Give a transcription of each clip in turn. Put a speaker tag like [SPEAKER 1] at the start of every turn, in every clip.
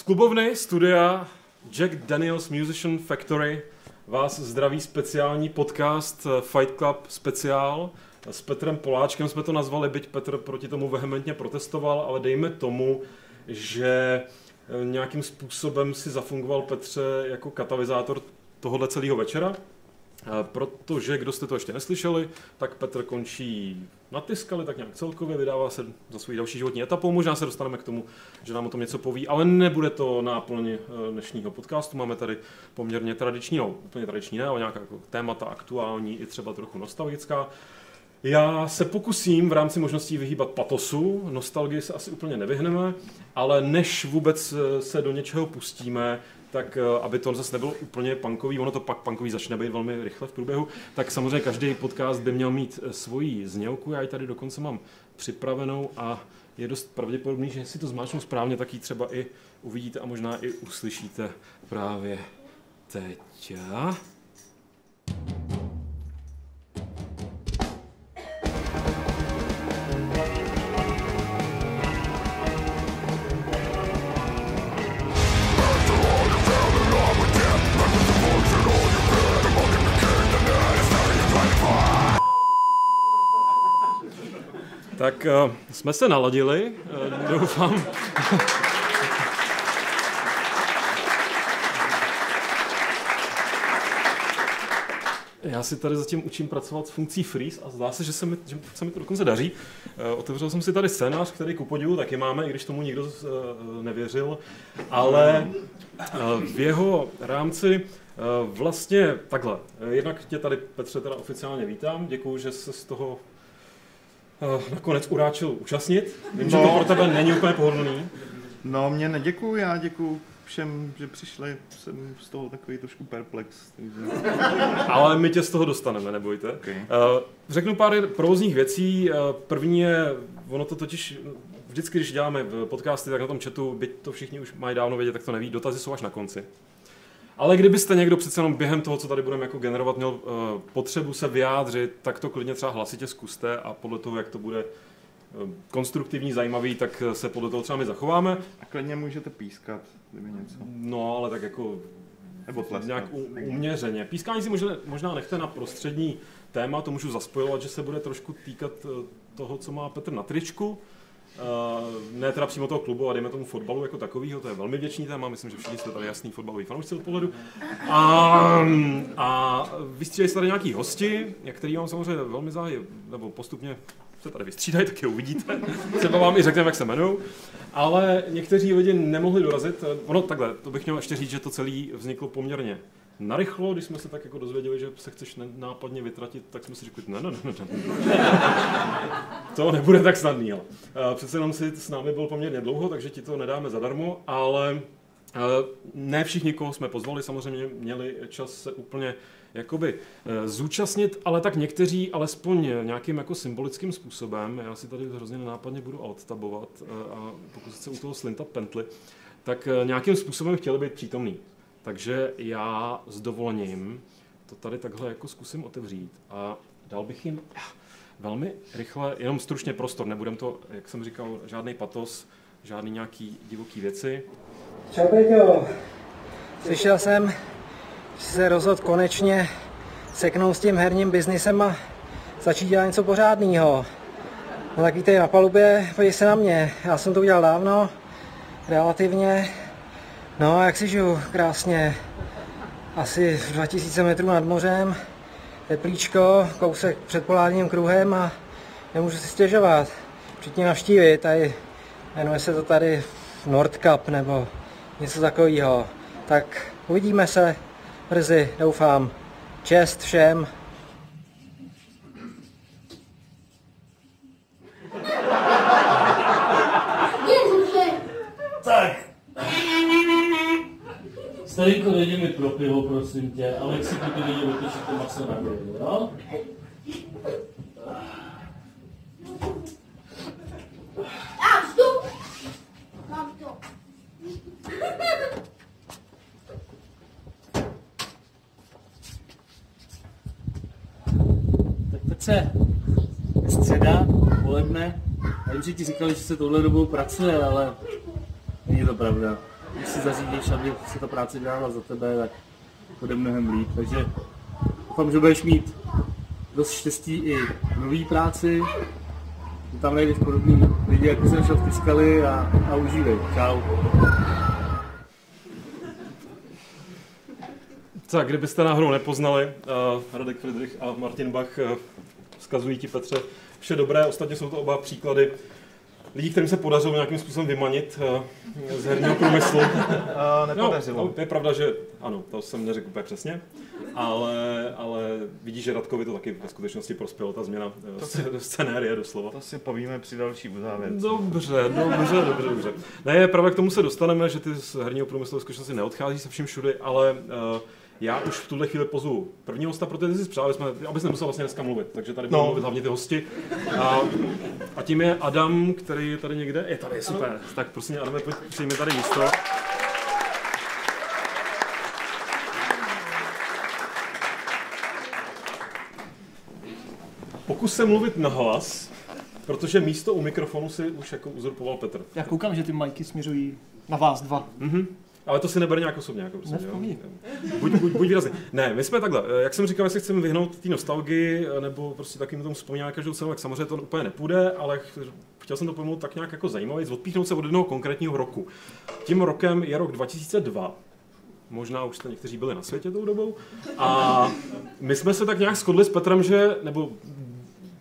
[SPEAKER 1] Z klubovny studia Jack Daniels Musician Factory vás zdraví speciální podcast eh, Fight Club speciál. S Petrem Poláčkem jsme to nazvali, byť Petr proti tomu vehementně protestoval, ale dejme tomu, že eh, nějakým způsobem si zafungoval Petře jako katalyzátor tohohle celého večera. Protože, kdo jste to ještě neslyšeli, tak Petr končí na Tiskali, tak nějak celkově vydává se za svou další životní etapu. Možná se dostaneme k tomu, že nám o tom něco poví, ale nebude to náplň eh, dnešního podcastu. Máme tady poměrně tradiční, no úplně tradiční ne, ale nějaká jako témata aktuální i třeba trochu nostalgická. Já se pokusím v rámci možností vyhýbat patosu, nostalgii se asi úplně nevyhneme, ale než vůbec eh, se do něčeho pustíme, tak eh, aby to zase nebylo úplně punkový, ono to pak punkový začne být velmi rychle v průběhu, tak samozřejmě každý podcast by měl mít eh, svoji znělku, já ji tady dokonce mám připravenou a je dost pravděpodobný, že si to zmáčknu správně, tak ji třeba i uvidíte a možná i uslyšíte právě teď. Tak uh, jsme se naladili, uh, doufám. Já si tady zatím učím pracovat s funkcí freeze a zdá se, že se mi, že se mi to dokonce daří. Uh, otevřel jsem si tady scénář, který ku podivu taky máme, i když tomu nikdo nevěřil, ale v jeho rámci Vlastně takhle. Jednak tě tady, Petře, teda oficiálně vítám. Děkuji, že se z toho Eh, nakonec uráčil účastnit. Vím, no. že to pro tebe není úplně pohodlný.
[SPEAKER 2] No, mě neděkuju, já děkuju všem, že přišli, jsem z toho takový trošku perplex. Takže...
[SPEAKER 1] Ale my tě z toho dostaneme, nebojte. Okay. Uh, řeknu pár provozních věcí. Uh, první je, ono to totiž vždycky, když děláme podcasty, tak na tom chatu, byť to všichni už mají dávno vědět, tak to neví, dotazy jsou až na konci. Ale kdybyste někdo přece jenom během toho, co tady budeme jako generovat, měl uh, potřebu se vyjádřit, tak to klidně třeba hlasitě zkuste a podle toho, jak to bude uh, konstruktivní, zajímavý, tak se podle toho třeba my zachováme.
[SPEAKER 2] A klidně můžete pískat, kdyby něco.
[SPEAKER 1] No, ale tak jako
[SPEAKER 2] nebo tleskat.
[SPEAKER 1] nějak uměřeně. Pískání si možná, možná nechte na prostřední téma, to můžu zaspojovat, že se bude trošku týkat eh, toho, co má Petr na tričku. Uh, ne teda přímo toho klubu, a dejme tomu fotbalu jako takového, to je velmi věčný téma, myslím, že všichni jste tady jasný fotbalový fanoušci od pohledu. A, a vystřídají se tady nějaký hosti, který vám samozřejmě velmi zájí, nebo postupně se tady vystřídají, tak je uvidíte. Třeba vám i řekneme, jak se jmenují. Ale někteří lidi nemohli dorazit. Ono takhle, to bych měl ještě říct, že to celé vzniklo poměrně narychlo, když jsme se tak jako dozvěděli, že se chceš nápadně vytratit, tak jsme si řekli, ne, ne, ne, ne. to nebude tak snadný. Ale. Přece jenom si s námi byl poměrně dlouho, takže ti to nedáme zadarmo, ale ne všichni, koho jsme pozvali, samozřejmě měli čas se úplně jakoby e, zúčastnit, ale tak někteří alespoň nějakým jako symbolickým způsobem, já si tady hrozně nápadně budu odtabovat e, a pokusit se u toho slintat pently, tak nějakým způsobem chtěli být přítomný. Takže já s dovolením to tady takhle jako zkusím otevřít a dal bych jim velmi rychle, jenom stručně prostor, nebudem to, jak jsem říkal, žádný patos, žádný nějaký divoký věci.
[SPEAKER 3] Čau, Peťo. Slyšel jsem, že se rozhodl konečně seknout s tím herním biznisem a začít dělat něco pořádného. No tak vítej na palubě, podívej se na mě. Já jsem to udělal dávno, relativně, No, jak si žiju krásně. Asi 2000 metrů nad mořem, teplíčko, kousek před polárním kruhem a nemůžu si stěžovat. Všichni navštívit, tady jmenuje se to tady Nordcup nebo něco takového. Tak uvidíme se brzy, doufám. Čest všem.
[SPEAKER 4] Starinko, dejde mi pro pivo, prosím tě. Alexi, ty by viděl vytočit to maso na grilu, jo? Tak Petře, středa, poledne. Já vím, že ti říkali, že se tohle dobou pracuje, ale není to pravda. Když si zařídíš, aby se ta práce dělala za tebe, tak bude mnohem líp. Takže doufám, že budeš mít dost štěstí i v nový práci, že tam najdeš podobný lidi, jako jsem šel v ty skaly a, a užívej. Čau.
[SPEAKER 1] Tak, kdybyste náhodou nepoznali, uh, Radek Friedrich a Martin Bach uh, vzkazují ti Petře vše dobré. Ostatně jsou to oba příklady lidí, kterým se podařilo nějakým způsobem vymanit uh, z herního průmyslu.
[SPEAKER 2] A nepodařilo.
[SPEAKER 1] No, je pravda, že ano, to jsem neřekl úplně přesně, ale, ale vidíš, že Radkovi to taky ve skutečnosti prospělo, ta změna uh, scenérie doslova.
[SPEAKER 2] To si povíme při další uzávěrce.
[SPEAKER 1] Dobře, dobře, dobře, dobře. Ne, právě k tomu se dostaneme, že ty z herního průmyslu v skutečnosti neodchází se vším všudy, ale uh, já už v tuhle chvíli pozvu prvního hosta, protože ty jsi přál, aby jsme, abys nemusel vlastně dneska mluvit, takže tady budou
[SPEAKER 2] No.
[SPEAKER 1] mluvit hlavně ty hosti. A, a tím je Adam, který je tady někde, je tady, super. Tak prosím, Adame, pojď, přijmi tady místo. Pokus se mluvit nahlas, protože místo u mikrofonu si už jako uzurpoval Petr.
[SPEAKER 5] Já koukám, že ty majky směřují na vás dva.
[SPEAKER 1] Mhm. Ale to si neber nějak osobně, jako prostě, jo. Buď, buď, buď výrazný. Ne, my jsme takhle, jak jsem říkal, jestli chceme vyhnout té nostalgii, nebo prostě takým tomu vzpomínat každou cenu, tak samozřejmě to úplně nepůjde, ale ch- chtěl jsem to pojmout tak nějak jako zajímavý, odpíchnout se od jednoho konkrétního roku. Tím rokem je rok 2002, možná už jste někteří byli na světě tou dobou, a my jsme se tak nějak shodli s Petrem, že, nebo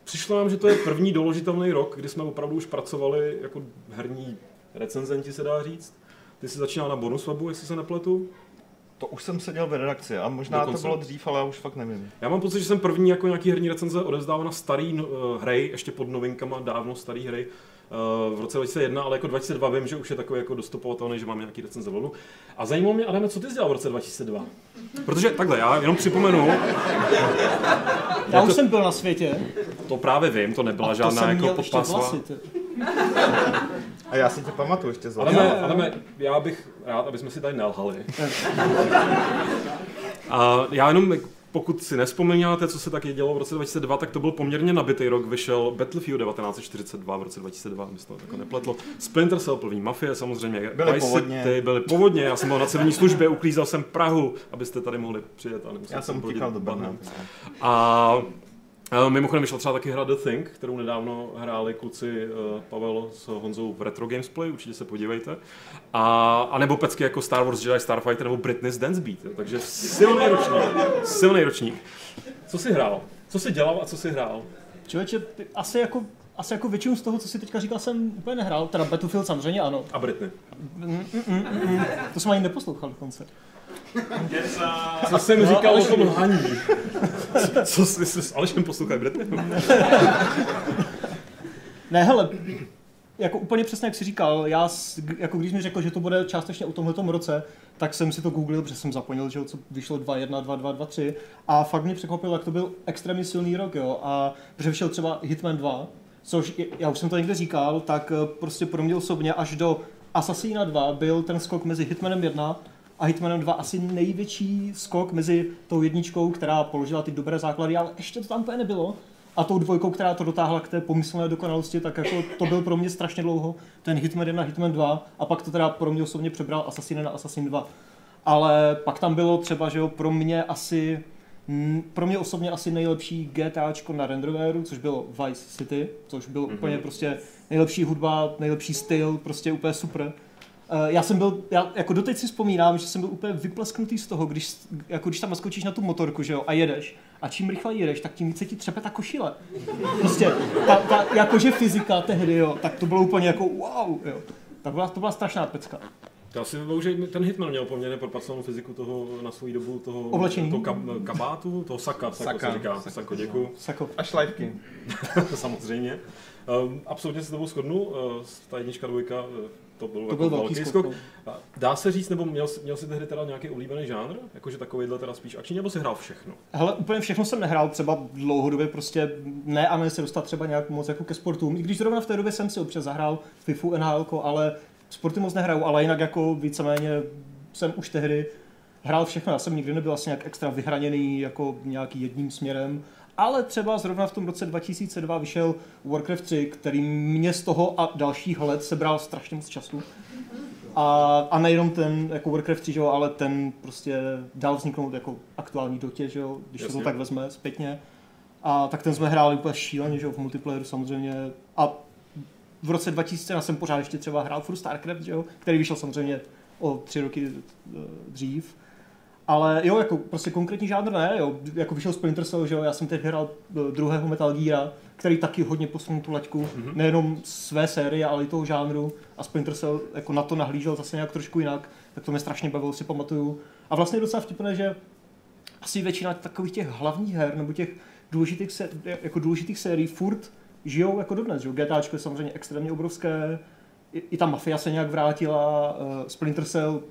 [SPEAKER 1] přišlo nám, že to je první doložitelný rok, kdy jsme opravdu už pracovali jako herní recenzenti, se dá říct. Ty jsi začínal na bonus webu, jestli se nepletu.
[SPEAKER 2] To už jsem seděl ve redakci a možná
[SPEAKER 1] Dokonce.
[SPEAKER 2] to bylo dřív, ale já už fakt nevím.
[SPEAKER 1] Já mám pocit, že jsem první jako nějaký herní recenze odezdával na starý uh, hry, ještě pod novinkama, dávno starý hry, uh, v roce 2001, ale jako 2002 vím, že už je takový jako dostupovatelný, že mám nějaký recenze vlnu. A zajímalo mě, Adame, co ty jsi dělal v roce 2002? Protože takhle, já jenom připomenu,
[SPEAKER 5] Já už jsem byl na světě.
[SPEAKER 1] to právě vím, to nebyla
[SPEAKER 5] a to
[SPEAKER 1] žádná
[SPEAKER 5] jsem
[SPEAKER 1] jako
[SPEAKER 5] měl
[SPEAKER 2] A já si tě pamatuju ještě za
[SPEAKER 1] Adame, Adame, já bych rád, aby jsme si tady nelhali. A já jenom, pokud si nespomínáte, co se taky dělo v roce 2002, tak to byl poměrně nabitý rok, vyšel Battlefield 1942 v roce 2002, mi se to jako nepletlo. Splinter Cell, první Mafie samozřejmě,
[SPEAKER 2] Byly
[SPEAKER 1] Vice
[SPEAKER 2] povodně.
[SPEAKER 1] City, byly povodně, já jsem byl na civilní službě, uklízel jsem Prahu, abyste tady mohli přijet a
[SPEAKER 2] Já jsem utíkal do Brna.
[SPEAKER 1] a Mimochodem vyšla třeba taky hra The Thing, kterou nedávno hráli kluci eh, Pavel s Honzou v Retro Games Play, určitě se podívejte. A, a nebo pecky jako Star Wars Jedi Starfighter nebo Britney's Dance Beat. jo. Takže silný ročník. Silný ročník. Co jsi hrál? Co jsi dělal a co jsi hrál?
[SPEAKER 5] Člověče, asi jako, asi jako většinu z toho, co si teďka říkal, jsem úplně nehrál. Teda Battlefield samozřejmě ano.
[SPEAKER 1] A Britney.
[SPEAKER 5] To jsem ani neposlouchal dokonce.
[SPEAKER 1] Co jsem říkal o tom haní? Co jsi s Alešem poslouchal Britney?
[SPEAKER 5] Ne, hele, jako úplně přesně jak jsi říkal, já, jako když mi řekl, že to bude částečně o tomhletom roce, tak jsem si to googlil, protože jsem zapomněl, že co vyšlo 2.1, 2.2, 2.3 a fakt mě překvapilo, jak to byl extrémně silný rok, jo, a protože vyšel třeba Hitman 2, což já už jsem to někde říkal, tak eh, prostě pro mě osobně až do Assassina 2 byl ten skok mezi Hitmanem 1 a Hitmanem 2 asi největší skok mezi tou jedničkou, která položila ty dobré základy, ale ještě to tam úplně nebylo. A tou dvojkou, která to dotáhla k té pomyslné dokonalosti, tak jako to byl pro mě strašně dlouho ten Hitman 1, Hitman 2 a pak to teda pro mě osobně přebral Assassin na Assassin 2. Ale pak tam bylo třeba, že jo, pro mě asi mm, pro mě osobně asi nejlepší GTAčko na renderwareu, což bylo Vice City, což byl mm-hmm. úplně prostě nejlepší hudba, nejlepší styl, prostě úplně super. Eh, Já jsem byl, já jako doteď si vzpomínám, že jsem byl úplně vyplesknutý z toho, když, jako když tam naskočíš na tu motorku, že jo, a jedeš. A čím rychleji jedeš, tak tím více ti třepe ta košile. Prostě, ta, ta, jakože fyzika tehdy, jo, tak to bylo úplně jako wow, jo. Tak byla, to byla strašná pecka.
[SPEAKER 1] Já si vybavu, že ten Hitman měl poměrně propracovanou fyziku toho na svou dobu toho,
[SPEAKER 5] Oblečení.
[SPEAKER 1] toho kab, kabátu, toho saka, sako
[SPEAKER 2] Saka.
[SPEAKER 1] se říká, sako, sako děkuju.
[SPEAKER 5] Sako.
[SPEAKER 2] A šlajfky.
[SPEAKER 1] samozřejmě. Um, absolutně se tebou shodnu, uh, ta jednička, dvojka, uh, to byl,
[SPEAKER 5] To
[SPEAKER 1] jako
[SPEAKER 5] byl velký skok.
[SPEAKER 1] A Dá se říct, nebo měl, měl jsi tehdy teda nějaký oblíbený žánr? Jakože takovýhle teda spíš akční, nebo si hrál všechno?
[SPEAKER 5] Hele, úplně všechno jsem nehrál, třeba dlouhodobě prostě ne a ne se dostat třeba nějak moc jako ke sportům. I když zrovna v té době jsem si občas zahrál FIFU, NHL, ale sporty moc nehraju, ale jinak jako víceméně jsem už tehdy hrál všechno. Já jsem nikdy nebyl asi nějak extra vyhraněný jako nějaký jedním směrem. Ale třeba zrovna v tom roce 2002 vyšel Warcraft 3, který mě z toho a dalších let sebral strašně moc času. A, a nejenom ten jako Warcraft 3, že jo, ale ten prostě dal vzniknout jako aktuální dotě, že jo, když se
[SPEAKER 1] Jasně.
[SPEAKER 5] to tak vezme zpětně. A tak ten jsme hráli úplně šíleně, že jo, v multiplayeru samozřejmě. A v roce 2000 já jsem pořád ještě třeba hrál furt StarCraft, že jo, který vyšel samozřejmě o tři roky eh, dřív. Ale jo, jako prostě konkrétní žánr ne, jo, jako vyšel Splinter Cell, že jo, já jsem teď hrál eh, druhého Metal Geara, který taky hodně posunul tu laťku, mm-hmm. nejenom své série, ale i toho žánru a Splinter Cell jako na to nahlížel zase nějak trošku jinak, tak to mě strašně bavilo, si pamatuju. A vlastně je docela vtipné, že asi většina takových těch hlavních her nebo těch důležitých, se, jako důležitých sérií furt žijou jako dodnes. Že? GTAčko je samozřejmě extrémně obrovské, i, i ta mafia se nějak vrátila, uh, Splinter Cell,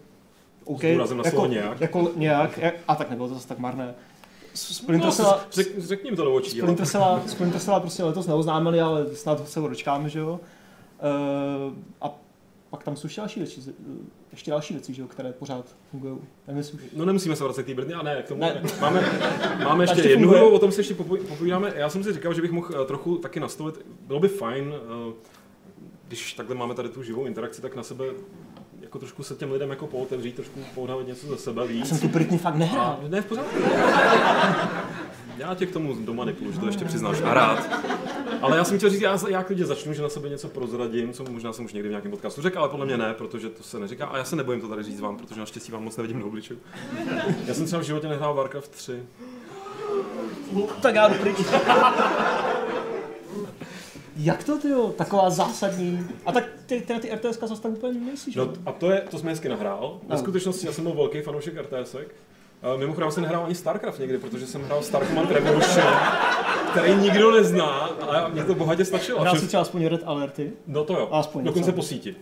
[SPEAKER 5] OK, jako,
[SPEAKER 1] nějak.
[SPEAKER 5] jako nějak, jak- a tak nebylo to zase tak marné. Splinter
[SPEAKER 1] No,
[SPEAKER 5] Cell,
[SPEAKER 1] řek, řekni to do očí.
[SPEAKER 5] Splinter Cell, Splinter Cell prostě letos neoznámili, ale snad se ho dočkáme, že jo. Uh, a pak tam jsou ještě další věci, ještě další věci, že jo, které pořád fungují. Jestli už
[SPEAKER 1] No nemusíme se vracet k té Britney, a ne, k tomu.
[SPEAKER 5] Ne.
[SPEAKER 1] Máme, máme ještě
[SPEAKER 5] ještě
[SPEAKER 1] jednu hru, o tom si ještě popovídáme. Já jsem si říkal, že bych mohl eh, trochu taky nastavit, bylo by fajn, eh, když takhle máme tady tu živou interakci, tak na sebe jako trošku se těm lidem jako pootevřít, trošku pohnávat něco ze sebe
[SPEAKER 5] Já
[SPEAKER 1] víc.
[SPEAKER 5] jsem tu Britney fakt nehrál.
[SPEAKER 1] A ne, v pořádku. Já tě k tomu domanipuluji, že to ještě přiznáš a rád. Ale já jsem chtěl říct, já, já klidně začnu, že na sebe něco prozradím, co možná jsem už někdy v nějakém podcastu řekl, ale podle mě ne, protože to se neříká. A já se nebojím to tady říct vám, protože naštěstí vám moc nevidím do obličeje. Já jsem třeba v životě nehrál Warcraft 3.
[SPEAKER 5] Tak já jdu pryč. Jak to, ty jo? Taková zásadní. A tak ty, ty na ty RTS zase tak úplně nejsi, že?
[SPEAKER 1] No a to, je, to jsme hezky nahrál. Ve skutečnosti já jsem byl velký fanoušek RTSek. Uh, Mimochodem jsem nehrál ani StarCraft někdy, protože jsem hrál Star Command Revolution, který nikdo nezná, ale mě to bohatě stačilo.
[SPEAKER 5] Hrál si třeba aspoň Red Alerty?
[SPEAKER 1] No to jo,
[SPEAKER 5] Aspoň
[SPEAKER 1] dokonce po síti.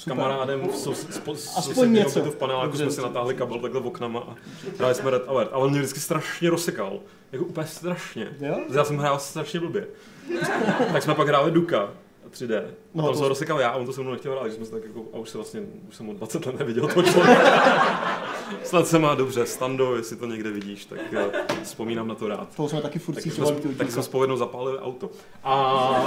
[SPEAKER 1] S
[SPEAKER 5] Super.
[SPEAKER 1] kamarádem v sou, spo,
[SPEAKER 5] Aspoň něco.
[SPEAKER 1] v paneláku
[SPEAKER 5] Dobře.
[SPEAKER 1] jsme si natáhli kabel takhle v oknama a hráli jsme Red Alert. Ale on mě vždycky strašně rozsekal. Jako úplně strašně.
[SPEAKER 5] Jo?
[SPEAKER 1] Já jsem hrál strašně blbě. tak jsme pak hráli Duka 3D.
[SPEAKER 5] No,
[SPEAKER 1] No, tam
[SPEAKER 5] to-
[SPEAKER 1] jsem ho rozsekal já a on to se mnou nechtěl hrát, že jsme se tak jako, a už se vlastně, už jsem ho 20 let neviděl toho člověka. Snad se má dobře, Stando, jestli to někde vidíš, tak já vzpomínám na to rád.
[SPEAKER 5] To jsme taky furt
[SPEAKER 1] Tak jsme, tak jsme spolu jednou zapálili auto. A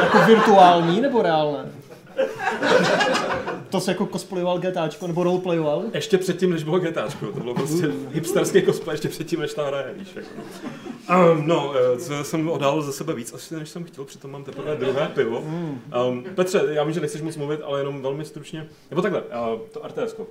[SPEAKER 5] Jako virtuální nebo reálné? To se jako cosplayoval GTAčko nebo roleplayoval?
[SPEAKER 1] Ještě předtím, než bylo GTAčko, to bylo prostě hipsterský cosplay, ještě předtím, než ta hra je, víš, jako. Um, no, eh, co jsem odhalil ze sebe víc, asi než jsem chtěl, přitom mám teprve druhé pivo. Um, Petře, já vím, že nechceš moc mluvit, ale jenom velmi stručně. Nebo takhle, uh, to RTS. Uh,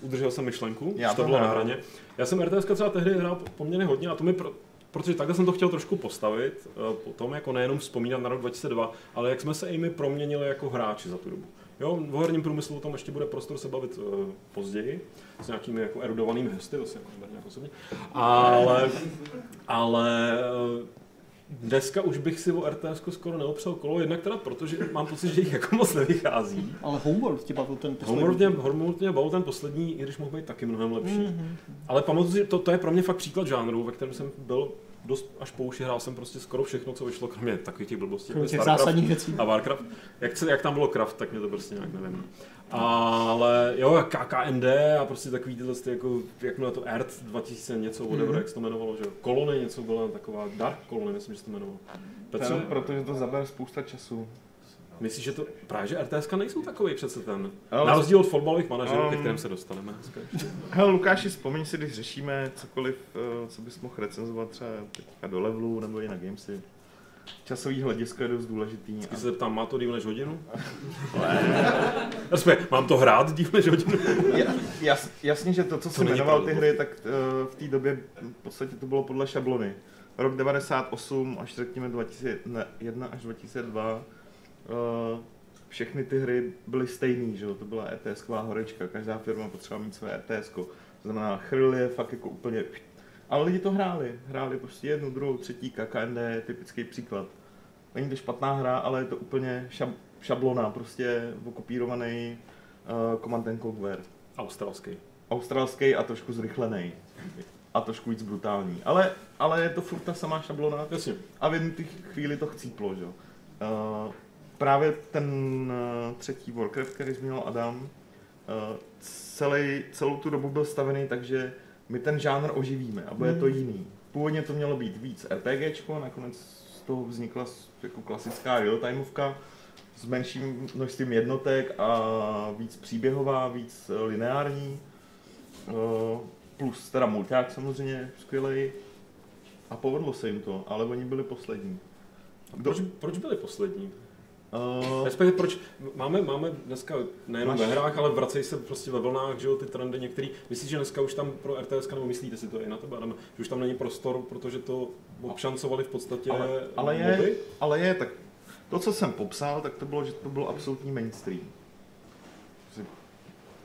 [SPEAKER 1] udržel jsem myšlenku,
[SPEAKER 2] Já
[SPEAKER 1] už to bylo na hraně. Já jsem RTS třeba tehdy hrál poměrně hodně a to mi pro, protože takhle jsem to chtěl trošku postavit, eh, potom jako nejenom vzpomínat na rok 2002, ale jak jsme se i my proměnili jako hráči za tu dobu. Jo, v herním průmyslu o tom ještě bude prostor se bavit uh, později, s nějakými jako erudovanými hosty, to si jako nějak osobně. Ale, ale eh, dneska už bych si o RTS skoro neopřel kolo, jednak teda protože mám pocit, že jich jako moc nevychází.
[SPEAKER 5] Ale Homeworld tě bavil ten poslední.
[SPEAKER 1] Homeworld mě, Homeworld mě bavil ten poslední, i když mohl být taky mnohem lepší. Mm-hmm. Ale pamatuju si, to, to je pro mě fakt příklad žánru, ve kterém jsem byl dost až po uši, hrál jsem prostě skoro všechno, co vyšlo, kromě takových těch blbostí.
[SPEAKER 5] Kromě
[SPEAKER 1] jako
[SPEAKER 5] těch
[SPEAKER 1] Starcraft
[SPEAKER 5] zásadních věcí.
[SPEAKER 1] A Warcraft. Jak, se, jak tam bylo Craft, tak mě to prostě nějak nevím. Ale jo, KKND a prostě takový tyhle, ty jako, jak to Earth 2000 něco, whatever,
[SPEAKER 5] Mhm.
[SPEAKER 1] jak se to jmenovalo, že jo. Kolony něco byla taková, Dark Colony, myslím, že se to jmenovalo. Petře,
[SPEAKER 2] Protože to zabere spousta času.
[SPEAKER 1] Myslíš, že to, právě, že RTS nejsou takový přece ten,
[SPEAKER 2] Ale-
[SPEAKER 1] na rozdíl od fotbalových manažerů, ke
[SPEAKER 2] Um,
[SPEAKER 1] kterým se dostaneme.
[SPEAKER 2] Hele Lukáši, vzpomeň si, když řešíme cokoliv, eh, co bys mohl recenzovat třeba teďka do levelu nebo i na Gamesy. Časový hledisko je dost důležitý.
[SPEAKER 1] Když se zeptám, má to díl než hodinu? Respektive, mám to hrát díl než hodinu?
[SPEAKER 2] Ja- jas, jasně, že to, co jsem jmenoval ty hry, tak eh, v té době v podstatě to bylo podle šablony. Rok 98 až řekněme 2001 až 2002 eh, všechny ty hry byly stejný, že jo? to byla ETSková horečka, každá firma potřebovala mít své ETS. To znamená, chrl je fakt jako úplně... Ale lidi to hráli, hráli prostě jednu, druhou, třetí, KKND je typický příklad. Není to špatná hra, ale je to úplně šab, šablona, prostě okopírovaný uh, Command and Conquer
[SPEAKER 1] Australský.
[SPEAKER 2] australský a trošku zrychlený. A trošku víc brutální. Ale, ale je to furt ta samá šablona
[SPEAKER 1] Jasně.
[SPEAKER 2] a v jednu těch chvíli to chcíplo, že? jo. Uh, právě ten uh, třetí Warcraft, který zmínil Adam, uh, celý, celou tu dobu byl stavený tak, že my ten žánr oživíme a bude to jiný. Původně to mělo být víc RPGčko, nakonec z toho vznikla jako klasická real-timeovka, s menším množstvím jednotek a víc příběhová, víc eh, lineární. Eh, Plus teda mulťák samozřejmě skvělý. A povedlo se jim to, ale oni byli poslední.
[SPEAKER 1] Proč, proč byli poslední?
[SPEAKER 2] Uh,
[SPEAKER 1] Respektive proč máme, máme dneska nejenom
[SPEAKER 2] Máš-
[SPEAKER 1] ve hrách, ale vracejí se prostě ve vlnách, že jo, ty trendy některý. Myslíš, že dneska už tam pro RTS, nebo myslíte si to i na tebe, Adame, že už tam není prostor, protože to obšancovali v podstatě
[SPEAKER 2] ale, ale, je,
[SPEAKER 1] moby?
[SPEAKER 2] ale je, tak to, co jsem popsal, tak to bylo, že to bylo absolutní mainstream.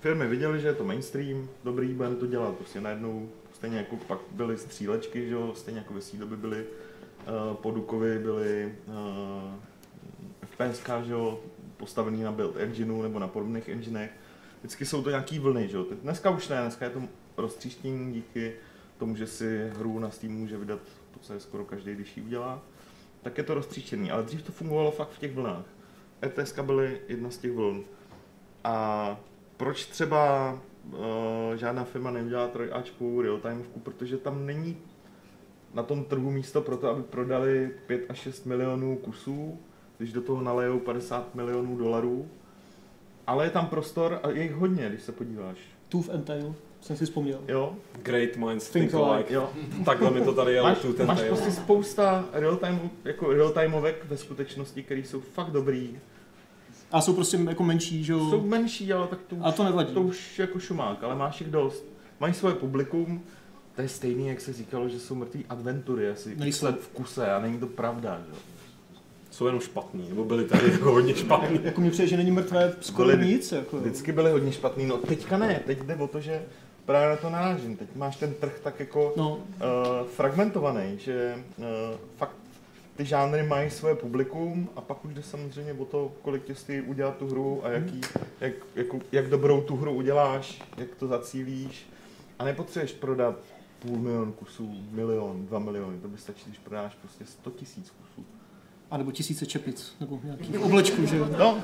[SPEAKER 2] Firmy viděly, že je to mainstream, dobrý, budeme to dělat. Prostě najednou, stejně jako pak byly střílečky, že jo, stejně jako ve doby byly uh, podukovy, byly uh, FPSK, že jo, postavený na build engineu nebo na podobných enginech. Vždycky jsou to nějaký vlny, že jo. Dneska už ne, dneska je to roztříštění díky tomu, že si hru na Steam může vydat v podstatě skoro každý, když ji udělá, tak je to roztříštěný. Ale dřív to fungovalo fakt v těch vlnách. ETS byly jedna z těch vln. A proč třeba uh, žádná firma neudělá trojáčkovou real-timeovku, protože tam není na tom trhu místo pro to, aby prodali 5 až 6 milionů kusů, když do toho nalejou 50 milionů dolarů. Ale je tam prostor a je jich hodně, když se podíváš.
[SPEAKER 5] Tooth and Tail, jsem si vzpomněl.
[SPEAKER 2] Jo?
[SPEAKER 1] Great minds
[SPEAKER 5] Think
[SPEAKER 1] think alike.
[SPEAKER 2] Jo.
[SPEAKER 1] Takhle mi to tady jelo,
[SPEAKER 2] Máš,
[SPEAKER 1] tu ten
[SPEAKER 2] máš
[SPEAKER 1] tail.
[SPEAKER 2] prostě spousta real-time, jako real-timeovek ve skutečnosti, které jsou fakt dobrý.
[SPEAKER 5] A jsou prostě jako menší, že
[SPEAKER 2] Jsou
[SPEAKER 5] jo?
[SPEAKER 2] menší, ale tak to už,
[SPEAKER 5] A to nevadí.
[SPEAKER 2] to už jako šumák, ale máš jich dost. Mají svoje publikum, to je stejný, jak se říkalo, že jsou mrtvý adventury asi
[SPEAKER 5] Nejsou.
[SPEAKER 2] x let v kuse a není to pravda. Že? jo.
[SPEAKER 1] Jsou jenom špatný, nebo byli tady jako hodně špatný.
[SPEAKER 5] Jako mi přijde, že není mrtvé skoro
[SPEAKER 2] Byly-
[SPEAKER 5] nic. Jako.
[SPEAKER 2] Vždycky byly hodně špatný, no teďka ne, teď jde o to, že právě na to narážím. Teď máš ten trh tak jako
[SPEAKER 5] No,
[SPEAKER 2] uh, fragmentovaný, že uh, fakt ty žánry mají svoje publikum a pak už jde samozřejmě o to, kolik ti stojí udělat tu hru a jaký, jak, jako, jak dobrou tu hru uděláš, jak to zacílíš. A nepotřebuješ prodat půl milion kusů, milion, dva miliony, to by stačí, když prodáš prostě 100 tisíc kusů.
[SPEAKER 5] A nebo tisíce čepic, nebo nějaký oblečků, že jo?
[SPEAKER 2] No,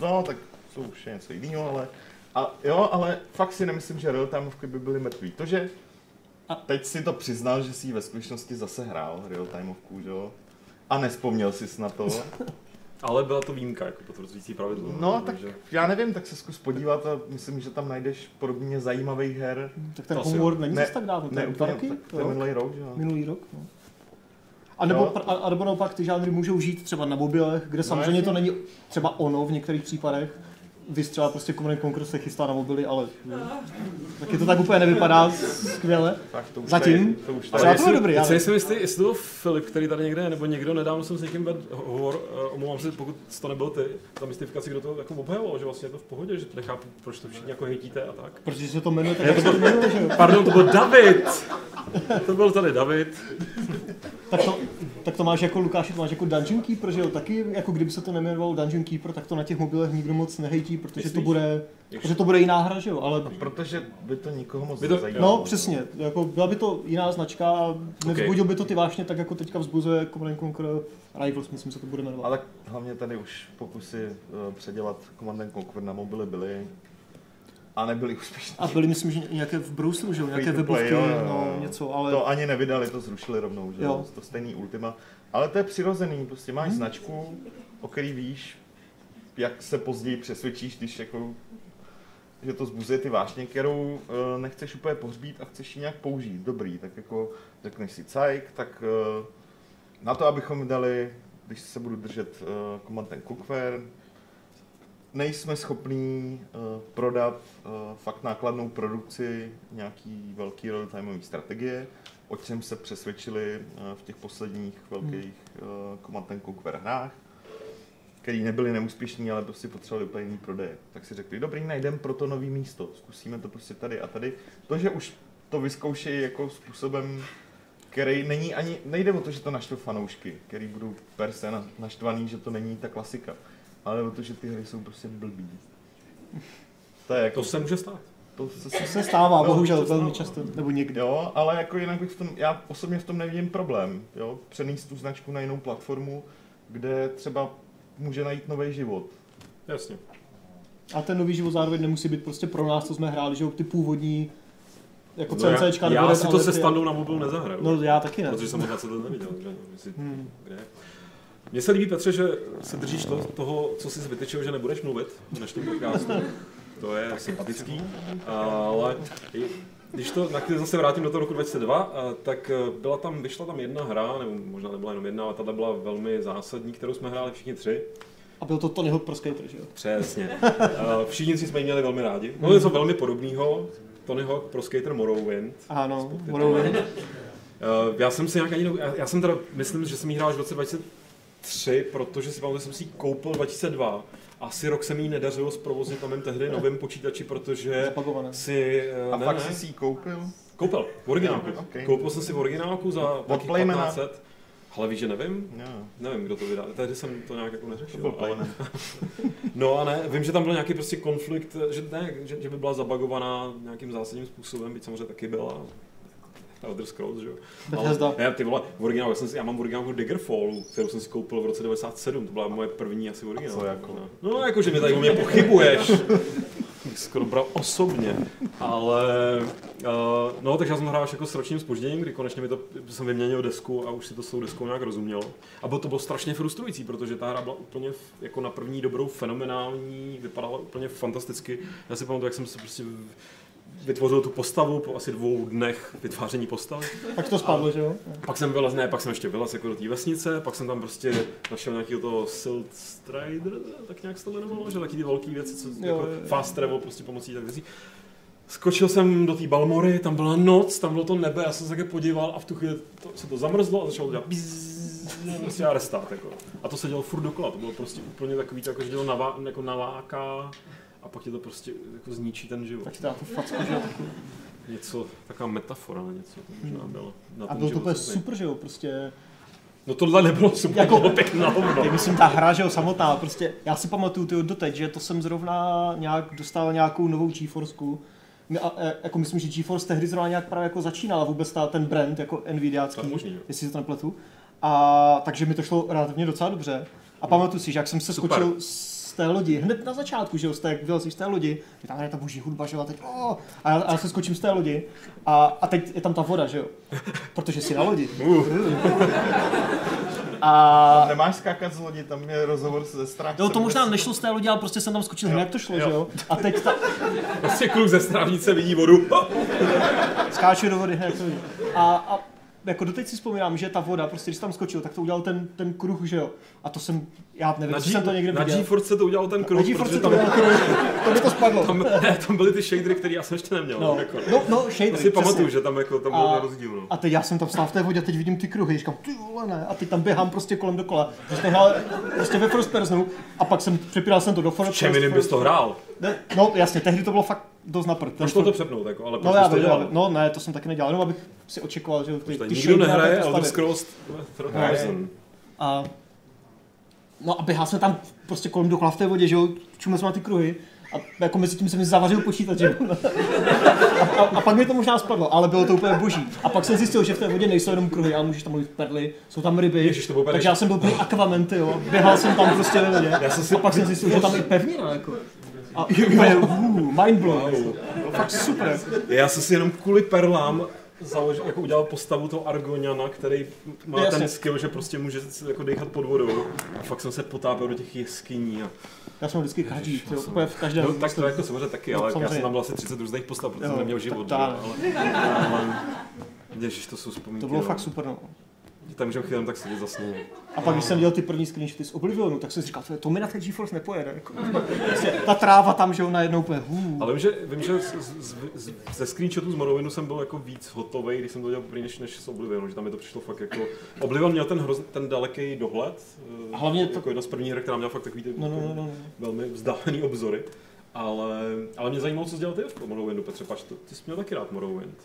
[SPEAKER 2] no, tak jsou už něco jiného, ale a jo, ale fakt si nemyslím, že real-timeovky by byly mrtví. To, že
[SPEAKER 5] A-
[SPEAKER 2] teď si to přiznal, že si ji ve skutečnosti zase hrál real-timeovku, že jo? A nespomněl jsi na to.
[SPEAKER 1] Ale byla to výjimka, jako potvrzující pravidlo.
[SPEAKER 2] No, tak
[SPEAKER 1] takže-
[SPEAKER 2] já nevím, tak se zkus podívat a myslím, že tam najdeš podobně zajímavých her.
[SPEAKER 5] Tak ten Homeworld není
[SPEAKER 2] Ne,
[SPEAKER 5] zase tak dávno, to
[SPEAKER 2] Ne,
[SPEAKER 5] je dva
[SPEAKER 2] úplně,
[SPEAKER 5] roky?
[SPEAKER 2] tak to je
[SPEAKER 5] Rok?
[SPEAKER 2] minulý rok, že jo?
[SPEAKER 5] Minulý rok, no. A nebo, a, a nebo naopak ty žánry můžou žít třeba na mobilech, kde samozřejmě
[SPEAKER 2] jasně.
[SPEAKER 5] to není třeba ono v některých případech. Vy třeba prostě Command Conquer se chystá na mobily, ale taky to tak úplně nevypadá skvěle.
[SPEAKER 2] Tak to už
[SPEAKER 5] Zatím.
[SPEAKER 2] Tady, to už
[SPEAKER 5] Ale
[SPEAKER 2] tady.
[SPEAKER 5] já to je dobrý,
[SPEAKER 1] Já
[SPEAKER 5] ale-
[SPEAKER 1] si nejsem jistý, jestli to byl Filip, který tady někde je, nebo někdo, nedávno jsem s někým vedl hovor, eh, omlouvám se, pokud to nebyl ty, ta mystifikace, kdo to jako obhajoval, že vlastně je to v pohodě, že nechápu, proč to všichni jako hejtíte a tak.
[SPEAKER 5] Protože se to jmenuje tak, jak se to jmenuje, že jo?
[SPEAKER 1] Pardon, to byl David! To byl tady David.
[SPEAKER 5] Tak to, tak to máš jako Lukáši, to máš jako Dungeon Keeper, že jo? Taky, jako kdyby se to nejmenovalo Dungeon Keeper, tak to na těch mobilech nikdo moc nehejtí, protože to
[SPEAKER 1] Myslíš?
[SPEAKER 5] bude, protože to bude jiná hra, že jo? Ale
[SPEAKER 2] Protože by to nikoho moc
[SPEAKER 1] By to-
[SPEAKER 2] nezajímalo.
[SPEAKER 5] No, přesně. Jako byla by to jiná značka a nevzbudil by to ty vášně tak, jako teďka vzbuzuje Command and Conquer Rivals, myslím, se to bude jmenovat.
[SPEAKER 2] Ale tak hlavně tady už pokusy uh, předělat Command and Conquer na mobily byly a nebyly úspěšné.
[SPEAKER 5] A byly, myslím, že nějaké v browseru, že jo? Nějaké webovky,
[SPEAKER 2] jo, jo,
[SPEAKER 5] no, něco, ale...
[SPEAKER 2] To ani nevydali, to zrušili rovnou, že
[SPEAKER 5] Jo.
[SPEAKER 2] To stejný Ultima. Ale to je přirozený, prostě
[SPEAKER 5] Hmm.
[SPEAKER 2] máš značku, o který víš, jak se později přesvědčíš, když jako že to zbuzuje ty vášně, kterou uh, nechceš úplně pohřbít a chceš ji nějak použít. Dobrý, tak jako řekneš si cajk, tak uh, na to, abychom dali, když se budu držet uh, Command and Conquer, nejsme schopní uh, prodat uh, fakt nákladnou produkci nějaký velký real-timeový strategie, o čem se přesvědčili uh, v těch posledních velkých uh, Conquer hrách, který nebyly neúspěšní, ale prostě potřebovali úplně jiný prodeje. Tak si řekli, dobrý, najdeme pro to nový místo, zkusíme to prostě tady a tady. To, že už to vyzkoušejí jako způsobem, který není ani, nejde o to, že to naštve fanoušky, který budou per se na- naštvaný, že to není ta klasika, ale o to, že ty hry jsou prostě blbý. To je jako,
[SPEAKER 1] To se může stát.
[SPEAKER 2] to se,
[SPEAKER 5] To se stává,
[SPEAKER 2] No,
[SPEAKER 5] bohužel,
[SPEAKER 2] to se
[SPEAKER 5] velmi
[SPEAKER 2] stává.
[SPEAKER 5] často, nebo někdy.
[SPEAKER 2] Jo, ale jako jinak bych v tom, já osobně v tom nevidím problém, jo, přenést tu značku na jinou platformu, kde třeba může najít nový život.
[SPEAKER 1] Jasně.
[SPEAKER 5] A ten nový život zároveň nemusí být prostě pro nás, co jsme hráli, že jo, ty původní, jako
[SPEAKER 1] No já,
[SPEAKER 5] CNCčka. nebo
[SPEAKER 1] já
[SPEAKER 5] Red
[SPEAKER 1] si to se standou na mobil nezahraju.
[SPEAKER 5] No já taky ne.
[SPEAKER 1] Protože jsem ho 20 let neviděl. Že? Jestli,
[SPEAKER 5] Hmm.
[SPEAKER 1] kde? Mně se líbí, Petře, že se držíš to, toho, co jsi vytyčil, že nebudeš mluvit v dnešním podcastu. To je sympatický, ale když to na chvíli zase vrátím do toho roku 2002, a, tak eh, byla tam, vyšla tam jedna hra, nebo možná nebyla jenom jedna, ale ta byla velmi zásadní, kterou jsme hráli všichni tři.
[SPEAKER 5] A byl to Tonyho Pro Skater, že jo?
[SPEAKER 1] Přesně. Eh, Všichni tři jsme ji měli velmi rádi. No něco velmi podobného. Tony Hawk Pro Skater Morrowind.
[SPEAKER 5] Ano, Morrowind.
[SPEAKER 1] Eh, Já jsem si nějak ani, já, já jsem teda, myslím, že jsem ji hrál až v roce 2003, protože si pamatuju, že jsem si ji koupil 2002. Asi rok se mi ji nedařilo zprovoznit na mém tehdy novém počítači, protože
[SPEAKER 5] Zapakované.
[SPEAKER 1] si... eh,
[SPEAKER 2] A
[SPEAKER 1] ne,
[SPEAKER 2] fakt
[SPEAKER 1] ne,
[SPEAKER 2] jsi si ji koupil?
[SPEAKER 1] Koupil, v originálku.
[SPEAKER 2] Jo, ok.
[SPEAKER 1] Koupil jsem si v originálku za taky
[SPEAKER 2] Playmana?
[SPEAKER 1] 1500. Ale víš, že nevím?
[SPEAKER 2] Jo.
[SPEAKER 1] Nevím, kdo to vydal. Tehdy jsem to nějak jako
[SPEAKER 2] To
[SPEAKER 1] neřešil.
[SPEAKER 2] byl
[SPEAKER 1] ale-. No a ne, vím, že tam byl nějaký prostě konflikt, že, ne, že, že by byla zabagovaná nějakým zásadním způsobem, byť samozřejmě taky byla. Elder Scrolls, že jo.
[SPEAKER 5] Bethesda.
[SPEAKER 1] ne, ty vole, v originálu, já, jsem si, já mám v originálu Daggerfall, kterou jsem si koupil v roce 97, to byla moje první asi originál.
[SPEAKER 2] Co jako?
[SPEAKER 1] No, no jako, že mě tady o mě pochybuješ. Skoro bral osobně, ale uh, no, takže já jsem hrál až jako s ročním spožděním, kdy konečně mi to, jsem vyměnil desku a už si to s tou deskou nějak rozuměl. A bylo to bylo strašně frustrující, protože ta hra byla úplně jako na první dobrou fenomenální, vypadala úplně fantasticky. Já si pamatuju, jak jsem se prostě vytvořil tu postavu po asi dvou dnech vytváření postavy.
[SPEAKER 5] Tak to spadlo, že jo?
[SPEAKER 1] Pak jsem vylez, ne, pak jsem ještě vylez jako do té vesnice, pak jsem tam prostě našel nějakého toho Silt Strider, tak nějak se to jmenovalo, že taky ty velké věci, co
[SPEAKER 5] Jo,
[SPEAKER 1] jako
[SPEAKER 5] jo,
[SPEAKER 1] fast travel prostě pomocí tak věcí. Skočil jsem do té Balmory, tam byla noc, tam bylo to nebe, já jsem se také podíval a v tu chvíli to, se to zamrzlo a začalo dělat bzzz, prostě a restart, jako. A to se dělo furt dokola, to bylo prostě úplně takový, jako, že dělo navá, jako naláká a pak tě to prostě jako zničí ten život.
[SPEAKER 5] Tak ti dá to facku, že?
[SPEAKER 1] Něco, taková metafora na něco to možná bylo. Na
[SPEAKER 5] A bylo to úplně super, že jo? Prostě
[SPEAKER 1] No tohle nebylo super,
[SPEAKER 5] Jako-
[SPEAKER 1] bylo pěkná hovno.
[SPEAKER 5] Já myslím, ta hra, že jo, samotná, prostě, já si pamatuju tyjo, doteď, že to jsem zrovna nějak dostal nějakou novou GeForceku. A, e, jako myslím, že GeForce tehdy zrovna nějak právě jako začínala vůbec ta, ten brand jako Nvidiácký,
[SPEAKER 1] možný,
[SPEAKER 5] jestli se to nepletu. A takže mi to šlo relativně docela dobře. A pamatuju si, že jak jsem se
[SPEAKER 1] Super.
[SPEAKER 5] skočil z té lodi, hned na začátku, že jo, z té, jak vylezíš z té lodi, je tam je ta boží hudba, že jo, a teď, oh, a, já, a já se skočím z té lodi a, a teď je tam ta voda, že jo, protože jsi na lodi. A
[SPEAKER 2] Nemáš skákat z lodi, tam je rozhovor se strážcem.
[SPEAKER 5] Jo, to možná nešlo z té lodi, ale prostě jsem tam skočil, hned jak to šlo, že jo? A teď ta,
[SPEAKER 1] Prostě kluk ze strávnice vidí vodu.
[SPEAKER 5] skáču do vody, hned jak to vidí. A, a jako doteď si vzpomínám, že ta voda, prostě když tam skočil, tak to udělal ten, ten kruh, že jo? A to jsem, já nevím,
[SPEAKER 1] Na,
[SPEAKER 5] jsem to někde
[SPEAKER 1] na
[SPEAKER 5] viděl.
[SPEAKER 1] GeForce to udělal ten
[SPEAKER 5] Na
[SPEAKER 1] kruh,
[SPEAKER 5] GeForce
[SPEAKER 1] protože
[SPEAKER 5] to udělal kruh, to by to spadlo.
[SPEAKER 1] tam, ne, tam byly ty shadery, které já jsem ještě neměl.
[SPEAKER 5] No,
[SPEAKER 1] jako.
[SPEAKER 5] no, no,
[SPEAKER 1] To
[SPEAKER 5] shadery,
[SPEAKER 1] si pamatuju, že tam, jako, tam byl
[SPEAKER 5] A-
[SPEAKER 1] rozdíl. No.
[SPEAKER 5] A teď já jsem tam stál v té vodě a teď vidím ty kruhy, říkám, ty vole ne, a teď tam běhám prostě kolem dokola. Prostě hrál prostě ve first personu a pak jsem přepínal jsem to do first
[SPEAKER 1] Čem jiným bys to hrál?
[SPEAKER 5] Ne, No jasně, tehdy to bylo fakt dost na prd.
[SPEAKER 1] Proč to to přepnout, jako, ale
[SPEAKER 5] No já
[SPEAKER 1] to dělal?
[SPEAKER 5] no ne, to jsem taky nedělal, jenom abych si očekoval, že ty, ty
[SPEAKER 1] nikdo nehraje Elder. Scrolls Third Person.
[SPEAKER 5] A, no a běhal jsem tam prostě kolem dokola v té vodě, že jo, čumil jsem na ty kruhy a jako mezi tím se mi zavařil počítač, že jo. A, a, a, pak mi to možná spadlo, ale bylo to úplně boží. A pak jsem zjistil, že v té vodě nejsou jenom kruhy, ale můžeš tam mít perly, jsou tam ryby.
[SPEAKER 1] Ježiš, to
[SPEAKER 5] takže já jsem byl plný akvamenty, jo. Běhal jsem tam prostě ve vodě.
[SPEAKER 1] Já jsem si-
[SPEAKER 5] A pak jsem zjistil, že tam je pevnina, jako. A úplně, mind blow. Bylo fakt super.
[SPEAKER 1] Já jsem si jenom kvůli perlám založil, jako udělal postavu toho Argoniana, který má
[SPEAKER 5] Jasně.
[SPEAKER 1] ten skill, že prostě může jako dýchat pod vodou. A fakt jsem se potápěl do těch jeskyní. A...
[SPEAKER 5] Já jsem vždycky každý, jo, úplně v každém.
[SPEAKER 1] No, tak to jako samozřejmě taky,
[SPEAKER 5] No,
[SPEAKER 1] ale já
[SPEAKER 5] samozřejmě.
[SPEAKER 1] jsem tam byl asi 30 různých postav, protože
[SPEAKER 5] Jo,
[SPEAKER 1] jsem neměl
[SPEAKER 5] tak
[SPEAKER 1] život. ale, ale, Ježiš, to jsou vzpomínky.
[SPEAKER 5] To bylo
[SPEAKER 1] no.
[SPEAKER 5] fakt super, no.
[SPEAKER 1] Tam můžeme chvíli tak sedět za snou.
[SPEAKER 5] A pak, když jsem dělal ty první screenshoty z Oblivionu, tak jsem si říkal, to, mi na té GeForce nepojede. Jako. Prostě ta tráva tam, že jo, najednou úplně hů.
[SPEAKER 1] Ale vím, že, vím, že z, z, z, ze screenshotů z Morrowindu jsem byl jako víc hotový, když jsem to dělal poprvé než, než z Oblivionu, že tam mi to přišlo fakt jako... Oblivion měl ten, hroz, ten daleký dohled, eh,
[SPEAKER 5] Hlavně to-
[SPEAKER 1] jako jedna z prvních her, která měla fakt takový ty
[SPEAKER 5] No, no, no, no.
[SPEAKER 1] velmi vzdálený obzory. Ale, ale mě zajímalo, co jsi dělal ty v Morrowindu, Petře, pač, to, ty jsi měl taky rád Morrowind.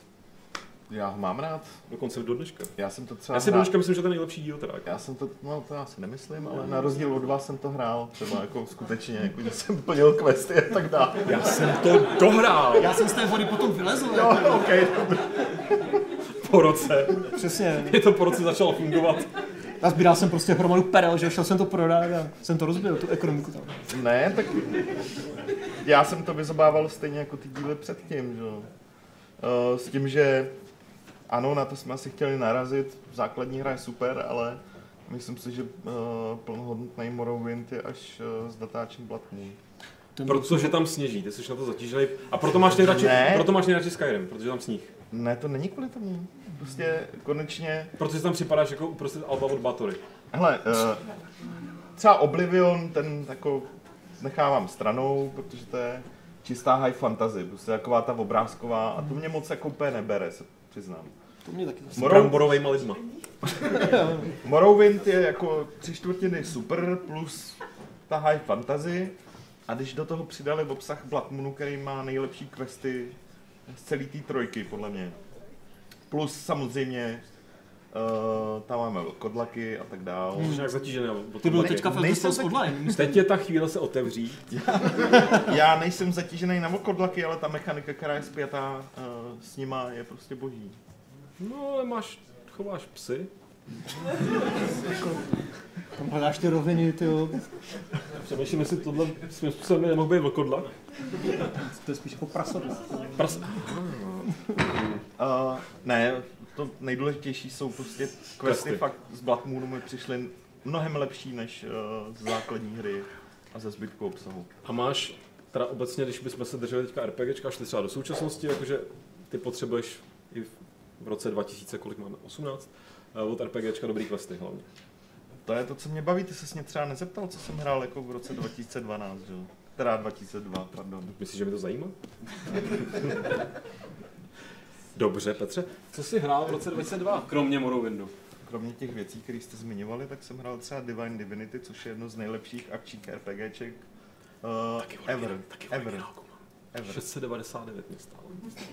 [SPEAKER 2] Já ho mám rád.
[SPEAKER 1] Dokonce do dneška.
[SPEAKER 2] Já jsem to třeba
[SPEAKER 1] Já si do
[SPEAKER 2] hrál-
[SPEAKER 1] dneška myslím, že to je nejlepší díl teda. jako.
[SPEAKER 2] Já jsem to, no to já si nemyslím, ale na rozdíl od vás jsem to hrál třeba jako skutečně, jako že jsem plnil questy a tak dále.
[SPEAKER 1] Já jsem to dohrál
[SPEAKER 5] Já jsem z té vody potom vylezl.
[SPEAKER 2] Jo,
[SPEAKER 5] Jako.
[SPEAKER 2] OK, dobrý.
[SPEAKER 1] po roce.
[SPEAKER 5] Přesně.
[SPEAKER 1] Je to po roce začalo fungovat.
[SPEAKER 5] A sbíral jsem prostě hromadu perel, že šel jsem to prodat a jsem to rozbil, tu ekonomiku tam.
[SPEAKER 2] Ne, tak já jsem to vyzobával stejně jako ty díly předtím, že? jo. Eh, S tím, že ano, na to jsme asi chtěli narazit, základní hra je super, ale Myslím si, že uh, plnohodnotný Morrowind je až uh, s datáčem Blood Moon.
[SPEAKER 1] Protože tam sněží, ty jsi na to zatížený. A proto máš nejradši,
[SPEAKER 2] Ne.
[SPEAKER 1] proto máš nejradši Skyrim, protože tam sníh.
[SPEAKER 2] Ne, to není kvůli tomu. Prostě konečně...
[SPEAKER 1] Protože tam připadáš jako uprostřed Alba od Batory.
[SPEAKER 2] Hele, uh, třeba Oblivion, ten jako nechávám stranou, protože to je čistá high fantasy, prostě taková ta obrázková a to mě moc jako úplně nebere, se přiznám.
[SPEAKER 5] To mě taky zase.
[SPEAKER 2] Morou-
[SPEAKER 1] Bramborovejma lidma.
[SPEAKER 2] Morrowind je jako tři čtvrtiny super plus ta high fantasy a když do toho přidali obsah Blood Moonu, který má nejlepší questy z celé té trojky, podle mě. Plus samozřejmě uh, tam máme kodlaky a tak dál.
[SPEAKER 1] Jsi nějak zatížený. od
[SPEAKER 5] Ty byl teďka v
[SPEAKER 2] Nejsem taky-
[SPEAKER 5] Online.
[SPEAKER 1] Teď je ta chvíle se otevří.
[SPEAKER 2] Já nejsem zatížený na kodlaky, ale ta mechanika, která je zpětá uh, s nima, je prostě boží.
[SPEAKER 1] No ale máš, chováš psy.
[SPEAKER 5] Tam hledáš ty roviny, ty jo.
[SPEAKER 1] Přemýšlím, jestli tohle svým způsobem nemohl být vlkodlak.
[SPEAKER 5] To je spíš jako prasodla.
[SPEAKER 1] Pras...
[SPEAKER 2] Uh, ne, to nejdůležitější jsou prostě questy
[SPEAKER 1] Questy.
[SPEAKER 2] fakt z Blood Moonu mi přišly mnohem lepší než uh, z základní hry a ze zbytku obsahu.
[SPEAKER 1] A máš, teda obecně, když bychom se drželi teďka RPGčka, šli třeba do současnosti, jakože ty potřebuješ i v roce 2000, kolik máme, 18, eh, od RPGčka dobrý questy hlavně.
[SPEAKER 2] To je to, co mě baví, ty se mě třeba nezeptal, co jsem hrál jako v roce 2012, že jo? Teda 2002, pardon.
[SPEAKER 1] Myslíš, že mi to zajímá? Dobře, Petře. Co jsi hrál v roce 2002, kromě Morrowindu?
[SPEAKER 2] Kromě těch věcí, které jste zmiňovali, tak jsem hrál třeba Divine Divinity, což je jedno z nejlepších akčních RPGček uh, ever, ever, ever.
[SPEAKER 1] 699 mě stálo.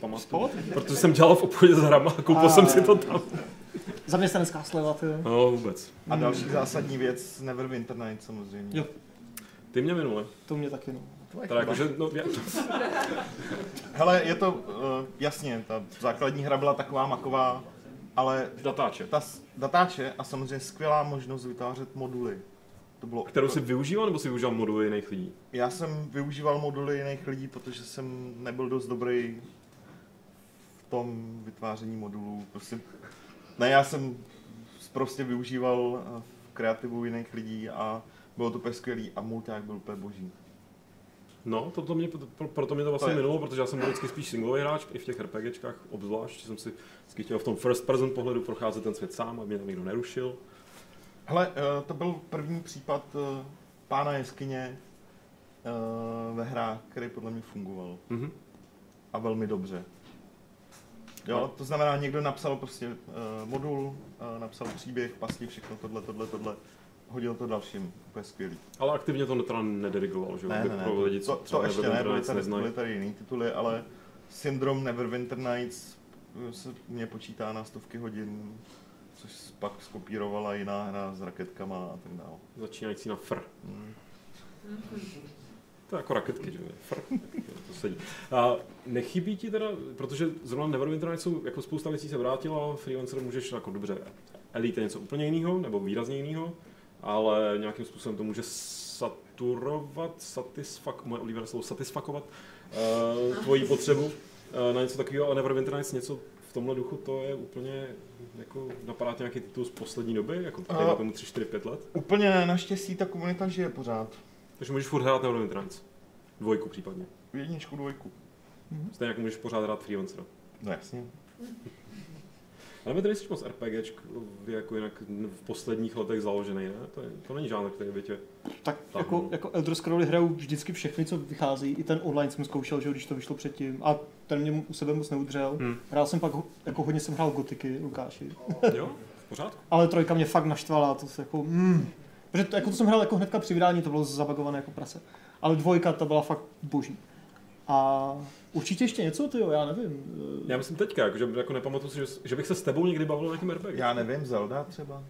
[SPEAKER 1] Pamatuju. Protože jsem dělal v obchodě s hrama a koupil jsem si to tam.
[SPEAKER 5] Zaměstnanecká sleva, ty.
[SPEAKER 1] No vůbec.
[SPEAKER 2] A další zásadní věc, Neverwinter Night samozřejmě.
[SPEAKER 5] Jo.
[SPEAKER 1] Ty mě minule.
[SPEAKER 5] To mě taky, no.
[SPEAKER 1] Teda jakože, no, já,
[SPEAKER 2] Hele, je to, uh, jasně, ta základní hra byla taková maková, ale
[SPEAKER 1] datáče.
[SPEAKER 2] ta datáče a samozřejmě skvělá možnost vytvářet moduly. To bylo,
[SPEAKER 1] Kterou jsi využíval, nebo jsi využíval moduly jiných lidí?
[SPEAKER 2] Já jsem využíval moduly jiných lidí, protože jsem nebyl dost dobrý v tom vytváření modulů. Prostě, ne, já jsem prostě využíval eh, kreativu jiných lidí a bylo to úplně skvělý a mulťák byl úplně boží.
[SPEAKER 1] No, to, to mě, pro, proto mě to vlastně
[SPEAKER 2] To
[SPEAKER 1] minulo, protože já jsem byl vždycky spíš singlový hráč, i v těch RPGčkách obzvlášť, že jsem si vždycky chtěl v tom first person pohledu procházet ten svět sám, aby mě tam nikdo nerušil.
[SPEAKER 2] Hele, eh, to byl první případ eh, pána jeskyně eh, ve hrách, který podle mě fungoval.
[SPEAKER 1] Mhm.
[SPEAKER 2] a velmi dobře. Jo, to znamená, někdo napsal prostě uh, modul, uh, napsal příběh, pasti, všechno tohle, tohle, tohle, hodil to dalším, úplně skvělý.
[SPEAKER 1] Ale aktivně to teda nedirigoval, že?
[SPEAKER 2] Ne, ne, ne,
[SPEAKER 1] pro lidi, co
[SPEAKER 2] to,
[SPEAKER 1] třeba
[SPEAKER 2] to ještě ne, byly tady,
[SPEAKER 1] neznají.
[SPEAKER 2] byly tady jiný tituly, ale Syndrom Neverwinter Nights eh, se mě počítá na stovky hodin, což pak skopírovala jiná hra s raketkama a tak dále.
[SPEAKER 1] Začínající na fr.
[SPEAKER 2] Hmm.
[SPEAKER 1] To je jako raketky, že jo? Fr. to sedí. A nechybí ti teda, protože zrovna Neverwinter Nights jsou, jako spousta věcí se vrátila, freelancer můžeš jako dobře, Elite je něco úplně jiného, nebo výrazně jiného, ale nějakým způsobem to může saturovat, satisfak, moje oblíbené slovo, satisfakovat uh, tvoji potřebu uh, na něco takového, a Neverwinter Nights něco v tomhle duchu, to je úplně, jako napadá nějaký titul z poslední doby, jako
[SPEAKER 2] A-
[SPEAKER 1] dejme tomu 3, 4, 5 let?
[SPEAKER 2] Úplně ne, naštěstí ta komunita žije pořád.
[SPEAKER 1] Takže můžeš furt hrát Neverwinter Nights. Dvojku případně.
[SPEAKER 2] Jedničku, dvojku.
[SPEAKER 1] Stejně jako můžeš pořád hrát freelancera.
[SPEAKER 2] No jasně.
[SPEAKER 1] Ale my tady jsi moc RPGčk jako jinak v posledních letech založený, ne? To, je, to není žánr, který by tě...
[SPEAKER 5] Tak
[SPEAKER 1] Tak,
[SPEAKER 5] jako, jako Elder Scrolls hraju vždycky všechny, co vychází. I ten online jsem zkoušel, že když to vyšlo předtím. A ten mě u sebe moc neudržel.
[SPEAKER 1] Hmm.
[SPEAKER 5] Hrál jsem pak, jako hodně jsem hrál gotiky, Lukáši.
[SPEAKER 1] Jo? V pořádku?
[SPEAKER 5] Ale trojka mě fakt naštvala, to se jako, mm. Protože to, jako to jsem hrál jako hnedka při vydání, to bylo zabagované jako prase. Ale dvojka, ta byla fakt boží. A určitě ještě něco, ty jo, já nevím.
[SPEAKER 1] Já myslím teďka, jako, že jako nepamatuju si, že, že, bych se s tebou někdy bavil o nějakém RPG.
[SPEAKER 2] Já nevím, Zelda třeba?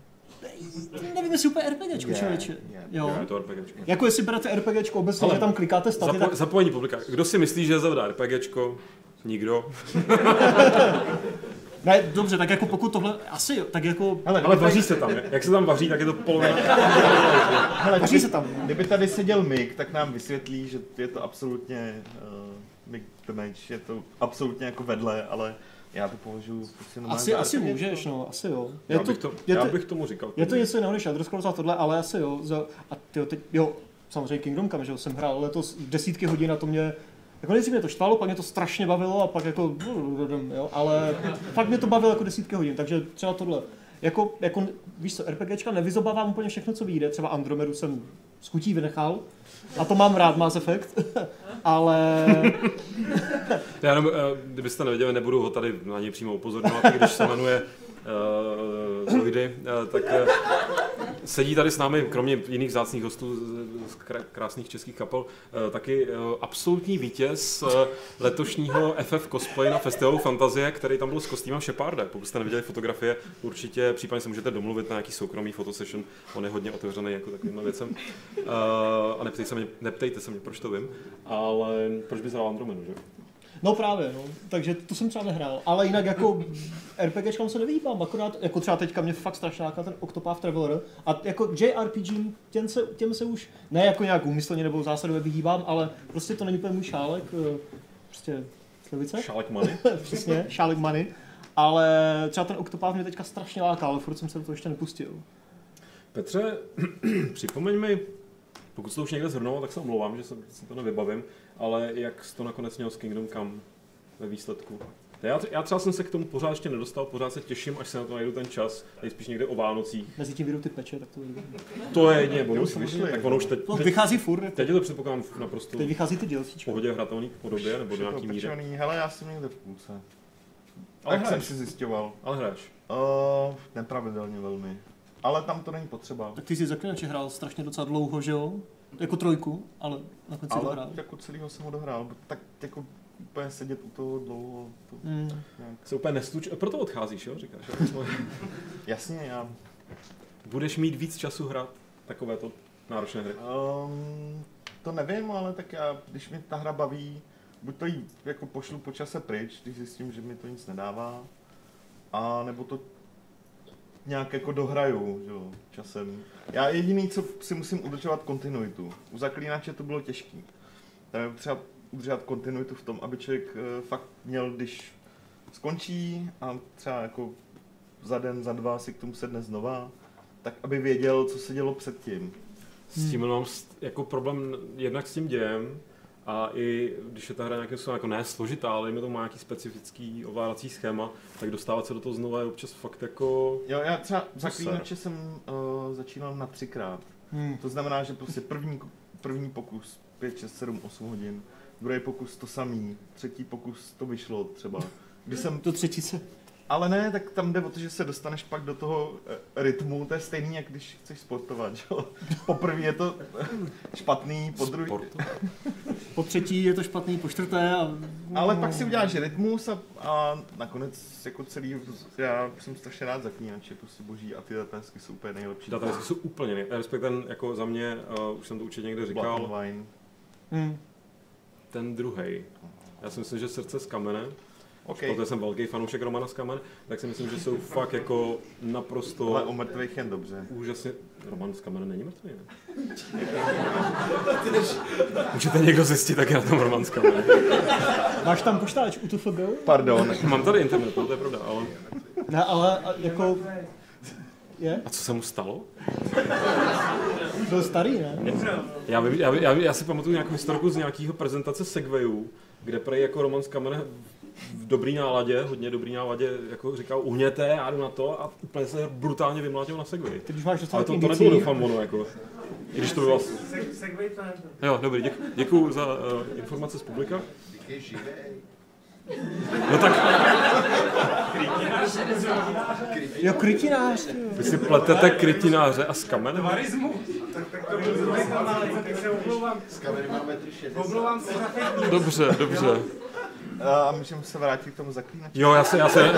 [SPEAKER 5] Nevím, jestli úplně RPGčko,
[SPEAKER 2] Je,
[SPEAKER 5] člověče.
[SPEAKER 2] je.
[SPEAKER 5] Jo.
[SPEAKER 1] Je to RPGčko.
[SPEAKER 5] Jako jestli berete RPGčko obecně,
[SPEAKER 1] Ale
[SPEAKER 5] že tam klikáte staty,
[SPEAKER 1] Zapo-
[SPEAKER 5] tak
[SPEAKER 1] zapojení publika. Kdo si myslí, že je Zelda RPGčko? Nikdo.
[SPEAKER 5] Ne, dobře, tak jako pokud tohle, asi jo, tak jako,
[SPEAKER 2] Hele,
[SPEAKER 1] Ale vaří se tam. Jak se tam vaří, tak je to polovina.
[SPEAKER 2] hele,
[SPEAKER 5] vaří se tam.
[SPEAKER 2] Kdyby tady seděl Mik, tak nám vysvětlí, že je to absolutně uh, Mik the Mage, je to absolutně jako vedle, ale Já to považuji prostě
[SPEAKER 5] Asi, asi můžeš, no, asi jo. Je
[SPEAKER 1] Já
[SPEAKER 5] to,
[SPEAKER 1] bych, to,
[SPEAKER 5] je
[SPEAKER 1] já
[SPEAKER 5] to,
[SPEAKER 1] bych tomu říkal.
[SPEAKER 5] je to něco jiného než Elder Scrolls a tohle, ale asi jo. Za, a tyjo, teď, jo, samozřejmě Kingdom Come, že jo, jsem hrál letos desítky hodin a to mě jako nejdřív mě to štvalo, pak mě to strašně bavilo a pak jako, jo, ale fakt mě to bavilo jako desítky hodin, takže třeba tohle. Jako, jako víš co, RPGčka nevyzobávám úplně všechno, co vyjde, třeba Andromedu jsem z chutí vynechal, a to mám rád, Mass Effect, ale
[SPEAKER 1] Já jenom, eh, kdybyste nevěděli, nebudu ho tady na něj přímo upozorňovat, když se jmenuje uh, Vojdy, uh, tak uh, sedí tady s námi, kromě jiných zácných hostů z, z krá- krásných českých kapel, taky absolutní vítěz letošního FF cosplay na festivalu Fantazie, který tam byl s kostýmem Sheparda. Pokud jste neviděli fotografie, určitě případně se můžete domluvit na nějaký soukromý fotosession, on je hodně otevřený jako takovým věcem. A neptejte se, mě, neptejte se mě, proč to vím, ale proč bys hrál Andromedu, že?
[SPEAKER 5] No právě, no. takže to jsem třeba nehrál. Ale jinak jako RPGčkám se nevyhýbám, akorát jako třeba teďka mě fakt strašně láká ten Octopath Traveler. A jako JRPG, těm se, těm se už ne jako nějak úmyslně nebo zásadově vyhýbám, ale prostě to není úplně můj šálek. eh, Prostě slivice,
[SPEAKER 1] Šálek money.
[SPEAKER 5] přesně, šálek money. Ale třeba ten Octopath mě teďka strašně láká, ale furt jsem se do toho ještě nepustil.
[SPEAKER 1] Petře, připomeň mi, pokud jsi to už někde zhrnul, tak se omlouvám, že se, si to nevybavím, ale jak jsi to nakonec měl s Kingdom Come ve výsledku? Já, já třeba jsem se k tomu pořád ještě nedostal, pořád se těším, až se na to najdu ten čas, nejspíš někde o Vánocích.
[SPEAKER 5] Mezi tím vyjdou ty peče, tak to vyjde.
[SPEAKER 1] To je jedině bonus,
[SPEAKER 2] vyšly,
[SPEAKER 1] tak ono už teď,
[SPEAKER 5] No, vychází furt, jako.
[SPEAKER 1] teď je to předpokládám v naprosto
[SPEAKER 5] teď
[SPEAKER 1] v
[SPEAKER 5] vychází ty DLCčka.
[SPEAKER 1] pohodě hratelný podobě, nebo do nějaký míře.
[SPEAKER 2] pečený. Hele, já jsem někde v půlce.
[SPEAKER 1] Ale
[SPEAKER 2] Tak jsem si zjišťoval.
[SPEAKER 1] Ale hraješ.
[SPEAKER 2] Uh, nepravidelně velmi. Ale tam to není potřeba.
[SPEAKER 5] Tak ty jsi zaklinače hrál strašně docela dlouho, že jo? Jako trojku, ale nakonec
[SPEAKER 2] Ale
[SPEAKER 5] hrál.
[SPEAKER 2] jako celýho jsem ho dohrál. Tak jako úplně sedět u toho dlouho. To,
[SPEAKER 5] Mm.
[SPEAKER 2] nějak.
[SPEAKER 1] Se úplně nestuč, proto odcházíš, jo, říkáš. jo?
[SPEAKER 2] Jasně, já.
[SPEAKER 1] Budeš mít víc času hrát takovéto náročné hry.
[SPEAKER 2] Um, to nevím, ale tak já, když mi ta hra baví, buď to jí jako pošlu po čase pryč, když zjistím, že mi to nic nedává, a nebo to nějak jako dohraju, že jo, časem. Já jediný, co si musím udržovat kontinuitu. U zaklínače to bylo těžký. Tam je třeba udržovat kontinuitu v tom, aby člověk eh, fakt měl, když skončí a třeba jako za den, za dva si k tomu sedne znova, tak aby věděl, co se dělo předtím.
[SPEAKER 1] S tím mám jako problém jednak s tím dějem a i když je ta hra nějakým způsobem jako ne složitá, ale jim to má nějaký specifický ovládací schéma, tak dostávat se do toho znova je občas fakt jako...
[SPEAKER 2] Jo, já třeba
[SPEAKER 1] To
[SPEAKER 2] zaklínače jsem uh, začínal na třikrát.
[SPEAKER 5] Hmm.
[SPEAKER 2] To znamená, že prostě první, první pokus 5, 6, 7, 8 hodin, druhý pokus to samý, třetí pokus to vyšlo třeba. Když jsem,
[SPEAKER 5] To třetí se
[SPEAKER 2] ale ne, tak tam jde o to, že se dostaneš pak do toho eh, rytmu, to je stejný, jak když chceš sportovat, že jo. Poprvé je to špatný, po druhý.
[SPEAKER 5] Po třetí je to špatný, po čtvrté a...
[SPEAKER 2] ale pak si uděláš rytmus a, a nakonec jako celý, já jsem strašně rád zaklínače, prostě boží a ty datasky jsou úplně nejlepší.
[SPEAKER 1] Databázy jsou úplně nej... Respektive ten jako za mě, uh, už jsem to určitě někde říkal,
[SPEAKER 2] and Wine.
[SPEAKER 5] Hmm.
[SPEAKER 1] ten druhý. Já si myslím, že srdce z kamene,
[SPEAKER 2] Okay.
[SPEAKER 1] protože jsem velký fanoušek Romana z kamene, tak si myslím, že jsou fakt jako naprosto
[SPEAKER 2] Ale o mrtvých jen dobře.
[SPEAKER 1] úžasně... Roman z kamene není mrtvý, ne? Můžete někdo zjistit, tak je na tom Roman z kamene.
[SPEAKER 5] Máš tam poštáč u TFG?
[SPEAKER 2] Pardon.
[SPEAKER 1] Mám tady internet, no, to je pravda, ale...
[SPEAKER 5] Ne, ale jako... Je?
[SPEAKER 1] A co se mu stalo?
[SPEAKER 5] Byl starý, ne?
[SPEAKER 1] Já, vím, já, já, já si pamatuju nějakou historku z nějakého prezentace Segwayů, kde prej jako Roman z kamene v dobrý náladě, hodně dobrý náladě, jako říkal, uhněte, já jdu na to a úplně se brutálně vymlátil na Segway.
[SPEAKER 5] Teď už máš
[SPEAKER 1] Ale
[SPEAKER 5] dostatek
[SPEAKER 1] to, to nebylo doufám ono, jako. I když to bylo... Jo, dobrý, děkuji, děkuji za uh, informace z publika. No tak,
[SPEAKER 5] Jo, krytinář. ty jo.
[SPEAKER 1] vy si pletete krytináře a s kamenem? Dobře, dobře.
[SPEAKER 2] A můžeme se vrátit k tomu zaklínači.
[SPEAKER 1] Jo, já se, já se,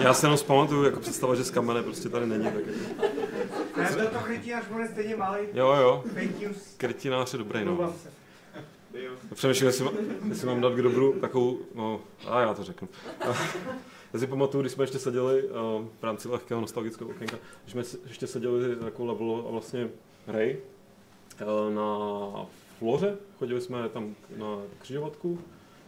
[SPEAKER 1] já se jenom zpamatuju, jako představa, že z kamene prostě tady není. Tak jako.
[SPEAKER 6] Ne, to krytínář bude stejně malý.
[SPEAKER 1] Jo, jo, krytinář je dobrý, no. Přemýšlím, jestli, jestli mám dát k dobru takovou, no, a já to řeknu. Já si pamatuju, když jsme ještě seděli uh, v rámci lehkého nostalgického okénka, když jsme ještě seděli jako level a vlastně hry uh, na floře, chodili jsme tam na křižovatku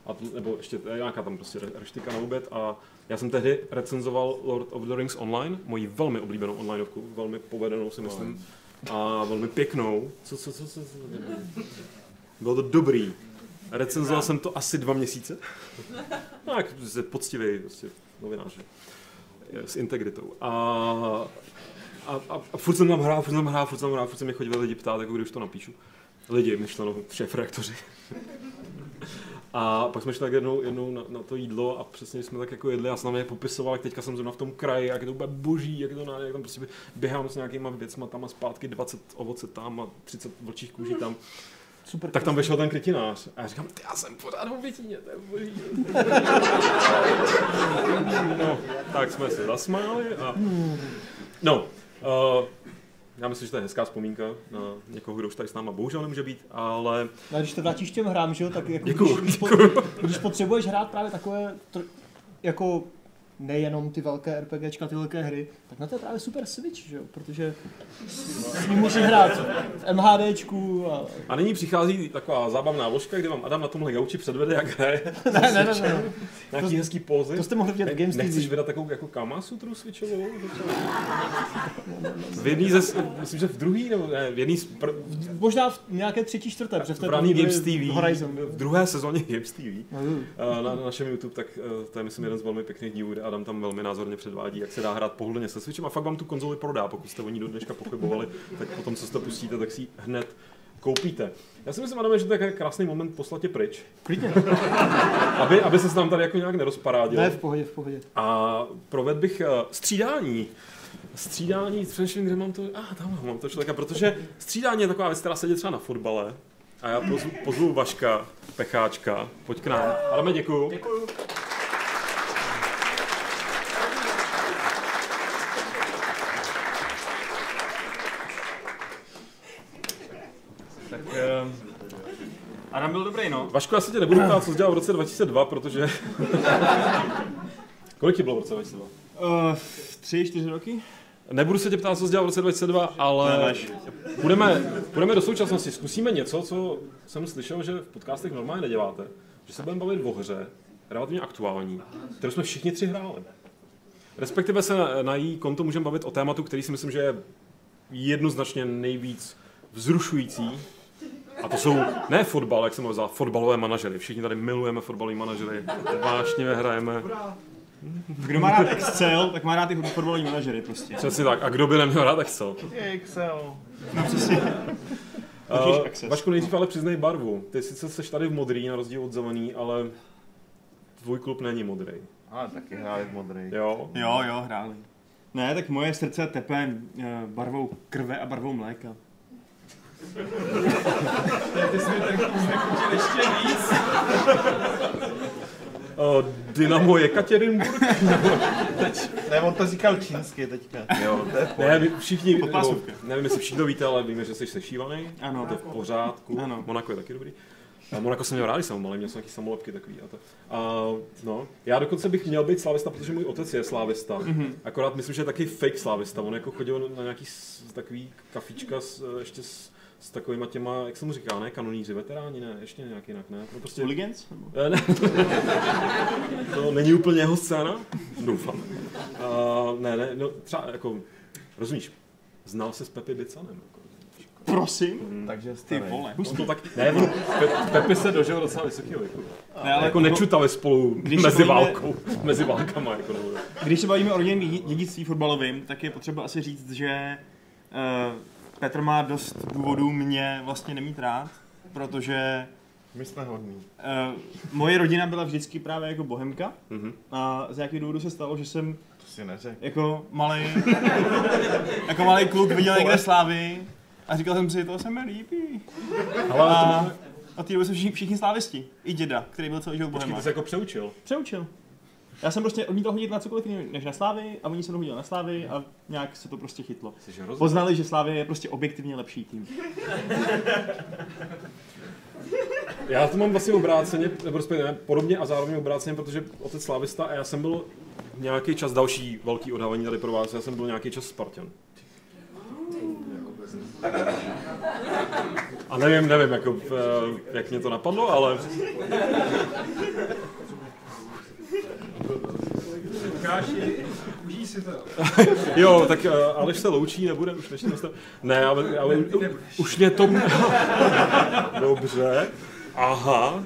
[SPEAKER 1] a, nebo ještě t- nějaká tam prostě re- reštika na oběd a já jsem tehdy recenzoval Lord of the Rings Online, moji velmi oblíbenou onlineovku, velmi povedenou si myslím, a velmi pěknou. Co, co, co, co, co? Bylo to dobrý. Recenzoval jsem to asi dva měsíce. No, jak prostě poctivý prostě novinář. je, S integritou. A, a, a, a furt jsem tam hrál, furt jsem hrál, furt jsem hrál, furt se mě chodili lidi ptát, jako když to napíšu. Lidi, myšleno šéf reaktoři. A pak jsme šli tak jednou, jednou na, na, to jídlo a přesně jsme tak jako jedli, jsem tam je popisoval, jak teďka jsem zrovna v tom kraji, jak je to úplně boží, jak je to nádherné, jak tam prostě běhám s nějakýma věcma tam a zpátky 20 ovoce tam a 30 vlčích kůží tam.
[SPEAKER 5] Super.
[SPEAKER 1] Tak tam vešel ten krytinář a já říkám, ty, já jsem pořád v Betíně, to je boží. no, tak jsme se zasmáli a... No, uh, já myslím, že to je hezká vzpomínka na někoho, kdo už tady s náma bohužel nemůže být, ale
[SPEAKER 5] No, a když to vrátíš těm hrám, že jo, tak jako
[SPEAKER 1] Děkuju,
[SPEAKER 5] když, po, když potřebuješ hrát právě takové, tr, jako nejenom ty velké RPGčka, ty velké hry, tak na to je právě super Switch, že jo, protože s ním můžeš hrát v MHDčku a...
[SPEAKER 1] A nyní přichází taková zábavná vložka, kde vám Adam na tomhle gauči předvede, jak hraje.
[SPEAKER 5] Ne, ne, ne, ne.
[SPEAKER 1] Nějaký hezký pózy.
[SPEAKER 5] To jste mohli vidět v Games
[SPEAKER 1] Nechceš vydat takovou jako Kamasutru switchovou? V jedný ze, myslím, že v druhý, nebo ne, v jedný z pr-
[SPEAKER 5] Možná v nějaké třetí, čtvrté, protože v té
[SPEAKER 1] v Games TV,
[SPEAKER 5] Horizon.
[SPEAKER 1] v druhé sezóně Games TV,
[SPEAKER 5] Mhm.
[SPEAKER 1] eh, na, na našem YouTube, tak eh, to je myslím jeden z velmi pěkných dílů, Adam tam velmi názorně předvádí, jak se dá hrát pohodlně se Switchem a fakt vám tu konzoli prodá, pokud jste o ní do dneška pochybovali, tak potom, co to pustíte, tak si ji hned koupíte. Já si myslím, Adame, že to je takový krásný moment poslat tě pryč,
[SPEAKER 5] Klidně.
[SPEAKER 1] aby, aby se nám tady jako nějak nerozparádil.
[SPEAKER 5] Ne, v pohodě, v pohodě.
[SPEAKER 1] A provedl bych eh, střídání. Střídání, přemýšlím, kde mám to, a ah, tam mám to člověka, protože střídání je taková věc, která se děje třeba na fotbale. A já pozvu, pozvu Vaška, Pecháčka, pojď k nám. Adame, děkuju. Děkuju.
[SPEAKER 7] Byl dobrý, no.
[SPEAKER 1] Vašku, já se tě nebudu ptát, co jsi dělal v roce 2002, protože... Kolik ti bylo v roce 2002?
[SPEAKER 7] Uh, tři, čtyři roky?
[SPEAKER 1] Nebudu se tě ptát, co jsi dělal v roce 2002, ale půjdeme, půjdeme do současnosti. Zkusíme něco, co jsem slyšel, že v podcastech normálně neděláte. Že se budeme bavit o hře, relativně aktuální, kterou jsme všichni tři hráli. Respektive se na, na její konto můžeme bavit o tématu, který si myslím, že je jednoznačně nejvíc vzrušující. A to jsou ne fotbal, jak jsem mluvil, fotbalové manažery. Všichni tady milujeme fotbalové manažery, vážně hrajeme.
[SPEAKER 7] Kdo má rád Excel, tak má rád i fotbalový manažery prostě.
[SPEAKER 1] Přesně tak. A kdo by neměl rád Excel?
[SPEAKER 2] Excel.
[SPEAKER 7] No přesně.
[SPEAKER 1] Uh. Vašku, nejdřív ale přiznej barvu. Ty sice jsi tady v modrý, na rozdíl od zelený, ale tvůj klub není modrý.
[SPEAKER 2] Ale taky hráli v modrý.
[SPEAKER 1] Jo?
[SPEAKER 7] Jo, jo, hráli. Ne, tak moje srdce tepe eh, barvou krve a barvou mléka.
[SPEAKER 1] Uh, Dynamo Jekaterinburg?
[SPEAKER 2] Ne, on to říkal čínsky teďka. Jo, to je
[SPEAKER 1] ne, my všichni, nebo, nevím, jestli všichni to víte, ale víme, že jsi sešívaný.
[SPEAKER 7] Ano.
[SPEAKER 1] To je v pořádku.
[SPEAKER 7] Ano.
[SPEAKER 1] Monako je taky dobrý. A Monako jsem měl rád, když jsem malý, měl jsem nějaký samolepky takový a to. A, no, já dokonce bych měl být slávista, protože můj otec je slávista. Mm-hmm. Akorát myslím, že je taky fake slávista. On jako chodil na nějaký takový kafička s, ještě s, s takovýma těma, jak se mu říká, ne, kanoníři, veteráni, ne, ještě nějak jinak, ne? No prostě,
[SPEAKER 7] Hooligans?
[SPEAKER 1] Eh, ne. to není úplně jeho scéna, doufám. Uh, ne, ne, no třeba jako, rozumíš, znal se s Pepi Bicanem. Jako.
[SPEAKER 7] Prosím?
[SPEAKER 2] Takže
[SPEAKER 7] Ty vole.
[SPEAKER 1] To tak, ne, on, Pe, Pepi se dožil docela vysokého věku.
[SPEAKER 7] Ne, ale
[SPEAKER 1] Jako nečutali spolu
[SPEAKER 7] Když
[SPEAKER 1] mezi
[SPEAKER 7] bavíme-
[SPEAKER 1] válkou, mezi válkama. Jako, nebo,
[SPEAKER 7] Když se bavíme o rodinném dědi- dědictví fotbalovým, tak je potřeba asi říct, že uh, Petr má dost důvodů mě vlastně nemít rád, protože
[SPEAKER 2] My jsme hodní.
[SPEAKER 7] uh, moje rodina byla vždycky právě jako bohemka
[SPEAKER 1] Mhm.
[SPEAKER 7] a z jakých důvodů se stalo, že jsem
[SPEAKER 2] To si neřek.
[SPEAKER 7] jako malý jako malý kluk viděl někde slávy a říkal jsem si, to se mi líbí.
[SPEAKER 1] Ale
[SPEAKER 7] A, a ty jsou všichni, všichni slávisti. I děda, který byl celý život
[SPEAKER 1] počkej, ty
[SPEAKER 7] bohemák.
[SPEAKER 1] jsi jako přeučil.
[SPEAKER 7] Přeučil. Já jsem prostě odmítal hodit na cokoliv jiného než na slávy a oni se hodili na slávy a nějak se to prostě chytlo. Poznali, že Slávě je prostě objektivně lepší tým.
[SPEAKER 1] Já to mám vlastně obráceně, nebo respektive ne, podobně a zároveň obráceně, protože otec Slavista a já jsem byl nějaký čas, další velký odhalení tady pro vás, já jsem byl nějaký čas Spartan. A nevím, nevím, jako, eh, jak mě to napadlo, ale
[SPEAKER 6] Lukáši, užij si to.
[SPEAKER 1] Jo, tak uh, Aleš se loučí, nebude už než nastav... Ne, ale, ale u, už mě to... Dobře. Aha.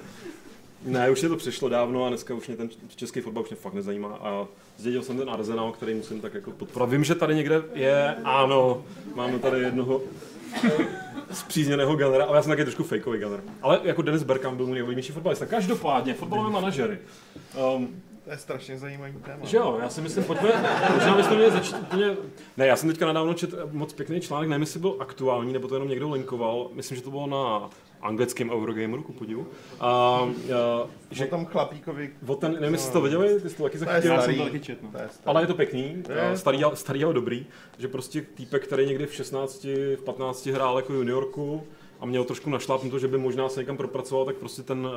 [SPEAKER 1] Ne, už je to přešlo dávno a dneska už mě ten český fotbal už mě fakt nezajímá a zdědil jsem ten Arsenal, který musím tak jako podporovat. Vím, že tady někde je, ano, máme tady jednoho zpřízněného genera, ale já jsem taky trošku fakeový gener. Ale jako Dennis Bergkamp byl můj nejoblíbenější fotbalista. Každopádně, fotbalové manažery. Um,
[SPEAKER 2] To je strašně zajímavý téma.
[SPEAKER 1] že jo, já si myslím, pojďme, možná bychom měli začít úplně, ne, já jsem teďka nedávno četl moc pěkný článek, nevím, jestli byl aktuální, nebo to jenom někdo linkoval, myslím, že to bylo na anglickém Eurogameru, ku podivu. A, a
[SPEAKER 2] Že tam chlapíkovi,
[SPEAKER 1] o ten, nevím, jestli jste to viděli, ty jsi to taky
[SPEAKER 2] to je
[SPEAKER 1] zachytil.
[SPEAKER 2] starý,
[SPEAKER 7] to taky četl, no.
[SPEAKER 2] to je.
[SPEAKER 1] Ale je to pěkný,
[SPEAKER 2] Je.
[SPEAKER 1] starý, a- starý ale dobrý, že prostě týpek, který někdy v 16, v 15 hrál jako juniorku a měl trošku našlápnuto, že by možná se někam propracoval, tak prostě ten uh,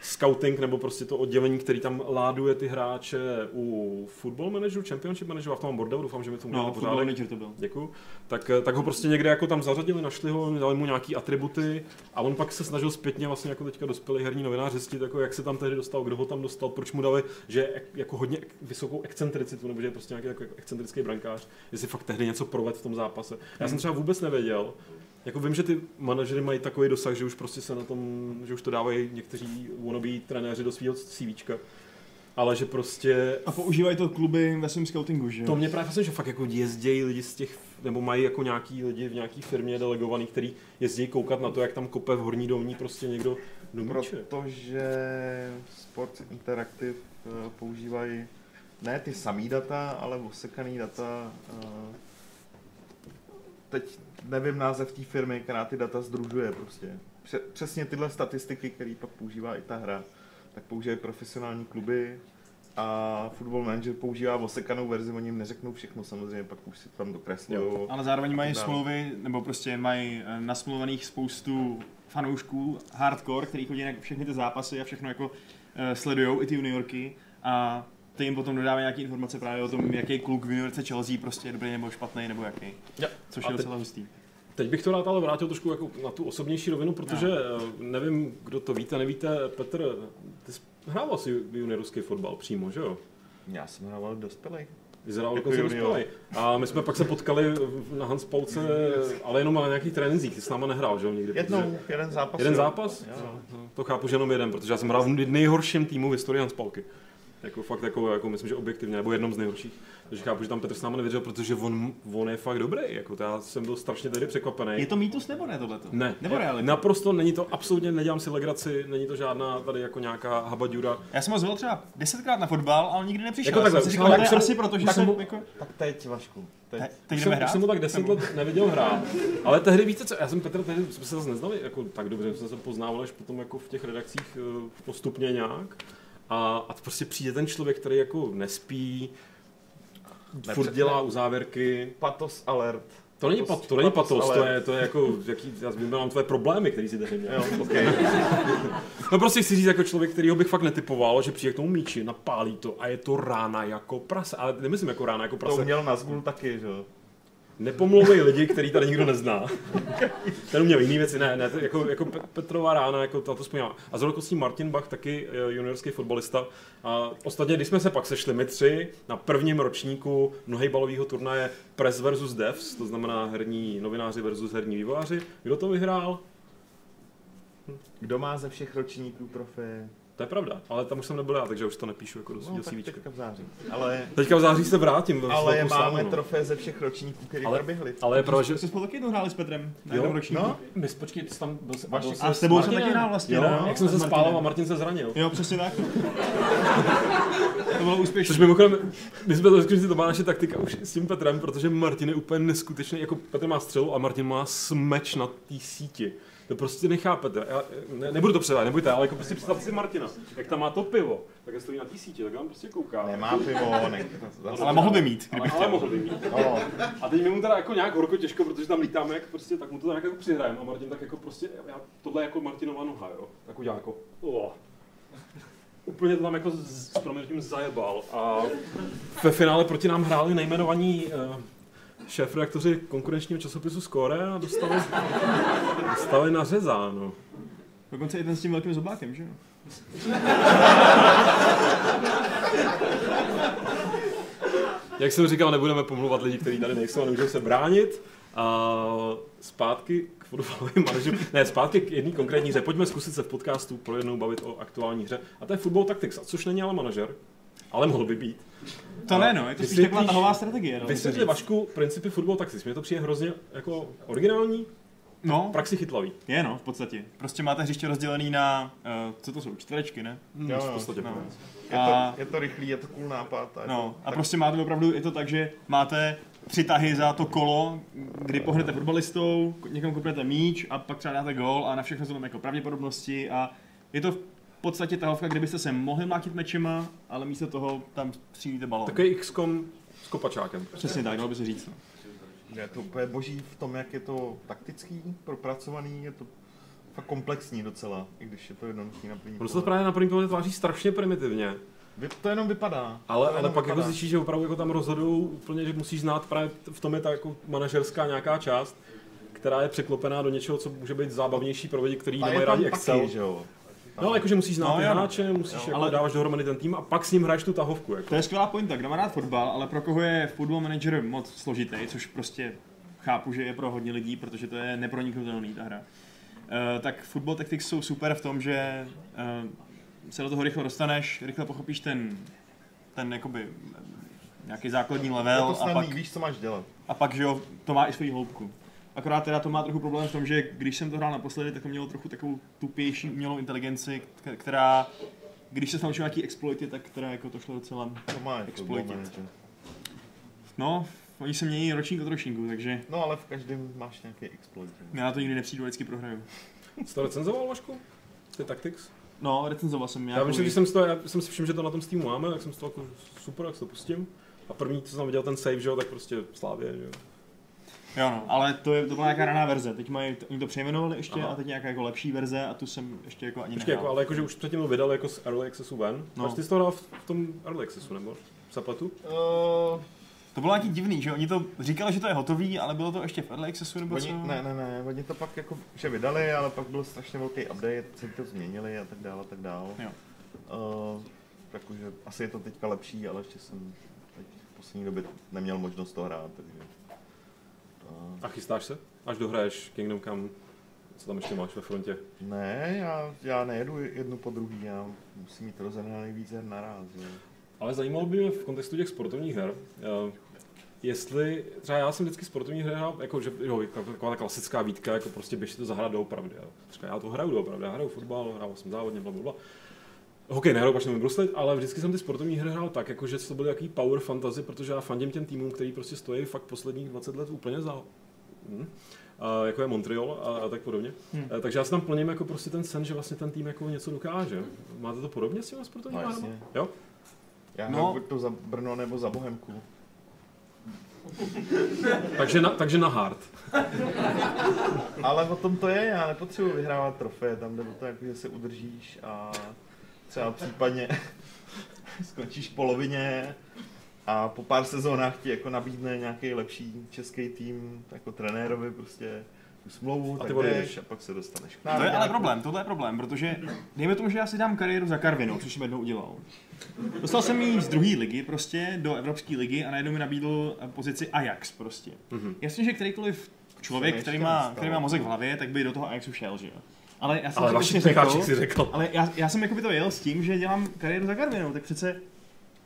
[SPEAKER 1] scouting nebo prostě to oddělení, který tam láduje ty hráče u football manageru, championship manageru, a v tom bordelu, doufám, že mi to udělali
[SPEAKER 7] No,
[SPEAKER 1] pořádek.
[SPEAKER 7] manager to byl.
[SPEAKER 1] Děkuju. Tak, eh, tak ho prostě někde jako tam zařadili, našli ho, dali mu nějaký atributy a on pak se snažil zpětně vlastně jako teďka dospělý herní novinář zjistit, jako jak se tam tehdy dostal, kdo ho tam dostal, proč mu dali, že je jako hodně vysokou excentricitu, nebo že je prostě nějaký jako excentrický brankář, jestli fakt tehdy něco provedl v tom zápase. Já jsem třeba vůbec nevěděl, jako vím, že ty manažery mají takový dosah, že už prostě se na tom, že už to dávají někteří wannabe trenéři do svého CVčka, ale že prostě
[SPEAKER 7] A používají to kluby ve svém scoutingu, že jo?
[SPEAKER 1] to mě právě fascinuje, že fakt jako jezdí lidi z těch, nebo mají jako nějaký lidi v nějaký firmě delegovaný, který jezdí koukat na to, jak tam kope v horní dolní prostě někdo do míče.
[SPEAKER 2] Protože Sports Interactive eh, používají ne ty samý data, ale osekaný data. eh, Teď nevím název té firmy, která ty data združuje prostě. Pře- Přesně tyhle statistiky, které pak používá i ta hra, tak používají profesionální kluby a Football Manager používá osekanou verzi, oni jim neřeknou všechno samozřejmě, pak už si to tam dokreslují.
[SPEAKER 7] Ale zároveň mají smlouvy, nebo prostě mají eh, nasmluvaných spoustu fanoušků, hardcore, který chodí na všechny ty zápasy a všechno jako uh, sledujou, i ty juniorky a ty jim potom dodávají nějaké informace právě o tom, jaký kluk v juniorce Chelsea prostě je dobrý nebo špatný nebo jaký.
[SPEAKER 1] Ja.
[SPEAKER 7] Což
[SPEAKER 1] A
[SPEAKER 7] je docela hustý.
[SPEAKER 1] Teď bych to rád ale vrátil trošku jako na tu osobnější rovinu, protože no. nevím, kdo to víte, nevíte, Petr, ty jsi hrával si juniorský fotbal přímo, že jo?
[SPEAKER 2] Já jsem hrával dospělej.
[SPEAKER 1] Vyzeral
[SPEAKER 2] Jako junior.
[SPEAKER 1] dospělej. A my jsme pak se potkali na Hans Pauce, ale jenom na nějakých trénincích, ty s náma nehrál, že jo, nikdy? protože-
[SPEAKER 2] Jednou, jeden zápas.
[SPEAKER 1] Jeden
[SPEAKER 2] jo.
[SPEAKER 1] zápas?
[SPEAKER 2] Jo.
[SPEAKER 1] No, To chápu, že jenom jeden, protože já jsem hrál v nejhorším týmu v historii Hanspalky. Jako fakt jako, jako myslím, že objektivně, nebo jednom z nejhorších. Takže chápu, že tam Petr s námi nevěřil, protože on, on je fakt dobrý. Jako já jsem byl strašně tady překvapený.
[SPEAKER 7] Je to mýtus nebo ne tohleto?
[SPEAKER 1] Ne,
[SPEAKER 7] Nebo realita?
[SPEAKER 1] Naprosto není to, absolutně nedělám si legraci, není to žádná tady jako nějaká habaďura.
[SPEAKER 7] Já jsem ho zval třeba desetkrát na fotbal, ale nikdy nepřišel.
[SPEAKER 1] Jako
[SPEAKER 7] Já
[SPEAKER 1] takhle,
[SPEAKER 7] jsem si říkal, je
[SPEAKER 1] jsem-
[SPEAKER 7] asi proto, že
[SPEAKER 1] tak
[SPEAKER 7] jsem
[SPEAKER 1] mu-
[SPEAKER 7] jako...
[SPEAKER 2] Tak teď, Vašku. Teď.
[SPEAKER 7] Teď
[SPEAKER 1] Už
[SPEAKER 7] jdeme
[SPEAKER 1] jsem,
[SPEAKER 7] hrát?
[SPEAKER 1] jsem mu tak deset let neviděl hrát, ale tehdy víte co, já jsem Petr, tehdy jsme se zase neznali jako tak dobře, jsme se poznávali až potom jako v těch redakcích eh, postupně nějak. A, a prostě přijde ten člověk, který jako nespí, furt
[SPEAKER 2] Nepře-
[SPEAKER 1] dělá uzávěrky.
[SPEAKER 2] Patos alert.
[SPEAKER 1] To není,
[SPEAKER 2] Patos-
[SPEAKER 1] pat, to není
[SPEAKER 2] patos,
[SPEAKER 1] patos, to je, to je jako, jaký, já vymám tvoje problémy, který si tehdy měl.
[SPEAKER 2] Jo, okay.
[SPEAKER 1] No prostě chci říct jako člověk, který bych fakt netypoval, že přijde k tomu míči, napálí to a je to rána jako prase. Ale nemyslím jako rána jako
[SPEAKER 2] To
[SPEAKER 1] prase.
[SPEAKER 2] měl na zgul taky, že jo.
[SPEAKER 1] Nepomlouvej lidi, který tady nikdo nezná. Ten uměl jiný věci, ne, ne, jako, jako Pe- Petrová rána, jako to, to vzpomínám. A z okolností Martin Bach, taky eh, juniorský fotbalista. A ostatně, když jsme se pak sešli my tři na prvním ročníku mnohejbalového turnaje Press versus Devs, to znamená herní novináři versus herní vývojáři, kdo to vyhrál?
[SPEAKER 2] Kdo má ze všech ročníků trofej?
[SPEAKER 1] To je pravda, ale tam už jsem nebyl já, takže už to nepíšu jako do
[SPEAKER 2] No,
[SPEAKER 1] CVčka.
[SPEAKER 2] teďka v září. Ale,
[SPEAKER 1] Teďka v září se vrátím.
[SPEAKER 2] ale máme
[SPEAKER 1] slávu, no.
[SPEAKER 2] trofej ze všech ročníků, který
[SPEAKER 1] Ale-
[SPEAKER 2] proběhly.
[SPEAKER 1] Ale je pravda, že...
[SPEAKER 7] Jste spolu taky jednou hráli s Petrem na
[SPEAKER 1] Jo,
[SPEAKER 7] jednom ročníku.
[SPEAKER 2] No,
[SPEAKER 1] My, počkej, ty jsi tam byl, se,
[SPEAKER 2] Vaši
[SPEAKER 1] byl
[SPEAKER 7] A s tebou jsem taky hrál vlastně,
[SPEAKER 1] Jo,
[SPEAKER 7] no.
[SPEAKER 1] jak jsem se spálil a Martin se zranil.
[SPEAKER 7] Jo, přesně tak. to bylo úspěšné.
[SPEAKER 1] Což mimochodem, my jsme to řekli, že to byla naše taktika už s tím Petrem, protože Martin je úplně neskutečný, jako Petr má střelu a Martin má smeč na té síti. To prostě nechápete. Já, ne, nebudu to předávat, nebojte, ale jako prostě představte si Martina, jak tam má to pivo, tak jak stojí na té síti, tak on prostě kouká.
[SPEAKER 2] nemá pivo, ne.
[SPEAKER 7] Ale mohl by mít,
[SPEAKER 1] ale,
[SPEAKER 7] kdyby
[SPEAKER 1] ale mohl by mít.
[SPEAKER 2] No,
[SPEAKER 1] A teď my mu teda jako nějak horko těžko, protože tam lítáme, jak prostě, tak mu to tak jako přihrajeme a Martin tak jako prostě, já, tohle je jako Martinova noha, jo, tak udělá jako, oh. Úplně to tam jako s, s proměnutím zajebal a ve finále proti nám hráli nejmenovaní uh, šéf-redaktoři konkurenčního časopisu Score a dostali, dostali nařezáno.
[SPEAKER 7] Dokonce i ten s tím velkým zobákem, že jo?
[SPEAKER 1] Jak jsem říkal, nebudeme pomluvat lidi, kteří tady nejsou a nemůžou se bránit. A zpátky k fotbalovým manažerům. Ne, zpátky k jedné konkrétní hře. Pojďme zkusit se v podcastu pro jednou bavit o aktuální hře. A to je Football Tactics, což není ale manažer, ale mohl by být.
[SPEAKER 7] To ne, no, je to spíš taková tahová strategie. No,
[SPEAKER 1] Vysvětli Vašku principy Football Tactics. Mně to přijde hrozně jako originální,
[SPEAKER 7] no,
[SPEAKER 1] v praxi chytlavý.
[SPEAKER 7] je no, v podstatě. Prostě máte hřiště rozdělený na, uh, co to jsou, čtverečky, ne?
[SPEAKER 2] Jo,
[SPEAKER 1] v podstatě.
[SPEAKER 7] No.
[SPEAKER 2] Je,
[SPEAKER 7] A-
[SPEAKER 2] to, je to rychlý, je to cool nápad. A
[SPEAKER 7] No,
[SPEAKER 2] to,
[SPEAKER 7] a
[SPEAKER 2] tak-
[SPEAKER 7] prostě máte opravdu, je to tak, že máte tři tahy za to kolo, kdy pohnete fotbalistou, někam kopnete míč a pak třeba dáte gol a na všechno jsou tam jako pravděpodobnosti a je to v podstatě tahovka, kde byste se mohli mlátit mečema, ale místo toho tam střílíte balón.
[SPEAKER 1] Takový XCOM s kopačákem.
[SPEAKER 7] Přesně tak, dalo by se říct. No.
[SPEAKER 2] Je to úplně boží v tom, jak je to taktický, propracovaný, je to fakt komplexní docela, i když je to jednoduchý na první
[SPEAKER 1] Ono se to právě na první pohled tváří strašně primitivně.
[SPEAKER 2] Vy- To jenom vypadá.
[SPEAKER 1] Ale,
[SPEAKER 2] jenom
[SPEAKER 1] pak jako
[SPEAKER 2] vypadá.
[SPEAKER 1] zjistíš, že opravdu jako tam rozhodují úplně, že musíš znát právě v tom je ta jako manažerská nějaká část, která je překlopená do něčeho, co může být zábavnější pro lidi, kteří nemají rádi Excel.
[SPEAKER 2] taky, že jo.
[SPEAKER 1] No jakože musíš znát
[SPEAKER 7] No,
[SPEAKER 1] ty
[SPEAKER 7] jo, no.
[SPEAKER 1] hráče, musíš jako
[SPEAKER 7] ale-
[SPEAKER 1] dáváš dohromady ten tým a pak s ním hraješ tu tahovku. Jako.
[SPEAKER 7] To je skvělá pointa, kdo má rád fotbal, ale pro koho je Football Manager moc složitý, což prostě chápu, že je pro hodně lidí, protože to je neproniknutelný ta hra. Uh, tak Football Tactics jsou super v tom, že uh, se do toho rychle dostaneš, rychle pochopíš ten, ten jakoby nějaký základní
[SPEAKER 2] Je
[SPEAKER 7] level
[SPEAKER 2] to
[SPEAKER 7] a
[SPEAKER 2] snadný,
[SPEAKER 7] pak,
[SPEAKER 2] víš, co máš dělat.
[SPEAKER 7] a pak, že jo, to má i svoji hloubku. Akorát teda to má trochu problém v tom, že když jsem to hrál naposledy, tak to mělo trochu takovou tupější umělou inteligenci, která, když se naučil nějaký exploity, tak teda jako to šlo docela
[SPEAKER 2] To má jako Manager.
[SPEAKER 7] No, oni se mění ročník od ročníku, takže
[SPEAKER 2] No ale v každém máš nějaký exploit.
[SPEAKER 7] já na to nikdy nepřijdu, vždycky prohraju.
[SPEAKER 1] Jsi to recenzoval, Vašku? Ty Tactics?
[SPEAKER 7] No, recenzoval jsem
[SPEAKER 1] Já
[SPEAKER 7] nějakou...
[SPEAKER 1] vím, že když jsem, si to, já jsem si všiml, že to na tom Steamu máme, tak jsem si to jako super, jak si to pustím. A první, co jsem tam viděl, ten save, že jo, tak prostě Slávě, že jo.
[SPEAKER 7] Jo, no, ale to, je, to byla nějaká raná verze. Teď mají, oni to přejmenovali ještě
[SPEAKER 1] Aha.
[SPEAKER 7] a teď nějaká jako lepší verze a tu jsem ještě jako ani
[SPEAKER 1] Počkej,
[SPEAKER 7] nehrál.
[SPEAKER 1] jako, ale jakože už předtím to vydal jako z Early Accessu ven.
[SPEAKER 7] No.
[SPEAKER 1] No. ty jsi to hrál v v tom Early Accessu, nebo? Se pletu?
[SPEAKER 2] Uh,
[SPEAKER 7] To bylo nějaký divný, že oni to říkali, že to je hotový, ale bylo to ještě v Early Accessu nebo
[SPEAKER 2] oni,
[SPEAKER 7] co?
[SPEAKER 2] ne, ne, ne, oni to pak jako že vydali, ale pak byl strašně velký update, celý to změnili a tak dále, a tak dále.
[SPEAKER 7] Jo.
[SPEAKER 2] Uh, takže asi je to teďka lepší, ale ještě jsem teď v poslední době neměl možnost to hrát, takže... Uh,
[SPEAKER 1] A chystáš se? Až dohraješ Kingdom Come, co tam ještě máš ve frontě?
[SPEAKER 2] ne, já, já nejedu jednu po druhý, já musím mít rozehraný víc her naraz, jo.
[SPEAKER 1] Ale zajímalo by mě v kontextu těch sportovních her, eh, jestli, třeba já jsem vždycky sportovní hry hrál, jako, že jo, jako taková ta klasická výtka, jako prostě běž si to zahrát doopravdy. Jo. Třeba já to hraju doopravdy, já hraju fotbal, hrál jsem závodně, bla, bla, bla. Hokej nehraju, pač nevím bruslit, ale vždycky jsem ty sportovní hry hrál tak, jako, že to byly jaký power fantasy, protože já fandím těm týmům, který prostě stojí fakt posledních 20 let úplně za hm. A jako je Montreal a, a tak podobně.
[SPEAKER 7] Hm.
[SPEAKER 1] Hmm. Takže já si tam plním jako prostě ten sen, že vlastně ten tým jako něco dokáže. Máte to podobně s těma sportovními
[SPEAKER 2] No, jasně.
[SPEAKER 1] Jo?
[SPEAKER 2] Já
[SPEAKER 7] No.
[SPEAKER 2] buď to za Brno nebo za Bohemku.
[SPEAKER 1] Takže na, takže na hard.
[SPEAKER 2] Ale o tom to je, já nepotřebuji vyhrávat trofeje, tam jde o to, jako, že se udržíš a třeba případně skončíš v polovině a po pár sezónách ti jako nabídne nějaký lepší český tým jako trenérovi prostě tu smlouvu,
[SPEAKER 1] A ty
[SPEAKER 2] tak
[SPEAKER 1] odejdeš.
[SPEAKER 2] jdeš a pak se dostaneš k
[SPEAKER 7] To je ale problém, tohle je problém, protože dejme tomu, že já si dám kariéru za Karvinou, což jsem jednou udělal. Dostal jsem ji z druhé ligy prostě do Evropské ligy a najednou mi nabídl pozici Ajax prostě.
[SPEAKER 1] Mhm.
[SPEAKER 7] Jasně, že kterýkoliv člověk, který má, který má mozek v hlavě, tak by do toho Ajaxu šel, že jo. Ale já jsem
[SPEAKER 1] Ale
[SPEAKER 7] si řekl,
[SPEAKER 1] si řekl.
[SPEAKER 7] ale já, já jsem jako by to jel s tím, že dělám kariéru za Karvinou, tak přece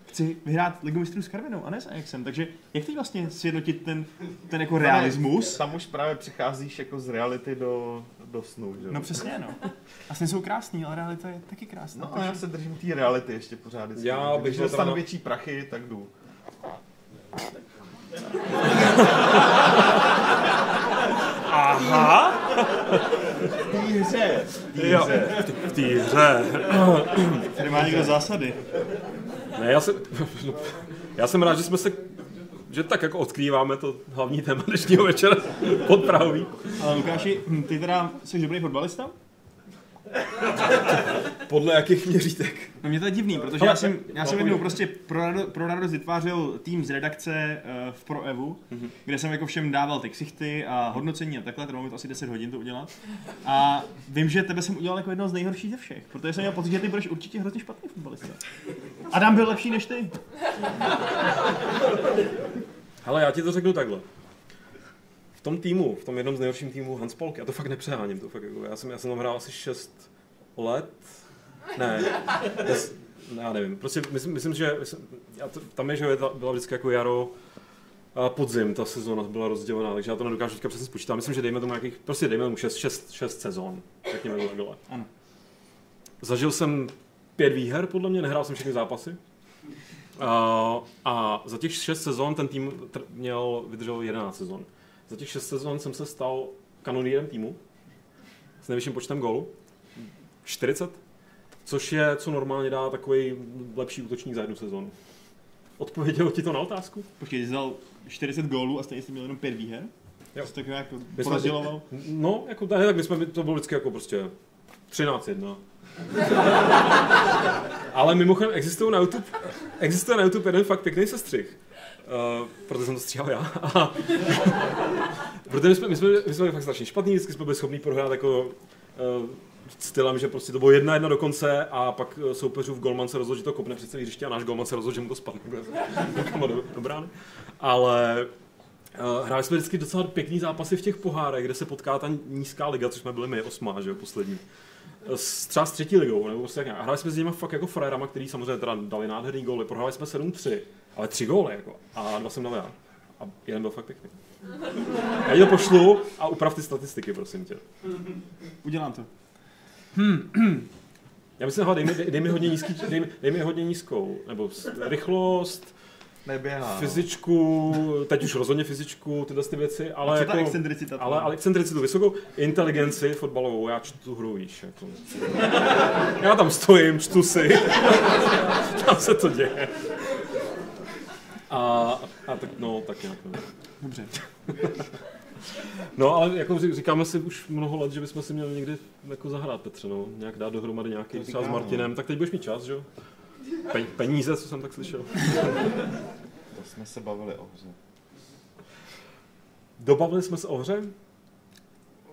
[SPEAKER 7] chci vyhrát Ligu mistrů s Karvinou a ne s Ajaxem. Takže jak teď vlastně sjednotit ten, ten jako realismus?
[SPEAKER 2] Tam už právě přecházíš jako z reality do, do snu, že? jo?
[SPEAKER 7] No přesně, no. A sny jsou krásný, ale realita je taky krásná.
[SPEAKER 2] No a já se držím té reality ještě pořád. vždycky.
[SPEAKER 1] Já bych
[SPEAKER 2] Když dostanu větší prachy, tak jdu.
[SPEAKER 1] Aha!
[SPEAKER 2] V té hře, v té
[SPEAKER 1] Jo,
[SPEAKER 2] hře.
[SPEAKER 1] v té hře.
[SPEAKER 7] Tady má někdo zásady.
[SPEAKER 1] Ne, já jsem, já jsem rád, že jsme se že tak jako odkrýváme to hlavní téma dnešního večera pod Prahový.
[SPEAKER 7] Ale Lukáši, hm, ty teda jsi dobrý fotbalista?
[SPEAKER 1] Podle jakých měřítek?
[SPEAKER 7] No mě to je divný, protože já jsem, já jsem jednou prostě pro, rado, pro radost vytvářel tým z redakce uh, v ProEvu, mm-hmm. kde jsem jako všem dával ty ksichty a hodnocení a takhle, trvalo mi to asi 10 hodin to udělat. A vím, že tebe jsem udělal jako jednoho z nejhorších ze všech, protože jsem měl pocit, že ty budeš určitě hrozně špatný fotbalista. Adam byl lepší než ty.
[SPEAKER 1] Hele, já ti to řeknu takhle. V tom týmu, v tom jednom z nejhorším týmů Hans Polk, já to fakt nepřeháním, to fakt jako, já jsem, já jsem tam hrál asi 6 let, ne, já, s- já nevím, prostě myslím, myslím že myslím, já to, tam je, že byla vždycky jako jaro a podzim, ta sezóna byla rozdělená, takže já to nedokážu teďka přesně spočítat, myslím, že dejme tomu nějakých, prostě dejme tomu 6, 6, 6 sezón, řekněme to takhle.
[SPEAKER 7] Ano.
[SPEAKER 1] Zažil jsem pět výher, podle mě, nehrál jsem všechny zápasy. A, a za těch šest sezon ten tým měl, vydržel 11 sezon. Za těch šest sezon jsem se stal kanonýrem týmu s nejvyšším počtem gólů. 40. Což je, co normálně dá takový lepší útočník za jednu sezonu. Odpověděl ti to na otázku?
[SPEAKER 7] Počkej, jsi dal 40 gólů a stejně jsi měl jenom 5 výher?
[SPEAKER 1] Jo.
[SPEAKER 7] Jsi tak nějak porozděloval?
[SPEAKER 1] No, jako tak, tak my jsme, to bylo vždycky jako prostě 13-1. Ale mimochodem existuje na YouTube, existuje na YouTube jeden fakt pěkný sestřih. Uh, proto jsem to stříhal já. Protože my jsme, my, jsme, my jsme byli fakt strašně špatní, vždycky jsme byli schopni prohrát jako uh, stylem, že prostě to bylo jedna jedna do konce a pak eh, soupeřův golman se rozhodl, že to kopne před celý hřiště a náš golman se rozhodl, že mu to spadne někam do, do brány. Ale Uh, hráli jsme vždycky docela pěkný zápasy v těch pohárech, kde se potká ta nízká liga, což jsme byli my, osmá, že jo, poslední. S, třeba s třetí ligou, nebo prostě tak nějak. A hráli jsme s nimi fakt jako frajerama, který samozřejmě teda dali nádherný góly. Prohráli jsme 7-3, ale tři góly, jako. A dva jsem dal já. A jeden byl fakt pěkný. Já ti to pošlu a uprav ty statistiky, prosím tě.
[SPEAKER 7] Udělám to.
[SPEAKER 1] Já myslím, hele, dej mi, dej, dej mi hodně nízký, dej, mi- dej mi hodně nízkou, nebo rychlost,
[SPEAKER 2] Neběhá. no.
[SPEAKER 1] fyzičku, teď už rozhodně fyzičku, tyhle ty věci, ale jako...
[SPEAKER 7] excentricita?
[SPEAKER 1] Ale, ale excentricitu vysokou, inteligenci fotbalovou, já čtu tu hru, víš, jako. Já tam stojím, čtu si, tam se to děje. A, a tak, no, tak nějak, no.
[SPEAKER 7] Dobře.
[SPEAKER 1] No, ale jako říkáme si už mnoho let, že bychom si měli někdy jako zahrát, Petře, no. Nějak dát dohromady nějaký
[SPEAKER 2] To
[SPEAKER 1] třeba s Martinem, tak teď budeš mít čas, že jo? Pe- peníze, co jsem tak slyšel.
[SPEAKER 2] To jsme se bavili o hře.
[SPEAKER 1] Dobavili jsme se o hře,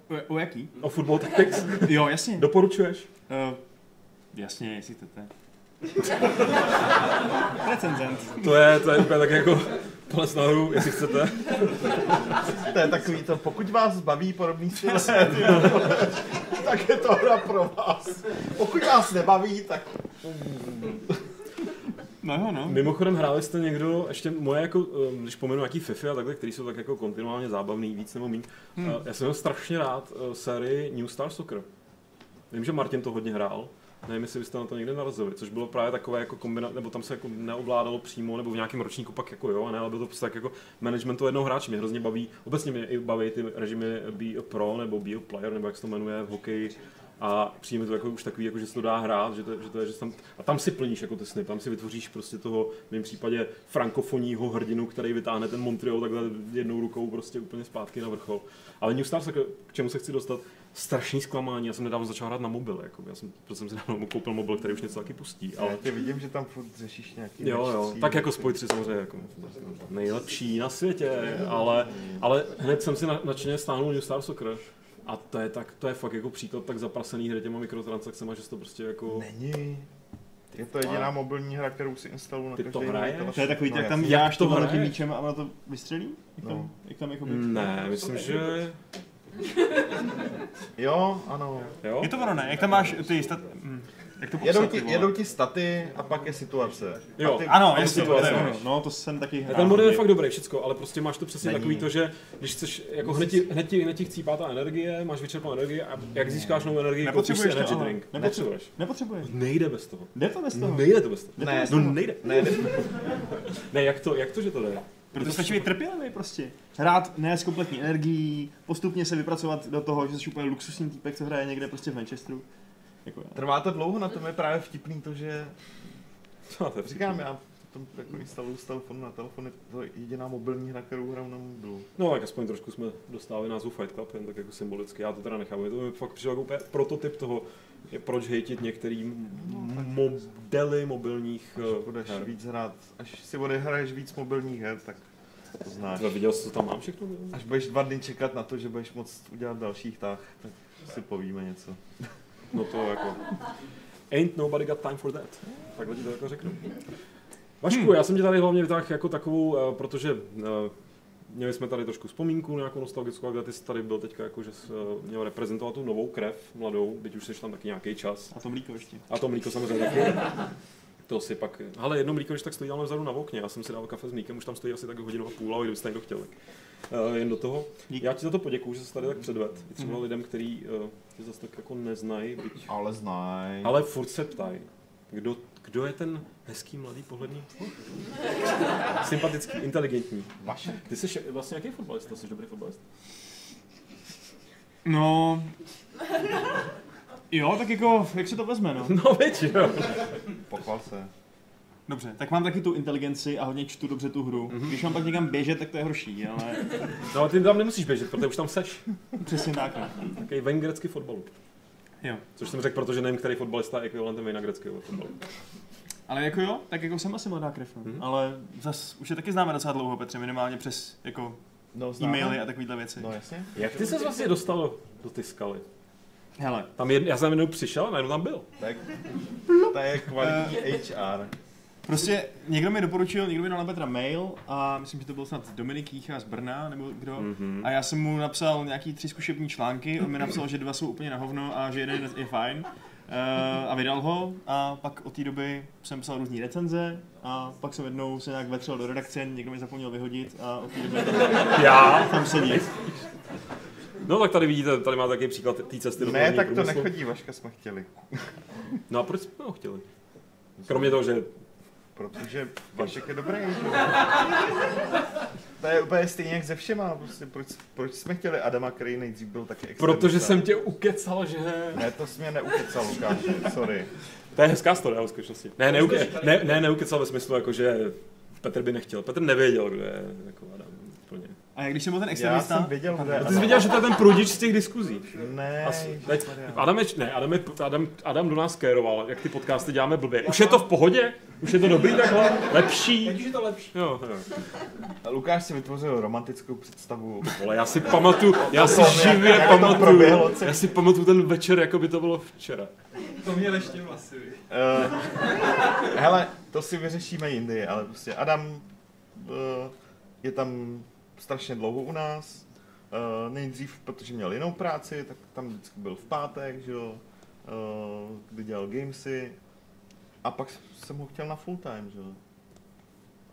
[SPEAKER 7] O, o jaký?
[SPEAKER 1] o Football Tactics.
[SPEAKER 7] Jo, jasně.
[SPEAKER 1] Doporučuješ?
[SPEAKER 7] Uh, jasně, jestli chcete. Recenzent.
[SPEAKER 1] To je, to je úplně tak jako palec nahoru, jestli chcete.
[SPEAKER 2] To je takový to, pokud vás baví podobný styl, tak je to hra pro vás. Pokud vás nebaví, tak
[SPEAKER 7] No jo, no.
[SPEAKER 1] Mimochodem hráli jste někdo, ještě moje jako, um, když pomenu nějaký FIFA a takhle, který jsou tak jako kontinuálně zábavný, víc nebo méně. Hmm. Já jsem měl strašně rád uh, sérii New Star Soccer. Vím, že Martin to hodně hrál. Nevím, jestli byste na to někde narazili, což bylo právě takové jako kombinace, nebo tam se jako neovládalo přímo, nebo v nějakém ročníku pak jako jo, ne, ale bylo to prostě tak jako managementu jednoho hráče. Mě hrozně baví, obecně mě i baví ty režimy Be a Pro nebo Be a Player, nebo jak se to jmenuje v hokeji. A přijde mi to jako už takový, jako, že se to dá hrát, že to, že to je, že tam, a tam si plníš jako ty sny, tam si vytvoříš prostě toho, v mém případě frankofonního hrdinu, který vytáhne ten Montreal takhle jednou rukou prostě úplně zpátky na vrchol. Ale New Stars, k čemu se chci dostat, strašný zklamání, já jsem nedávno začal hrát na mobil, jako, já jsem, protože jsem si dávno koupil mobil, který už něco taky pustí, ale
[SPEAKER 2] ale ty vidím, že tam furt řešíš nějaký
[SPEAKER 1] Jo, jo, tak jako Spoj 3 samozřejmě jako nejlepší na světě, ale, ale hned jsem si na- nadšeně stáhnul New Star Soccer a to je, tak, to je fakt jako příklad tak zaprasený hry těma mikrotransakcemi, že to prostě jako...
[SPEAKER 2] Není. Je to jediná mobilní hra, kterou si instaluju na
[SPEAKER 1] Ty to
[SPEAKER 2] telefon.
[SPEAKER 7] To je takový,
[SPEAKER 2] no,
[SPEAKER 7] jak tam děláš
[SPEAKER 1] to
[SPEAKER 7] tím míčem a ono to vystřelí? Jak tam,
[SPEAKER 2] No.
[SPEAKER 7] jak tam jako
[SPEAKER 1] Ne, myslím, že...
[SPEAKER 2] Jo, ano.
[SPEAKER 1] Jo?
[SPEAKER 7] Je to ono, ne? Jak tam máš ty stat... Jak to
[SPEAKER 2] Jedou ti, jedou ti staty a pak je situace.
[SPEAKER 1] Jo.
[SPEAKER 2] A ty,
[SPEAKER 7] Ano,
[SPEAKER 1] situace
[SPEAKER 7] je
[SPEAKER 1] máš.
[SPEAKER 7] ono. No, to jsem taky hrál.
[SPEAKER 1] Ten model je fakt dobrý, všecko, ale prostě máš to přesně
[SPEAKER 2] Není.
[SPEAKER 1] takový to, že když chceš, jako hned ti, hned ti, hned ti chcípá ta energie, máš vyčerpanou energii a jak získáš novou energii, koupíš si
[SPEAKER 7] Nepotřebuješ
[SPEAKER 1] energy drink.
[SPEAKER 7] Nepotřebuješ.
[SPEAKER 1] Nepotřebuješ.
[SPEAKER 7] Nepotřebuješ.
[SPEAKER 1] Nejde bez toho.
[SPEAKER 7] Jde to bez
[SPEAKER 1] No
[SPEAKER 7] toho.
[SPEAKER 1] nejde to bez toho.
[SPEAKER 2] Ne,
[SPEAKER 1] No nejde.
[SPEAKER 2] ne, ne,
[SPEAKER 1] Ne, jak to, jak to, že to jde?
[SPEAKER 7] Proto stačí být trpělivý prostě. Hrát ne s kompletní energií, postupně se vypracovat do toho, že jsi úplně luxusní týpek, co hraje někde prostě v Manchesteru. Jako já.
[SPEAKER 2] Trvá to dlouho, na tom je právě vtipný to, že
[SPEAKER 1] Co to je
[SPEAKER 2] říkám, já potom jako instaluju z telefonu na telefon, je to jediná mobilní hra, kterou hraju na mobilu.
[SPEAKER 1] No tak aspoň trošku jsme dostali názvu Fight Club, jen tak jako symbolicky, já to teda nechám. Je to mi fakt přišel jako úplně prototyp toho, je proč hejtit některý m- modely mobilních
[SPEAKER 2] Až
[SPEAKER 1] eh,
[SPEAKER 2] budeš
[SPEAKER 1] her.
[SPEAKER 2] víc hrát, až si odehraješ víc mobilních her, tak to znáš.
[SPEAKER 1] Třeba viděl jsi, co tam mám všechno?
[SPEAKER 2] Až budeš dva dny čekat na to, že budeš moct udělat další tah, tak si povíme něco.
[SPEAKER 1] No to jako... Ain't nobody got time for that. Takhle ti to jako řeknu. Vašku, já jsem tě tady hlavně vytáhl jako takovou, eh, protože eh, měli jsme tady trošku vzpomínku, nějakou nostalgickou, kde ty jsi tady byl teďka jako, že jsi eh, měl reprezentovat tu novou krev, mladou, byť už jsi tam taky nějaký čas.
[SPEAKER 7] A to mlíko ještě.
[SPEAKER 1] A to mlíko samozřejmě taky. To si pak, ale jedno mlíko, když tak stojí tam vzadu na okně, já jsem si dal kafe s mlíkem, už tam stojí asi tak hodinu a půl, ale kdybyste někdo chtěl, tak uh, jen do toho.
[SPEAKER 7] Dík.
[SPEAKER 1] Já ti za to poděkuju, že jsi tady tak předved. I třeba lidem, kteří uh, tě zase tak jako neznají, byť,
[SPEAKER 2] Ale znaj.
[SPEAKER 1] ale furt se ptají, kdo, kdo je ten hezký, mladý, pohledný? Sympatický, inteligentní.
[SPEAKER 2] Vaše.
[SPEAKER 1] Ty jsi vlastně jaký fotbalista? Jsi dobrý fotbalista?
[SPEAKER 7] No... Jo, tak jako, jak se to vezme, no?
[SPEAKER 1] No, veď, jo.
[SPEAKER 2] Pochval se.
[SPEAKER 7] Dobře, tak mám taky tu inteligenci a hodně čtu dobře tu hru.
[SPEAKER 1] Mhm.
[SPEAKER 7] Když mám pak někam běžet, tak to je horší, ale
[SPEAKER 1] No, ale ty tam nemusíš běžet, protože už tam seš.
[SPEAKER 7] přesně tak. No.
[SPEAKER 1] Takový ven grecky fotbalu.
[SPEAKER 7] Jo.
[SPEAKER 1] Což jsem řekl, protože nevím, který fotbalista je ekvivalentem vejna greckého fotbalu.
[SPEAKER 7] Ale jako jo, tak jako jsem asi mladá krev, no.
[SPEAKER 1] Mhm.
[SPEAKER 7] Ale zas už je taky známe docela dlouho, Petře, minimálně přes jako
[SPEAKER 2] No,
[SPEAKER 7] e-maily a takovýhle věci.
[SPEAKER 2] No jasně.
[SPEAKER 1] Jak ty se vlastně dostal do ty skaly?
[SPEAKER 7] Hele,
[SPEAKER 1] Tam jed, já jsem jednou přišel a najednou tam byl.
[SPEAKER 2] Tak to je kvalitní HR.
[SPEAKER 7] Prostě někdo mi doporučil, někdo mi dal na Petra mail a myslím, že to byl snad Dominik Jícha z Brna, nebo kdo.
[SPEAKER 1] Mhm.
[SPEAKER 7] A já jsem mu napsal nějaký tři zkušební články, on mi napsal, že dva jsou úplně na hovno a že jeden je fajn. Uh, a vydal ho a pak od té doby jsem psal různé recenze a pak jsem jednou se nějak vetřel do redakce, někdo mi zapomněl vyhodit a od té doby tam,
[SPEAKER 1] Já?
[SPEAKER 7] tam sedí.
[SPEAKER 1] No tak tady vidíte, tady máte takový příklad té cesty do
[SPEAKER 2] Ne, tak to
[SPEAKER 1] průmyslu.
[SPEAKER 2] nechodí, Vaška jsme chtěli.
[SPEAKER 1] No a proč jsme ho chtěli? Kromě toho, že
[SPEAKER 2] Protože Vašek je dobrý. že? To je úplně stejně jak ze všema. Prostě proč, proč jsme chtěli Adama, který nejdřív byl taky extremista?
[SPEAKER 1] Protože jsem tě ukecal, že...
[SPEAKER 2] Ne, to jsi mě neukecal, Lukáši, sorry.
[SPEAKER 1] To je hezká story, ale skutečnosti. Ne, neuke, ne, ne, neukecal ve smyslu, jako, že Petr by nechtěl. Petr nevěděl, kdo je jako.
[SPEAKER 7] A jak když jsem byl ten
[SPEAKER 2] Já
[SPEAKER 7] extremista,
[SPEAKER 2] jsem věděl, kde
[SPEAKER 1] ty jsi viděl, že to je ten prudič z těch diskuzí.
[SPEAKER 2] Ne,
[SPEAKER 1] Asi. Teď. Adam, je, ne, Adam, je, Adam, Adam do nás kéroval, jak ty podcasty děláme blbě. Už je to v pohodě? Už je to dobrý takhle? Lepší?
[SPEAKER 5] Teď už je to lepší.
[SPEAKER 1] Jo, jo.
[SPEAKER 2] Lukáš si vytvořil romantickou představu.
[SPEAKER 1] Vole, já si pamatuju, já si
[SPEAKER 2] Jak-
[SPEAKER 1] živě
[SPEAKER 2] jak
[SPEAKER 1] pamatuju,
[SPEAKER 2] proběhlo celý?
[SPEAKER 1] já si pamatuju ten večer, jako by to bylo včera.
[SPEAKER 6] To měl ještě vlasy.
[SPEAKER 2] Uh, hele, to si vyřešíme jindy, ale prostě Adam uh, je tam strašně dlouho u nás. Uh, nejdřív, protože měl jinou práci, tak tam vždycky byl v pátek, že jo, uh, kdy dělal gamesy. A pak jsem ho chtěl na full time, že jo.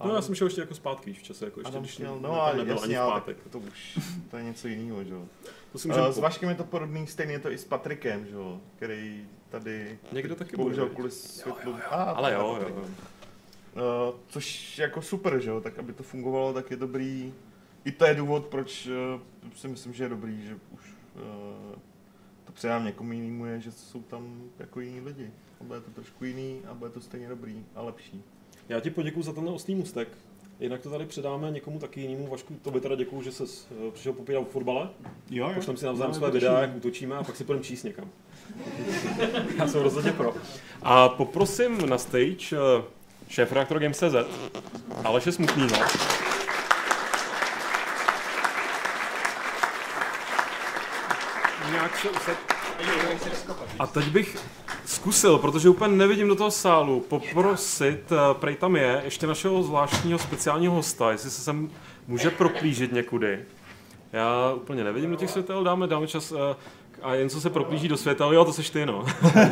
[SPEAKER 1] No já jsem šel ještě jako zpátky, víš, v čase, jako ještě, když tam
[SPEAKER 2] no a
[SPEAKER 1] nebyl ani
[SPEAKER 2] jasně,
[SPEAKER 1] v
[SPEAKER 2] ale
[SPEAKER 1] pátek.
[SPEAKER 2] to už, to je něco jiného, že jo.
[SPEAKER 1] To si
[SPEAKER 2] Uh, s Vaškem je to podobný, stejně je to i s Patrikem, že jo, který tady
[SPEAKER 1] Někdo taky
[SPEAKER 2] bohužel kvůli světlu. A,
[SPEAKER 1] Ale jo, jo, jo.
[SPEAKER 2] Uh, což jako super, že jo, tak aby to fungovalo, tak je dobrý. I to je důvod, proč uh, si myslím, že je dobrý, že už uh, to předám někomu jinému, je, že jsou tam jako jiní lidi. A bude to trošku jiný a bude to stejně dobrý a lepší.
[SPEAKER 1] Já ti poděkuji za tenhle ostný mustek. Jinak to tady předáme někomu taky jinému. Vašku, tobě teda děkuju, že jsi uh, přišel popírat o fotbale.
[SPEAKER 7] jo, jo.
[SPEAKER 1] Pošlem si navzájem
[SPEAKER 7] No,
[SPEAKER 1] své videa, jak útočíme a pak si půjdeme číst někam. Já jsem rozhodně pro. A poprosím na stage uh, šéf reaktor Games.cz Aleše Smutnýho. Nějak se. A teď bych zkusil, protože úplně nevidím do toho sálu, poprosit, eh, prej tam je, ještě našeho zvláštního speciálního hosta, jestli se sem může proplížit někudy. Já úplně nevidím do těch světel, dáme, dáme čas eh, a jen co se proplíží do světel, jo, to seš ty, no.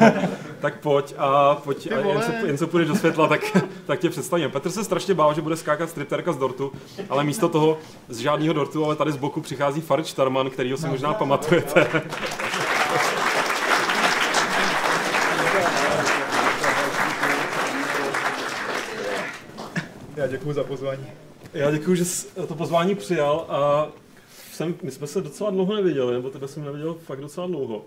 [SPEAKER 1] tak pojď a pojď a jen co, jen co půjdeš do světla, tak, tak tě představím. Petr se strašně bál, že bude skákat stripterka z dortu, ale místo toho z žádného dortu, ale tady z boku přichází Farid Štarman, kterýho si možná pamatujete.
[SPEAKER 8] Já děkuji za pozvání.
[SPEAKER 1] Já děkuji, že jsi to pozvání přijal a jsem, my jsme se docela dlouho neviděli, nebo tebe jsem neviděl fakt docela dlouho.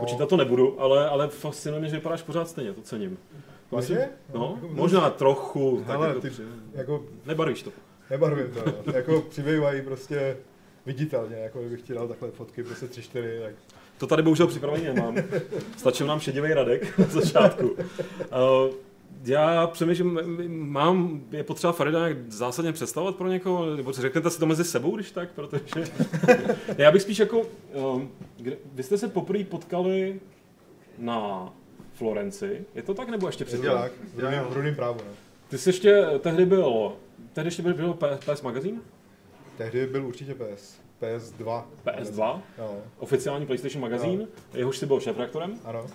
[SPEAKER 1] Počítat to nebudu, ale, ale fascinuje mě, že vypadáš pořád stejně, to cením.
[SPEAKER 8] Vážně?
[SPEAKER 1] No, možná trochu, tak
[SPEAKER 8] Hele,
[SPEAKER 1] jako,
[SPEAKER 8] ty,
[SPEAKER 1] při-
[SPEAKER 8] jako
[SPEAKER 1] nebarvíš to.
[SPEAKER 8] nebarvím to, no. jako přibývají prostě viditelně, jako kdybych ti dal takhle fotky, prostě tři, čtyři, tak
[SPEAKER 1] To tady bohužel připravený nemám. Stačil nám šedivý Radek na začátku. Uh, já přemýšlím, mám, je potřeba Farida nějak zásadně představovat pro někoho, nebo řeknete si to mezi sebou, když tak, protože... já bych spíš jako, um, kde, vy jste se poprvé potkali na Florenci. Je to tak nebo ještě
[SPEAKER 8] Je
[SPEAKER 1] předtím?
[SPEAKER 8] to tak, v rudým, právu, no.
[SPEAKER 1] Ty jsi ještě, tehdy byl, tehdy ještě byl, byl PS Magazine?
[SPEAKER 8] Tehdy byl určitě PS. PS2.
[SPEAKER 1] PS2,
[SPEAKER 8] No,
[SPEAKER 1] oficiální PlayStation magazín, jehož si byl šéfredaktorem.
[SPEAKER 8] ano.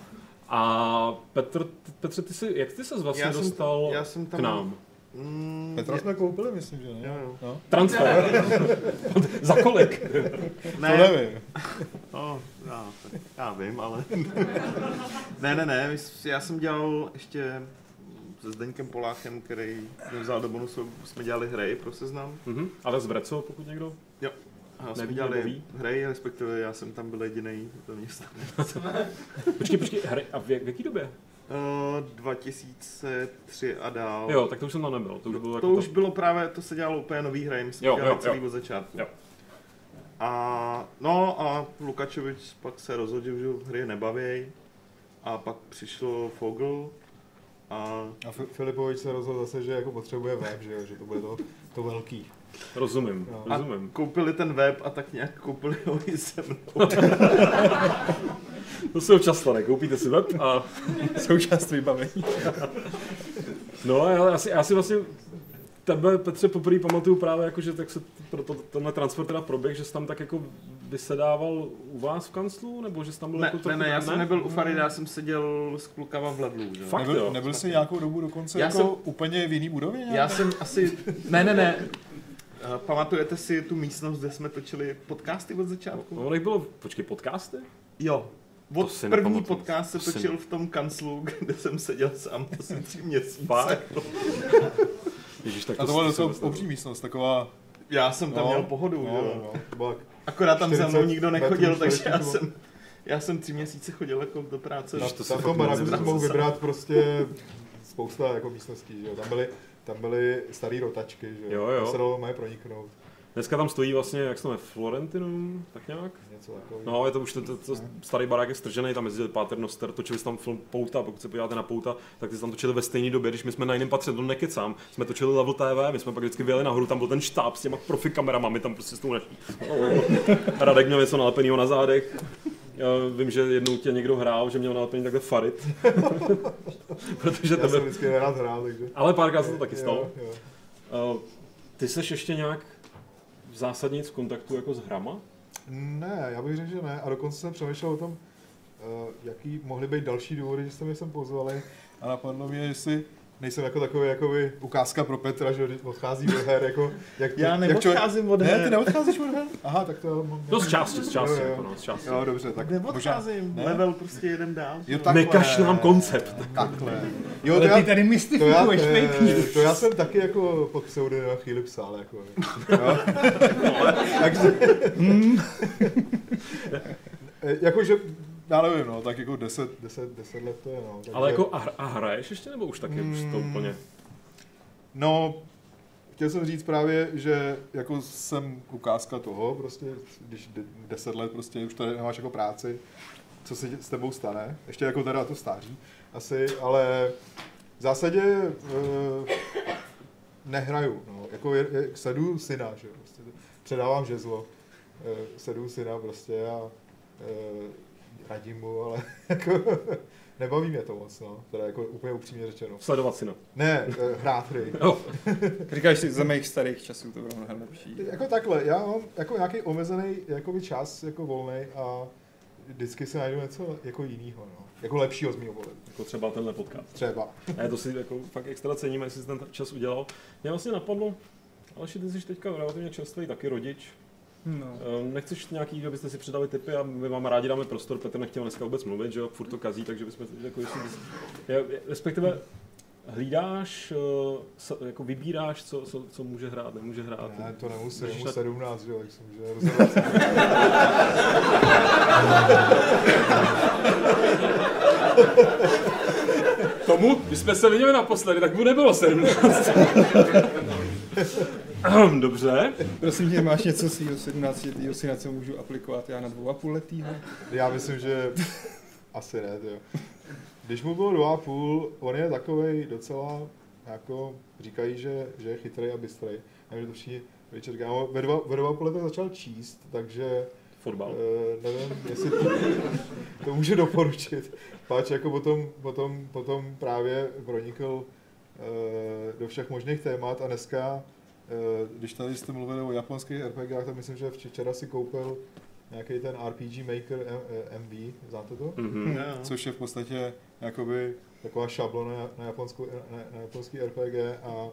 [SPEAKER 1] A Petr, Petře, ty jsi, jak ty se vlastně
[SPEAKER 2] Já jsem-
[SPEAKER 1] dostal
[SPEAKER 2] já jsem tam-
[SPEAKER 1] k nám?
[SPEAKER 2] Mm,
[SPEAKER 8] Petra jsme koupili, myslím, že ne?
[SPEAKER 2] Jo, jo.
[SPEAKER 8] No,
[SPEAKER 1] Transfer. Za kolik?
[SPEAKER 8] to
[SPEAKER 2] Ne,
[SPEAKER 8] nevím.
[SPEAKER 2] no, já, já vím, ale... ne, ne, ne, já jsem dělal ještě se Zdeňkem Poláchem, který mě vzal do bonusu, jsme dělali hry pro seznam.
[SPEAKER 1] Mhm. Ale z Vreco, pokud někdo?
[SPEAKER 2] A jsme dělali hry, respektive já jsem tam byl jediný do města.
[SPEAKER 1] Počkej, počkej, hry, a v, jak- v jaký době?
[SPEAKER 2] Uh, 2003 a dál.
[SPEAKER 1] Jo, tak to už jsem tam nebyl. To už bylo
[SPEAKER 2] to
[SPEAKER 1] jako
[SPEAKER 2] už bylo právě, to se dělalo úplně nový hry, my jsme
[SPEAKER 1] Jo,
[SPEAKER 2] dělali
[SPEAKER 1] jo,
[SPEAKER 2] celý
[SPEAKER 1] jo.
[SPEAKER 2] od začátku.
[SPEAKER 1] Jo.
[SPEAKER 2] A no a Lukačovič pak se rozhodl, že hry nebaví. A pak přišel Fogl a
[SPEAKER 8] A Fi- Filipovič se rozhodl zase, že jako potřebuje web, že, jo, že to bude to, to velký.
[SPEAKER 1] Rozumím,
[SPEAKER 8] No.
[SPEAKER 1] rozumím.
[SPEAKER 2] koupili ten web a tak nějak koupili ho i se mnou.
[SPEAKER 1] To se občas stane, koupíte si web a
[SPEAKER 5] Součást vybavení.
[SPEAKER 1] No, já, já, si, já si vlastně tebe, Petře, poprvé pamatuju právě jako, že tak se pro to, tenhle transfer teda proběh, že jsi tam tak jako vysedával u vás v kanclu, nebo že jsi tam byl
[SPEAKER 2] Ne,
[SPEAKER 1] jako
[SPEAKER 2] ne, ne, já jsem nebyl u Farida, já jsem seděl s klukama v ledlu. Že?
[SPEAKER 1] Fakt
[SPEAKER 8] nebyl,
[SPEAKER 1] jo.
[SPEAKER 8] nebyl jsi nějakou dobu dokonce
[SPEAKER 2] Já
[SPEAKER 8] jako
[SPEAKER 2] jsem-
[SPEAKER 8] úplně v jiný budově nějak?
[SPEAKER 2] Já jsem asi... Ne, ne, ne. Pamatujete si tu místnost, kde jsme točili podcasty od začátku?
[SPEAKER 1] No, nech bylo, počkej, podcasty?
[SPEAKER 2] Jo.
[SPEAKER 1] To
[SPEAKER 2] Od
[SPEAKER 1] si
[SPEAKER 2] první podcast se
[SPEAKER 1] To si
[SPEAKER 2] točil v tom kanclu, kde jsem seděl sám asi tři měsíce.
[SPEAKER 1] Ježíš, tak
[SPEAKER 8] A to byla
[SPEAKER 1] si
[SPEAKER 8] docela obří místnost, taková...
[SPEAKER 2] Já jsem tam
[SPEAKER 8] No,
[SPEAKER 2] měl pohodu,
[SPEAKER 8] no,
[SPEAKER 2] jo.
[SPEAKER 8] no, no, to
[SPEAKER 2] Akorát tam za
[SPEAKER 8] 40
[SPEAKER 2] mnou nikdo nechodil, takže já jsem, já jsem tři měsíce chodil jako do práce.
[SPEAKER 8] Na,
[SPEAKER 1] to si
[SPEAKER 8] tam si
[SPEAKER 2] představit.
[SPEAKER 8] vybrat prostě spousta jako místností, že jo. Tam byly, tam byly staré rotačky, že
[SPEAKER 1] Jo, jo.
[SPEAKER 8] To se dalo moje proniknout,
[SPEAKER 1] Dneska tam stojí vlastně, jak se jmenuje, Florentinum, tak nějak?
[SPEAKER 8] něco takového.
[SPEAKER 1] No, je to už to starý barák je stržený, tam jezdili Páter Noster, točili jsme tam film Pouta, pokud se podíváte na Pouta, tak ty tam točili ve stejné době, když my jsme na jiném patře, to nekecám, jsme točili Level TV, my jsme pak vždycky vyjeli nahoru, tam byl ten štáb s těma profi kamerama, my tam prostě s tou naší. Radek měl něco nalepeného na zádech. Já vím, že jednou tě někdo hrál, že měl nalepený takhle farit. Protože
[SPEAKER 8] Já jsem
[SPEAKER 1] tebe...
[SPEAKER 8] vždycky rád hrál, takže...
[SPEAKER 1] Ale párkrát se to taky stalo.
[SPEAKER 8] Jo, jo.
[SPEAKER 1] Uh, ty seš ještě nějak v zásadně v kontaktu jako s hrama?
[SPEAKER 8] Ne, já bych řekl, že ne. A dokonce jsem přemýšlel o tom, uh, jaký mohly být další důvody, že jste mě sem pozvali. A napadlo mě, jestli nejsem jako takový jakoby ukázka pro Petra, že odchází od her, jako... Jak,
[SPEAKER 2] Já
[SPEAKER 8] jak člověk-
[SPEAKER 2] neodcházím od
[SPEAKER 8] Ne,
[SPEAKER 2] her.
[SPEAKER 8] ty neodcházíš od her? Aha, tak to já.
[SPEAKER 1] No z části, z části,
[SPEAKER 8] Jo, jo.
[SPEAKER 1] jako no, z části.
[SPEAKER 8] Jo, dobře, tak možná...
[SPEAKER 2] Neodcházím,
[SPEAKER 8] Ne?
[SPEAKER 2] level prostě jeden dál.
[SPEAKER 8] Jo, takhle.
[SPEAKER 1] Nekašlám koncept.
[SPEAKER 8] Takhle. Jo, to já,
[SPEAKER 5] ty tady
[SPEAKER 8] to já,
[SPEAKER 5] mystifikuješ
[SPEAKER 8] eh, to já jsem taky jako pod pseudonymem chvíli psal, jako. Jo. Takže... Eh, Jakože, já nevím, no, tak jako 10, 10, 10 let to je, no. Takže,
[SPEAKER 1] Ale jako a, a hraješ ještě, nebo už taky už to
[SPEAKER 8] Mm.
[SPEAKER 1] úplně?
[SPEAKER 8] No, chtěl jsem říct právě, že jako jsem ukázka toho, prostě, když de- 10 let prostě už tady nemáš jako práci, co se s tebou stane, ještě jako teda to stáří asi, ale v zásadě uh, nehraju, no, jako je, je, sleduju syna, že jo, prostě předávám žezlo, uh, sleduju syna prostě a uh, radím mu, ale jako nebaví mě to moc, no, teda jako úplně upřímně řečeno.
[SPEAKER 1] Sledovat si no.
[SPEAKER 8] Ne, eh, hrát hry.
[SPEAKER 1] Jo,
[SPEAKER 5] Říkáš si, za mých starých časů to bylo mnohem lepší.
[SPEAKER 8] Jako takhle, já mám jako nějaký omezený jakoby čas jako volný a vždycky se najdu něco jako jiného, no. Jako lepšího z mého pohledu.
[SPEAKER 1] jako třeba tenhle podcast.
[SPEAKER 8] Třeba.
[SPEAKER 1] A já to si jako fakt extra cením, jestli jsi ten čas udělal. Mě vlastně napadlo, ale ty jsi teďka relativně čerstvý taky rodič.
[SPEAKER 5] No.
[SPEAKER 1] Ehm, Nechceš nějaký, abyste si předali tipy a my vám rádi dáme prostor, Petr nechtěl dneska vůbec mluvit, že jo, furt to kazí, takže bychom jako jestli bys, je, je- respektive hlídáš, eh, jako vybíráš, co, co, co může hrát, nemůže hrát.
[SPEAKER 8] Ne, to nemusím, mu
[SPEAKER 1] na-
[SPEAKER 8] 17, že jo, tak se může rozhodovat.
[SPEAKER 1] Tomu, když jsme se viděli naposledy, tak mu nebylo 17. Dobře.
[SPEAKER 5] Prosím tě, máš něco svýho 17 letýho syna, co můžu aplikovat já na dvou a půl letýho?
[SPEAKER 8] Já myslím, že asi ne, jo. Když mu bylo dva a půl, on je takovej docela, jako říkají, že, že je chytrý a bystrej. Nevím, že to všichni večer říkají. No, Ve dva, ve dva a půl letech začal číst, takže
[SPEAKER 1] fotbal.
[SPEAKER 8] Uh, nevím, jestli to, to můžu doporučit. Páč jako potom, potom, potom právě pronikl do všech možných témat a dneska, uh, když tady jste mluvili o japonských RPGách, tak myslím, že včera si koupil nějaký ten RPG Maker MV, znáte to?
[SPEAKER 1] Mhm.
[SPEAKER 2] Jo.
[SPEAKER 8] Což je v podstatě jakoby taková šablona na, na, japonskou, na, na japonský RPG a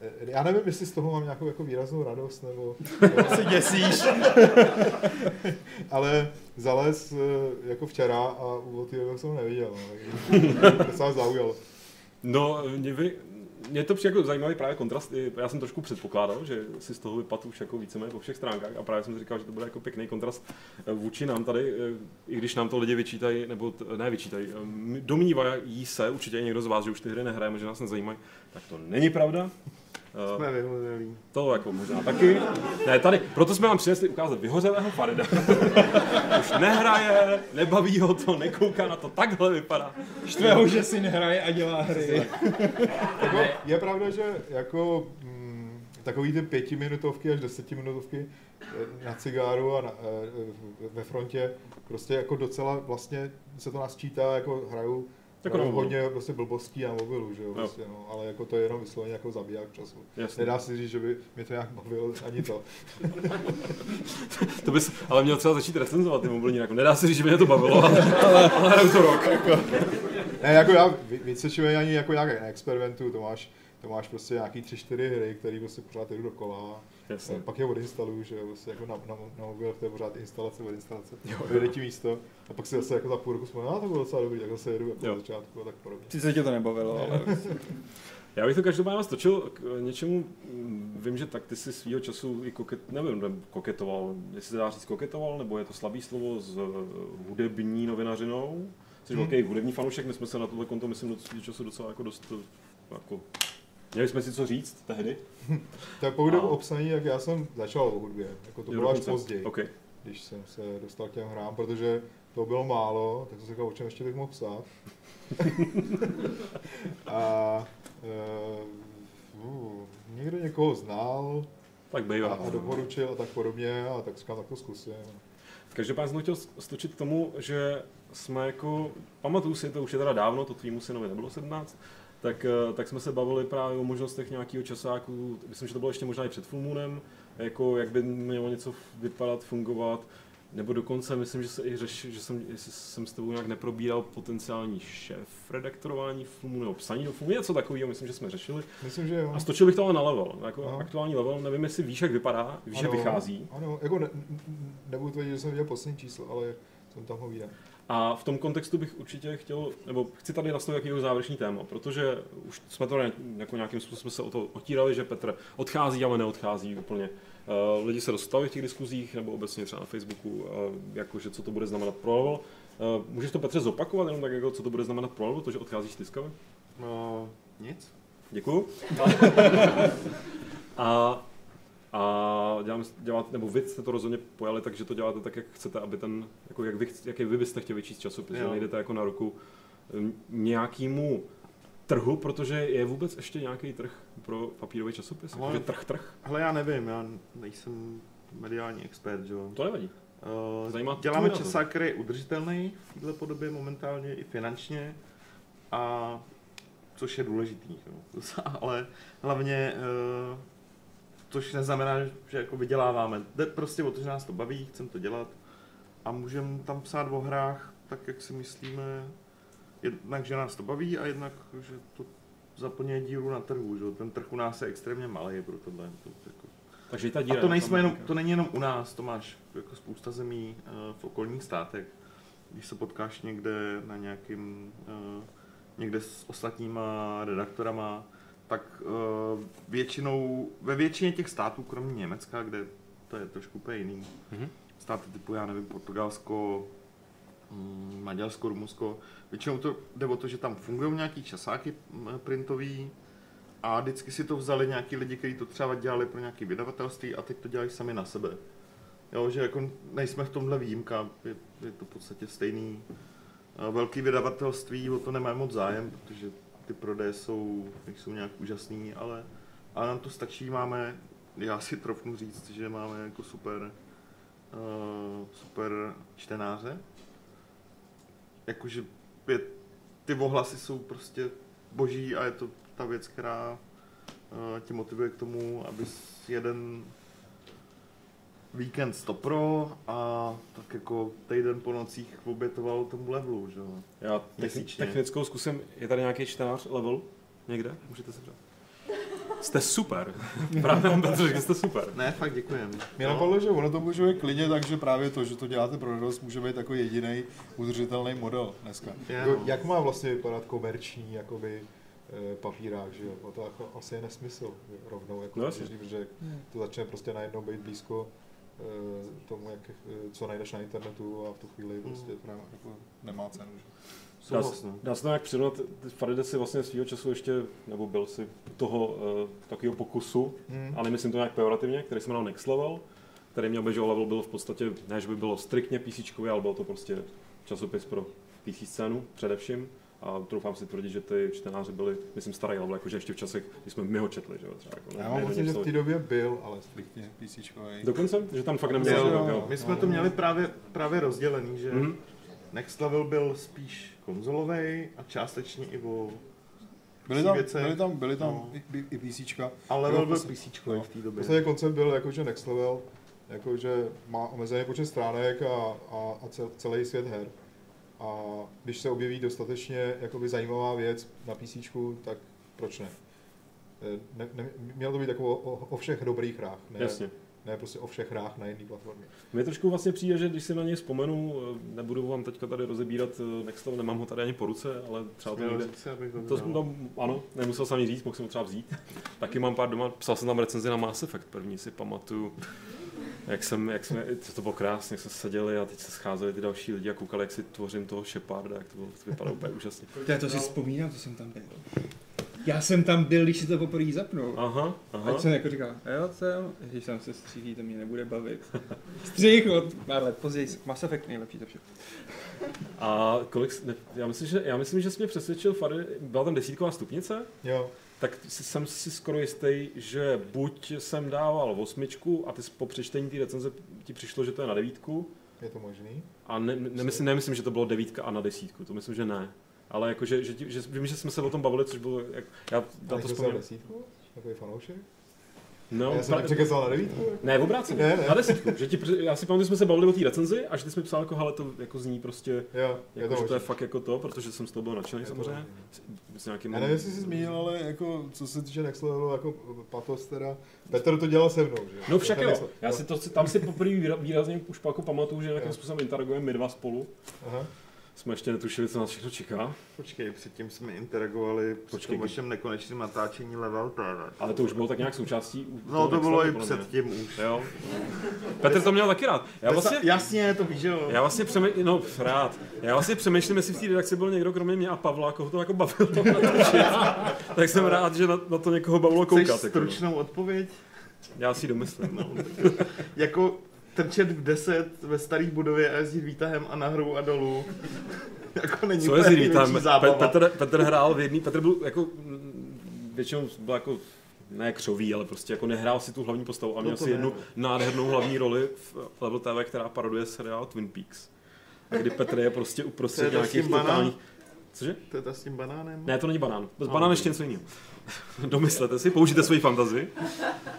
[SPEAKER 8] eh, já nevím, jestli z toho mám nějakou jako výraznou radost, nebo...
[SPEAKER 7] Se děsíš.
[SPEAKER 8] ale zales eh, jako včera a od té doby jsem neviděl, no, takže to se vás zaujalo.
[SPEAKER 1] No, mě, vy, mě to přijde jako zajímavý právě kontrast. Já jsem trošku předpokládal, že si z toho vypadl už jako víceméně po všech stránkách a právě jsem si říkal, že to bude jako pěkný kontrast eh, vůči nám tady, eh, i když nám to lidi vyčítají, nebo t- ne vyčítají, eh, domnívají se, určitě někdo z vás, že už ty hry nehrajeme, že nás nezajímají, tak to není pravda. Eh,
[SPEAKER 2] Jsme vyhořelí.
[SPEAKER 1] To jako možná taky. Ne, tady, proto jsme vám přinesli ukázat vyhořelého Farida. Už nehraje, nebaví ho to, nekouká na to, takhle vypadá.
[SPEAKER 7] Štve ho, že si nehraje a dělá hry.
[SPEAKER 8] Jako, je pravda, že jako mm, takový ty pětiminutovky až desetiminutovky eh, na cigáru a na, eh, ve frontě prostě jako docela vlastně se to nasčítá, jako hraju
[SPEAKER 1] Jako
[SPEAKER 8] hraju
[SPEAKER 1] mobilu.
[SPEAKER 8] hodně prostě blbostí na mobilu, že jo, prostě, no, ale jako to je jenom vysloveně jako zabiják času.
[SPEAKER 1] Jasně.
[SPEAKER 8] Nedá se říct, že by mě to nějak bavilo, ani to.
[SPEAKER 1] To bys ale měl třeba začít recenzovat ty mobilní jako Nedá se říct, že by mě to bavilo, ale, ale, ale to rok.
[SPEAKER 8] Ne, jako já ví- více či ani jako nějak neexperimentuju, to máš, to máš prostě nějaký tři, čtyři hry, které prostě pořád jdu dokola.
[SPEAKER 1] Jasně.
[SPEAKER 8] Eh, Pak je odinstaluju, že jo, prostě jako na, na, na mobil, to je pořád instalace, odinstalace, vyjde ti místo a pak si zase jako za půl roku vzpomínám, a to bylo docela dobrý, tak zase jedu jako na začátku a tak podobně.
[SPEAKER 7] Ty se tě to nebavilo, ale...
[SPEAKER 1] Já bych to každopádně stočil k něčemu, mm, vím, že tak ty si svýho času i koket, nevím, ne, koketoval, jestli se dá říct koketoval, nebo je to slabý slovo s eh, hudební novinařinou, jsi
[SPEAKER 8] Hmm.
[SPEAKER 1] velký hudební fanoušek, my jsme se na tohle konto, myslím, do svýho času docela jako dost, eh, jako, měli jsme si co říct tehdy.
[SPEAKER 8] Tak pokud
[SPEAKER 1] A-
[SPEAKER 8] o obsaní, jak já jsem začal o hudbě, jako to
[SPEAKER 1] Jo,
[SPEAKER 8] bylo až později,
[SPEAKER 1] OK.
[SPEAKER 8] když jsem se dostal k těm hrám, protože to bylo málo, tak jsem si říkal, o čem ještě bych mohl psát. a uh, někdo někoho znal
[SPEAKER 1] Tak
[SPEAKER 8] a,
[SPEAKER 1] bývá.
[SPEAKER 8] a doporučil a tak podobně, a tak říkám, tak to zkusím.
[SPEAKER 1] Každopádně jsem chtěl stočit k tomu, že jsme jako, pamatuju si, to už je teda dávno, to tvýmu synovi nebylo 17, tak, eh, tak jsme se bavili právě o možnostech nějakého časáku, myslím, že to bylo ještě možná i před Full Moonem, jako jak by mělo něco vypadat, fungovat, nebo dokonce myslím, že se i řešil, že jsem, jestli jsem s tebou nějak neprobíral potenciální šéf redaktorování filmu nebo psaní do filmu, něco takového, myslím, že jsme řešili.
[SPEAKER 8] Myslím, že jo.
[SPEAKER 1] A stočil bych to ale na level, jako
[SPEAKER 8] No.
[SPEAKER 1] aktuální level, nevím, jestli víš, jak vypadá, víš,
[SPEAKER 8] Ano,
[SPEAKER 1] vychází.
[SPEAKER 8] Ano, jako ne, nebudu tvrdit, že jsem viděl poslední číslo, ale jsem tam ho viděl.
[SPEAKER 1] A v tom kontextu bych určitě chtěl, nebo chci tady nastavit jakýho závěrečný téma, protože už jsme to jako nějakým způsobem jsme se o to otírali, že Petr odchází, ale neodchází úplně. Uh, lidi se dostali v těch diskuzích, nebo obecně třeba na Facebooku, uh, jakože co to bude znamenat pro level. Uh, můžeš to Petře zopakovat, jenom tak jako co to bude znamenat pro level, to, že odcházíš z Tiskavy?
[SPEAKER 2] No, nic.
[SPEAKER 1] Děkuju. A, a dělám, dělat, nebo vy jste to rozhodně pojali tak, že to děláte tak, jak chcete, aby ten, jako jak vy, jak vy byste chtěli číst časopis, že
[SPEAKER 2] Jo.
[SPEAKER 1] nejdete jako na ruku nějakému trhu, protože je vůbec ještě nějaký trh pro papírový časopis?
[SPEAKER 2] Ale-
[SPEAKER 1] Jakože trh, trh?
[SPEAKER 2] Hele, já nevím, já nejsem mediální expert, že jo.
[SPEAKER 1] To nevadí.
[SPEAKER 2] Uh,
[SPEAKER 1] Zajímá
[SPEAKER 2] děláme časák, který je udržitelný v této podobě momentálně i finančně, a což je důležitý, jo. ale hlavně, uh, což neznamená, že jako vyděláváme. Jde prostě o to, že nás to baví, chceme to dělat a můžeme tam psát o hrách tak, jak si myslíme, jednak, že nás to baví a jednak, že to zaplňuje díru na trhu, že ten trh u nás je extrémně malý pro tohle. To, jako
[SPEAKER 1] Takže ta
[SPEAKER 2] a
[SPEAKER 1] díra.
[SPEAKER 2] to,
[SPEAKER 1] je
[SPEAKER 2] nejsme jenom, to není jenom u nás, to máš jako spousta zemí eh, v okolních státech. Když se potkáš někde na nějakým, eh, někde s ostatníma redaktorama, tak eh, většinou, ve většině těch států, kromě Německa, kde to je trošku úplně jiný,
[SPEAKER 1] Mhm.
[SPEAKER 2] státy typu, já nevím, Portugalsko, mm, Maďarsko, Rumunsko, většinou to jde o to, že tam fungují nějaký časáky mm, printový, a vždycky si to vzali nějaký lidi, kteří to třeba dělali pro nějaké vydavatelství a teď to dělají sami na sebe. Jo, že jako nejsme v tomhle výjimka, je, je to v podstatě stejný. A Velký vydavatelství o to nemají moc zájem, protože ty prodeje jsou, nejsou nějak úžasný, ale, ale nám to stačí, máme, já si trofnu říct, že máme jako super uh, super čtenáře. Jakože je, ty ohlasy jsou prostě boží a je to ta věc, která uh, tě motivuje k tomu, abys jeden víkend stopro a tak jako týden po nocích obětoval tomu levelu, že jo.
[SPEAKER 1] Já techni-
[SPEAKER 2] Měsíčně.
[SPEAKER 1] technickou zkusím, je tady nějaký čtenář level někde? Můžete se přát. Jste super. Právě on Petr řekl, že jste super.
[SPEAKER 2] Ne, fakt děkujem.
[SPEAKER 8] Mě napadlo, že ono to může být klidně tak, že právě to, že to děláte pro radost, může být jako jediný udržitelný model dneska.
[SPEAKER 2] Je,
[SPEAKER 8] Jako,
[SPEAKER 2] no.
[SPEAKER 8] jak má vlastně vypadat komerční jakoby, eh, papírák, že jo? No to jako asi je nesmysl že rovnou, jako
[SPEAKER 1] No
[SPEAKER 8] no, protože to začne prostě najednou být blízko tomu, jak, eh, co najdeš na internetu a v tu chvíli prostě to nemá, jako, nemá cenu. Že?
[SPEAKER 1] Dá,
[SPEAKER 2] no.
[SPEAKER 1] dá se to nějak přirovnat, Faride si vlastně svýho času ještě, nebo byl si toho uh, takového pokusu,
[SPEAKER 8] Hmm.
[SPEAKER 1] ale myslím to nějak pejorativně, který se jmenoval Next Level, který měl že level byl v podstatě, ne, že by bylo striktně PC, ale byl to prostě časopis pro PC scénu především. A troufám si tvrdit, že ty čtenáři byli, myslím, starý level, jakože ještě v časech, kdy jsme my ho četli, že jo, třeba jako,
[SPEAKER 8] Já mám pocit, že v té době byl, ale striktně PCčkový.
[SPEAKER 1] Dokonce, že tam fakt neměl,
[SPEAKER 8] jo,
[SPEAKER 1] jo.
[SPEAKER 2] My jsme to měli právě, právě rozdělený, že
[SPEAKER 1] Mhm.
[SPEAKER 2] Next Level byl spíš konzolový a částečně i o
[SPEAKER 8] Byly tam,
[SPEAKER 2] věcech.
[SPEAKER 8] byly tam, byly tam
[SPEAKER 2] No.
[SPEAKER 8] i, i, i PCčka.
[SPEAKER 2] A
[SPEAKER 8] Jo,
[SPEAKER 2] level byl
[SPEAKER 8] prostě-
[SPEAKER 2] PC
[SPEAKER 8] no.
[SPEAKER 2] v té době.
[SPEAKER 8] podstatě koncept byl jako, že Next Level jako, že má omezený počet stránek a, a, a cel, celý svět her. A když se objeví dostatečně jakoby zajímavá věc na PC, tak proč ne? Eh, ne, ne mělo to být jako o, o, všech dobrých hrách, ne,
[SPEAKER 1] Jasně.
[SPEAKER 8] ne prostě o všech hrách na jedné platformě.
[SPEAKER 1] Mně trošku vlastně přijde, že když si na něj vzpomenu, eh, nebudu vám teďka tady rozebírat eh, Next Level, nemám ho tady ani po ruce, ale třeba to někde...
[SPEAKER 2] ho
[SPEAKER 1] To jsem tam, ano, nemusel jsem ani říct, mohl jsem ho třeba vzít. Taky mám pár doma, psal jsem tam recenzi na Mass Effect, první si pamatuju. Jak jsem, jak jsme, to, to bylo krásně, jak jsme seděli a teď se scházeli ty další lidi a koukali, jak si tvořím toho Sheparda, jak to, bylo, to vypadalo úplně úžasně.
[SPEAKER 6] To, já to si vzpomínám, to jsem tam byl. Já jsem tam byl, když si to poprvé zapnul.
[SPEAKER 1] Aha, aha.
[SPEAKER 6] Ať jsem jako říkal, jo, jsem, když tam se střílí, to mě nebude bavit. Střih od pár let později, Mass Effect nejlepší to všechno.
[SPEAKER 1] A kolik, ne, já, myslím, že, já myslím, že jsi mě přesvědčil, Fary, byla tam desítková stupnice,
[SPEAKER 8] Jo,
[SPEAKER 1] tak jsem si skoro jistý, že buď jsem dával osmičku a ty po přečtení té recenze ti přišlo, že to je na devítku,
[SPEAKER 8] je to možný.
[SPEAKER 1] A ne, nemyslím, nemyslím, že to bylo devítka a na desítku, to myslím, že ne. Ale jakože, že, ti- že, vím, že jsme se o tom bavili, což bylo, jak, já na to vzpomínám.
[SPEAKER 8] desítku? Takový fanoušek?
[SPEAKER 1] No,
[SPEAKER 8] já jsem
[SPEAKER 1] pra-
[SPEAKER 8] nepřekecal na devítku?
[SPEAKER 1] ne, obráceně,
[SPEAKER 8] Ne, ne.
[SPEAKER 1] na desítku. Že ti, já si pamatuju, že jsme se bavili o té recenzi a že ty jsi mi psal jako, hele, to jako zní prostě,
[SPEAKER 8] Jo,
[SPEAKER 1] jako,
[SPEAKER 8] to
[SPEAKER 1] že to je fakt jako to, protože jsem z toho byl nadšený
[SPEAKER 8] Je to
[SPEAKER 1] samozřejmě.
[SPEAKER 8] možný.
[SPEAKER 1] S nějakým...
[SPEAKER 8] Já nevím, jestli jsi zmínil, ale jako, co se týče Next Levelu, jako patos teda, Petr to dělal se mnou, že?
[SPEAKER 1] No však jo, já si to, tam si poprvé výra- výrazně už jako pamatuju, že nějakým způsobem interagujeme my dva spolu.
[SPEAKER 8] Aha.
[SPEAKER 1] Jsme ještě netušili, co nás všechno čeká,
[SPEAKER 2] Počkej, předtím jsme interagovali při
[SPEAKER 1] Počkej,
[SPEAKER 2] tom vašem nekonečném natáčení Level TV.
[SPEAKER 1] ale to už bylo tak nějak součástí.
[SPEAKER 2] No to bylo i předtím už.
[SPEAKER 1] Jo. Petr to měl taky rád. Já vlastně,
[SPEAKER 2] Jasně, to víš, jo.
[SPEAKER 1] Já vlastně přemýšlím, no rád. Já vlastně přemýšlím, jestli v té redakci byl někdo kromě mě a Pavla, koho to jako bavilo to tak jsem rád, že na, na to někoho bavilo
[SPEAKER 2] Chceš
[SPEAKER 1] koukat. Jako, no.
[SPEAKER 2] stručnou odpověď?
[SPEAKER 1] Já si domyslím. No.
[SPEAKER 2] Jako trčet v 10 ve staré budově a jezdit výtahem a nahoru a dolů. jako není
[SPEAKER 1] Co je
[SPEAKER 2] úplně
[SPEAKER 1] zlý tam?
[SPEAKER 2] největší
[SPEAKER 1] Pe-
[SPEAKER 2] zábava.
[SPEAKER 1] Petr, Petr hrál v jedný, Petr byl jako, většinou byl jako ne křový, ale prostě jako nehrál si tu hlavní postavu a měl
[SPEAKER 2] No
[SPEAKER 1] si jednu
[SPEAKER 2] no.
[SPEAKER 1] nádhernou hlavní roli v Level TV, která paroduje seriál Twin Peaks. A kdy Petr je prostě uprostřed nějakých
[SPEAKER 2] banán?
[SPEAKER 1] Cože?
[SPEAKER 2] To je ta s tím banánem?
[SPEAKER 1] Ne, to není banán.
[SPEAKER 2] No,
[SPEAKER 1] Banán ještě něco jiného. Domyslete si, použijte svoji fantazii.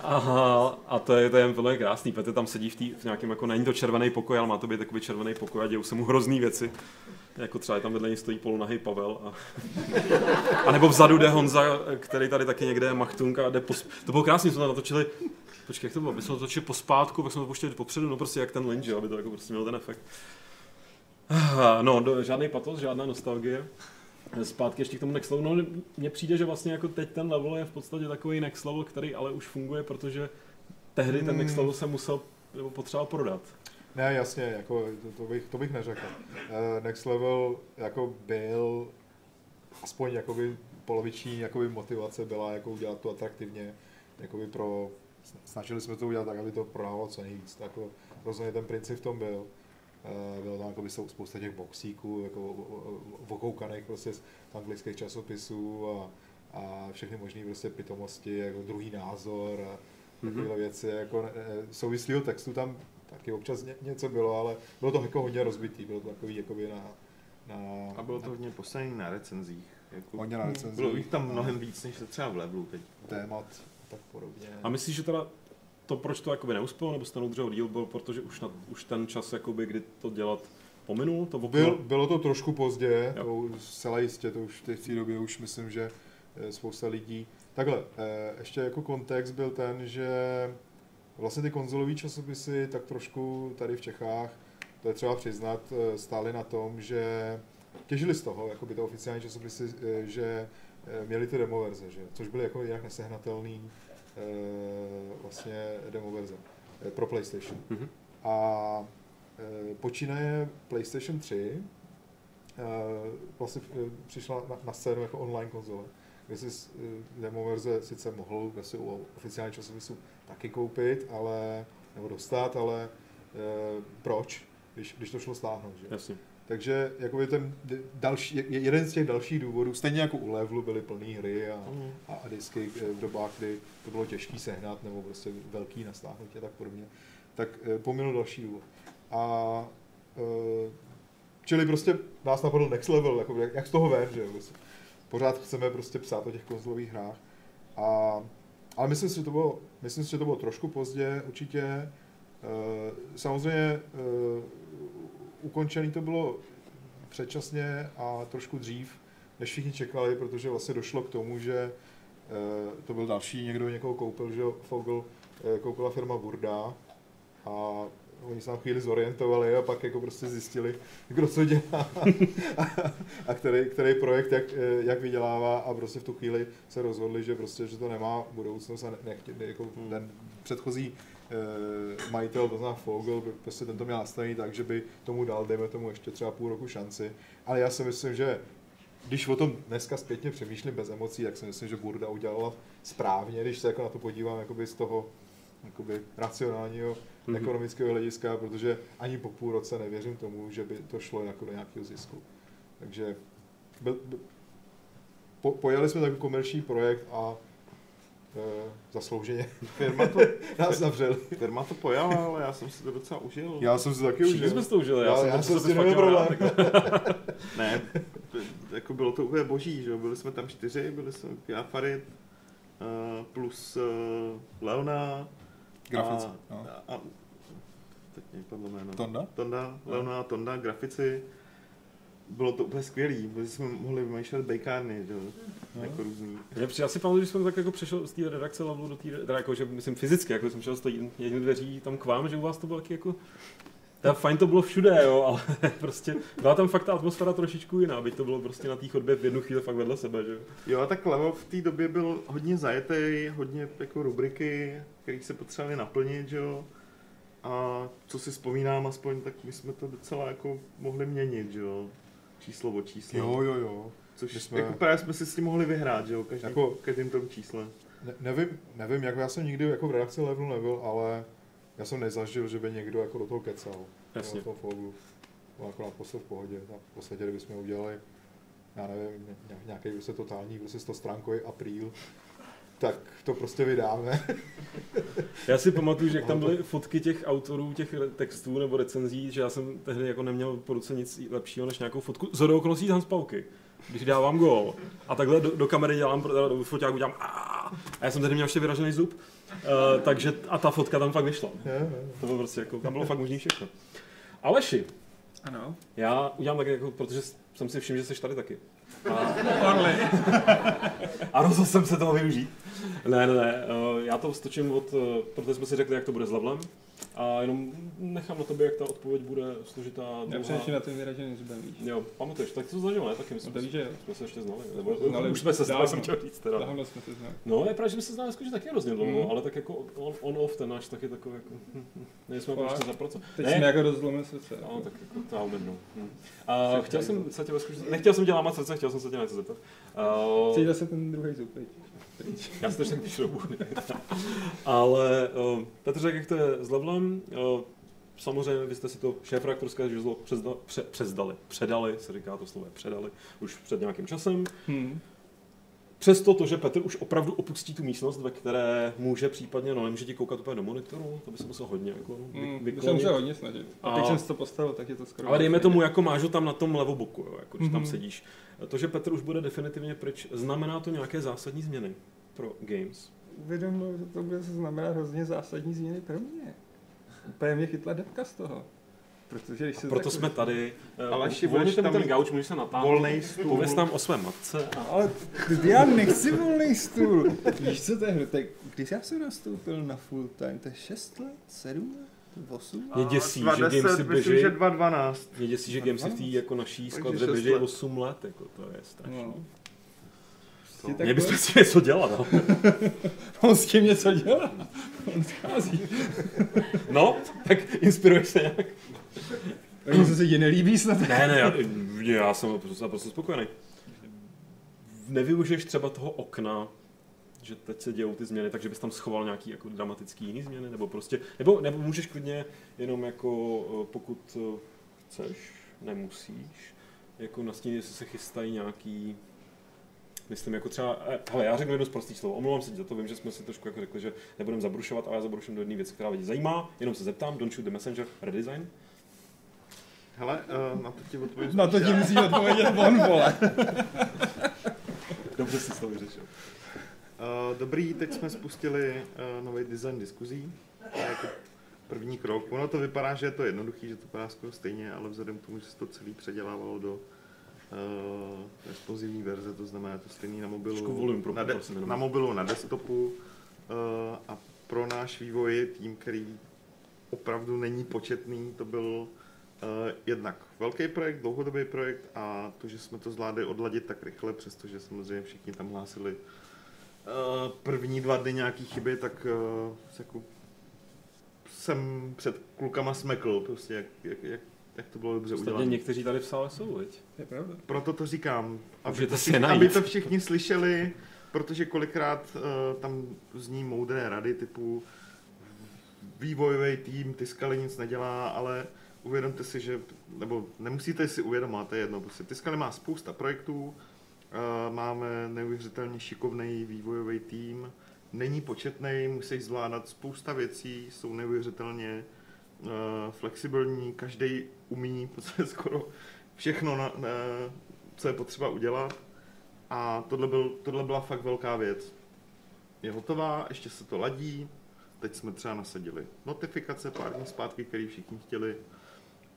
[SPEAKER 1] Aha, a to je, to je plně krásný. Petr tam sedí v, tý, v nějakém, jako není to červený pokoj, ale má to být takový červený pokoj a dějou se mu hrozný věci. Jako třeba je tam vedle něj stojí polonahý Pavel. A, a nebo vzadu jde Honza, který tady taky někde je machtunka a jde po, To bylo krásný, jsme to natočili Počkej, jak to bylo? My jsme to točili pospátku, pak jsme to pouštěli popředu, no prostě jak ten Lynch, aby to jako prostě mělo ten efekt. No, do, žádný patos, žádná nostalgie. Zpátky ještě k tomu Next Level. No, mně přijde, že vlastně jako teď ten level je v podstatě takový Next Level, který ale už funguje, protože tehdy ten Next Level se musel nebo potřeboval prodat.
[SPEAKER 8] Ne, jasně, jako, to, to, bych, to bych neřekl. Uh, Next Level jako byl, aspoň jakoby poloviční jakoby motivace byla jako udělat to atraktivně, jakoby pro, snažili jsme to udělat tak, aby to prodávalo co nejvíc. Jako, rozhodně ten princip v tom byl. Uh, bylo tam jakoby spou- spousta těch boxíků, jako okoukaných prostě z anglických časopisů a, a všechny možné prostě pitomosti, jako druhý názor a takovéhle věci, jako eh, souvislého textu tam taky občas ně, něco bylo, ale bylo to jako hodně rozbitý, bylo to takový jakoby na, na
[SPEAKER 2] A bylo to hodně postavený na recenzích. Jako,
[SPEAKER 8] hodně na recenzích.
[SPEAKER 2] bylo jich tam mnohem víc, než se třeba v levelu teď.
[SPEAKER 8] témat a tak podobně.
[SPEAKER 1] A myslíš, že teda to, proč to jakoby neuspělo, nebo jste udržel díl, byl protože už, na, už ten čas, jakoby, kdy to dělat pominul? To okno?
[SPEAKER 8] Byl, bylo to trošku pozdě,
[SPEAKER 1] Jo.
[SPEAKER 8] to už zcela jistě, to už v té- době už myslím, že eh, spousta lidí. Takhle, eh, ještě jako kontext byl ten, že vlastně ty konzolové časopisy tak trošku tady v Čechách, to je třeba přiznat, eh, stály na tom, že těžili z toho, jako by to oficiální časopisy, že měli ty demo verze, že? což byly jako jinak nesehnatelný eh, vlastně demo verze eh, pro PlayStation.
[SPEAKER 1] Mhm.
[SPEAKER 8] A eh, počínaje PlayStation 3 eh, vlastně eh, přišla na, na scénu jako online konzole, kde si eh, demo verze sice mohl vlastně u oficiálních časopisů taky koupit, ale, nebo dostat, ale eh, proč, když, když to šlo stáhnout, že?
[SPEAKER 1] Jasně.
[SPEAKER 8] Takže jakoby ten další, je- jeden z těch dalších důvodů, stejně jako u levelu byly plné hry a,
[SPEAKER 2] Mhm.
[SPEAKER 8] a, a disky eh, v dobách, kdy to bylo těžké sehnat nebo prostě velký nastáhnutí a tak podobně, tak eh, pominul další důvod. A eh, čili prostě nás napadl next level, jako jak, jak z toho ven, že prostě. Pořád chceme prostě psát o těch konzolových hrách. A, ale myslím si, že to bylo, myslím si, že to bylo trošku pozdě, určitě. Samozřejmě ukončený to bylo předčasně a trošku dřív, než všichni čekali, protože vlastně došlo k tomu, že eh, to byl další, někdo někoho koupil, že Fogel eh, koupila firma Burda a oni se tam chvíli zorientovali a pak jako prostě zjistili, kdo co dělá a který, který projekt jak, eh, jak vydělává a prostě v tu chvíli se rozhodli, že prostě, že to nemá budoucnost a ne, nechtě, jako ten předchozí majitel, to znamená Fogel, prostě tento měl nastavený tak, že by tomu dal, dejme tomu ještě třeba půl roku šanci. Ale já si myslím, že když o tom dneska zpětně přemýšlím bez emocí, tak si myslím, že Burda udělala správně, když se jako na to podívám jakoby z toho jakoby racionálního
[SPEAKER 1] Mhm.
[SPEAKER 8] mm-hmm. ekonomického hlediska, protože ani po půl roce nevěřím tomu, že by to šlo jako do nějakého zisku. Takže byl, byl, po, pojali jsme takový komerční projekt a zaslouženě
[SPEAKER 2] Firma to,
[SPEAKER 8] nás zavřeli.
[SPEAKER 2] firma to pojala, ale já jsem si to docela užil.
[SPEAKER 8] Já jsem si taky
[SPEAKER 1] Všichni
[SPEAKER 8] užil.
[SPEAKER 1] jsme si to užili, já,
[SPEAKER 8] Já-
[SPEAKER 1] jsem
[SPEAKER 8] já
[SPEAKER 1] to
[SPEAKER 8] jsem problém.
[SPEAKER 2] Ne, to- jako bylo to úplně boží, že jo? Byli jsme tam čtyři, byli jsme já, Farid, uh, plus uh, Leona.
[SPEAKER 8] Grafici,
[SPEAKER 2] A,
[SPEAKER 8] no.
[SPEAKER 2] a, a, teď mě padlo jméno.
[SPEAKER 8] Tonda?
[SPEAKER 2] Tonda,
[SPEAKER 8] No.
[SPEAKER 2] Leona a Tonda, grafici. Bylo to úplně skvělý, protože jsme mohli vymýšlet bejkárny, že jo?
[SPEAKER 8] No.
[SPEAKER 2] Jako různý.
[SPEAKER 1] Já si pamatuju, že jsem tak jako přešel z té redakce levelu do té, teda jako, že myslím fyzicky, jako jsem šel z té jedné dveří tam k vám, že u vás to bylo taky jako, teda fajn to bylo všude, jo, ale prostě byla tam fakt ta atmosféra trošičku jiná, byť to bylo prostě na té chodbě v jednu chvíli fakt vedle sebe, že jo.
[SPEAKER 2] Jo, tak Level v té době byl hodně zajetý, hodně jako rubriky, které se potřebovaly naplnit, že jo. A co si vzpomínám aspoň, tak my jsme to docela jako mohli měnit, že jo. Číslo od čísla.
[SPEAKER 8] Jo, jo, jo.
[SPEAKER 2] Což
[SPEAKER 8] my
[SPEAKER 2] jsme... jako právě jsme si s tím mohli vyhrát, že jo, každý,
[SPEAKER 8] Jako-
[SPEAKER 2] každým tom čísle.
[SPEAKER 8] Ne, nevím, nevím, jako já jsem nikdy jako v redakci levelu nebyl, ale já jsem nezažil, že by někdo jako do toho kecal.
[SPEAKER 1] Jasně.
[SPEAKER 8] Do toho fogu. Bylo jako naprosto v pohodě. A v podstatě, kdybychom udělali, já nevím, ně- nějaký prostě totální, prostě 100 stránkový apríl, tak to prostě vydáme.
[SPEAKER 1] Já si pamatuju, že jak tam byly fotky těch autorů, těch textů nebo recenzí, že já jsem tehdy jako neměl po ruce nic lepšího než nějakou fotku. Z okolností z Hans Pauky, když dávám gól. A takhle do, do kamery dělám, do foťáku dělám a já jsem tehdy měl ještě vyražený zub. Uh, takže a ta fotka tam fakt vyšla. To bylo prostě jako, tam bylo fakt možný všechno. Aleši,
[SPEAKER 6] Ano.
[SPEAKER 1] já udělám tak jako, protože jsem si všiml, že jsi tady taky. A, a rozhodl jsem se toho využít. Ne, ne, ne, eh, já to stočím od, eh, protože jsme si řekli, jak to bude s levelem. A jenom nechám na tobě, jak ta odpověď bude složitá,
[SPEAKER 6] Já
[SPEAKER 1] dlouhá.
[SPEAKER 6] především na ten vyražený zubem, víš.
[SPEAKER 1] Jo, pamatuješ, tak to zažil, ne? Taky myslím,
[SPEAKER 6] No že jo.
[SPEAKER 1] jsme se ještě znali. Nebo,
[SPEAKER 6] Znali
[SPEAKER 1] už jsme se znali, jsem chtěl říct teda.
[SPEAKER 6] Dávno jsme se znali.
[SPEAKER 1] No, je pravda, že jsme se znali skutečně taky hrozně dlouho,
[SPEAKER 6] Mm.
[SPEAKER 1] ale tak jako on, on off ten náš taky takový jako, nejsme
[SPEAKER 6] Fakt?
[SPEAKER 1] ještě zapracovat.
[SPEAKER 6] Teď
[SPEAKER 1] Ne.
[SPEAKER 6] jsme jako rozlomil srdce.
[SPEAKER 1] No, tak jako to já umím, hm. A chtěl jsem se tě nechtěl jsem tě lámat srdce, chtěl jsem se tě něco zeptat. Uh,
[SPEAKER 6] Chci zase ten druhý zub?
[SPEAKER 1] Já si to řeknu šroubu. Ale uh, Petr řekl, jak to je s levelem. Uh, samozřejmě vy jste si to šéf-reaktorské žezlo přezda, pře, přezdali, předali, se říká to slovo, předali, už před nějakým časem.
[SPEAKER 6] Hmm.
[SPEAKER 1] Přesto to, že Petr už opravdu opustí tu místnost, ve které může případně, no nemůže ti koukat úplně do monitoru, to by se musel hodně jako vy,
[SPEAKER 6] Hmm, to
[SPEAKER 1] vyklonit.
[SPEAKER 6] jsem musel hodně snažit. A teď
[SPEAKER 1] A-
[SPEAKER 6] jsem si to postavil, tak je to skoro...
[SPEAKER 1] Ale dejme tomu, jako máš ho tam na tom levoboku, jo, jako když tam
[SPEAKER 6] Mhm.
[SPEAKER 1] sedíš. To, že Petr už bude definitivně pryč, znamená to nějaké zásadní změny pro Games?
[SPEAKER 6] Uvědomil, že to bude znamenat hrozně zásadní změny pro mě. Úplně mě chytla depka z toho. Protože když se
[SPEAKER 1] Proto
[SPEAKER 6] tak...
[SPEAKER 1] jsme tady.
[SPEAKER 2] Ale
[SPEAKER 1] Ale
[SPEAKER 2] ještě budeš tam
[SPEAKER 1] ten gauč, můžeš se natáhnout.
[SPEAKER 2] volnej stůl.
[SPEAKER 1] Pověz tam o své matce. A...
[SPEAKER 6] Ale já nechci volný stůl. Víš co to je? Tak když já jsem nastoupil na full time, to je 6 let, 7 let, 8
[SPEAKER 1] Mě děsí, že
[SPEAKER 2] 210,
[SPEAKER 1] Gamesy
[SPEAKER 2] myslím,
[SPEAKER 1] běží,
[SPEAKER 2] že 212.
[SPEAKER 1] mě děsí, že Gamesy v té jako naší
[SPEAKER 2] šest
[SPEAKER 1] běží
[SPEAKER 2] let.
[SPEAKER 1] 8 let, jako to je strašné.
[SPEAKER 6] No.
[SPEAKER 2] To-
[SPEAKER 6] Prostě
[SPEAKER 1] Mě bys
[SPEAKER 6] takhle-
[SPEAKER 1] prostě něco dělat, no.
[SPEAKER 6] On s tím něco dělá. On schází.
[SPEAKER 1] No, tak inspiruješ se nějak.
[SPEAKER 6] Tak něco se ti nelíbí snad?
[SPEAKER 1] Ne, ne, já, já jsem naprosto, spokojený. Nevyužiješ třeba toho okna, že teď se dějou ty změny, takže bys tam schoval nějaký jako dramatický jiný změny, nebo prostě, nebo, nebo můžeš klidně jenom jako, eh, pokud eh, chceš, nemusíš, jako nastínit, jestli se chystají nějaký, myslím jako třeba, eh, hele, já řeknu jedno z prostých slovo, omlouvám se za to, vím, že jsme si trošku jako řekli, že nebudeme zabrušovat, ale já zabruším do jedné věci, která lidi zajímá, jenom se zeptám, don't shoot the messenger, redesign.
[SPEAKER 2] Hele, uh, na to ti odpovím.
[SPEAKER 6] Na to ti musí odpovědět on, vole.
[SPEAKER 1] Dobře si to vyřešil.
[SPEAKER 2] Uh, dobrý, teď jsme spustili uh, nový design diskuzí. To je jako první krok. Ono to vypadá, že je to jednoduchý, že to vypadá skoro stejně, ale vzhledem k tomu, že se to celý předělávalo do uh, explozivní verze, to znamená je to stejný na mobilu,
[SPEAKER 1] pro-
[SPEAKER 2] na, de- na mobilu, na desktopu uh, a pro náš vývoj tým, který opravdu není početný, to byl jednak velký projekt, dlouhodobý projekt a to, že jsme to zvládli odladit tak rychle, přestože samozřejmě všichni tam hlásili uh, první dva dny nějaký chyby, tak uh, jako jsem před klukama smekl, prostě jak, jak, jak, jak to bylo dobře
[SPEAKER 1] Ostatně
[SPEAKER 2] udělané.
[SPEAKER 1] někteří tady v sále jsou?
[SPEAKER 6] To je pravda.
[SPEAKER 2] Proto to říkám, aby to,
[SPEAKER 1] si
[SPEAKER 2] všichni,
[SPEAKER 1] najít.
[SPEAKER 2] aby to všichni slyšeli, protože kolikrát uh, tam zní moudré rady typu vývojový tým, Tiskali nic nedělá, ale uvědomte si, že, nebo nemusíte si uvědomit, to je jedno, prostě Tiskali má spousta projektů, uh, máme neuvěřitelně šikovný vývojový tým, není početný, musí zvládat spousta věcí, jsou neuvěřitelně uh, flexibilní, každý umí skoro všechno, na, na, co je potřeba udělat. A tohle, byl, tohle byla fakt velká věc. Je hotová, ještě se to ladí. Teď jsme třeba nasadili notifikace pár dní zpátky, který všichni chtěli.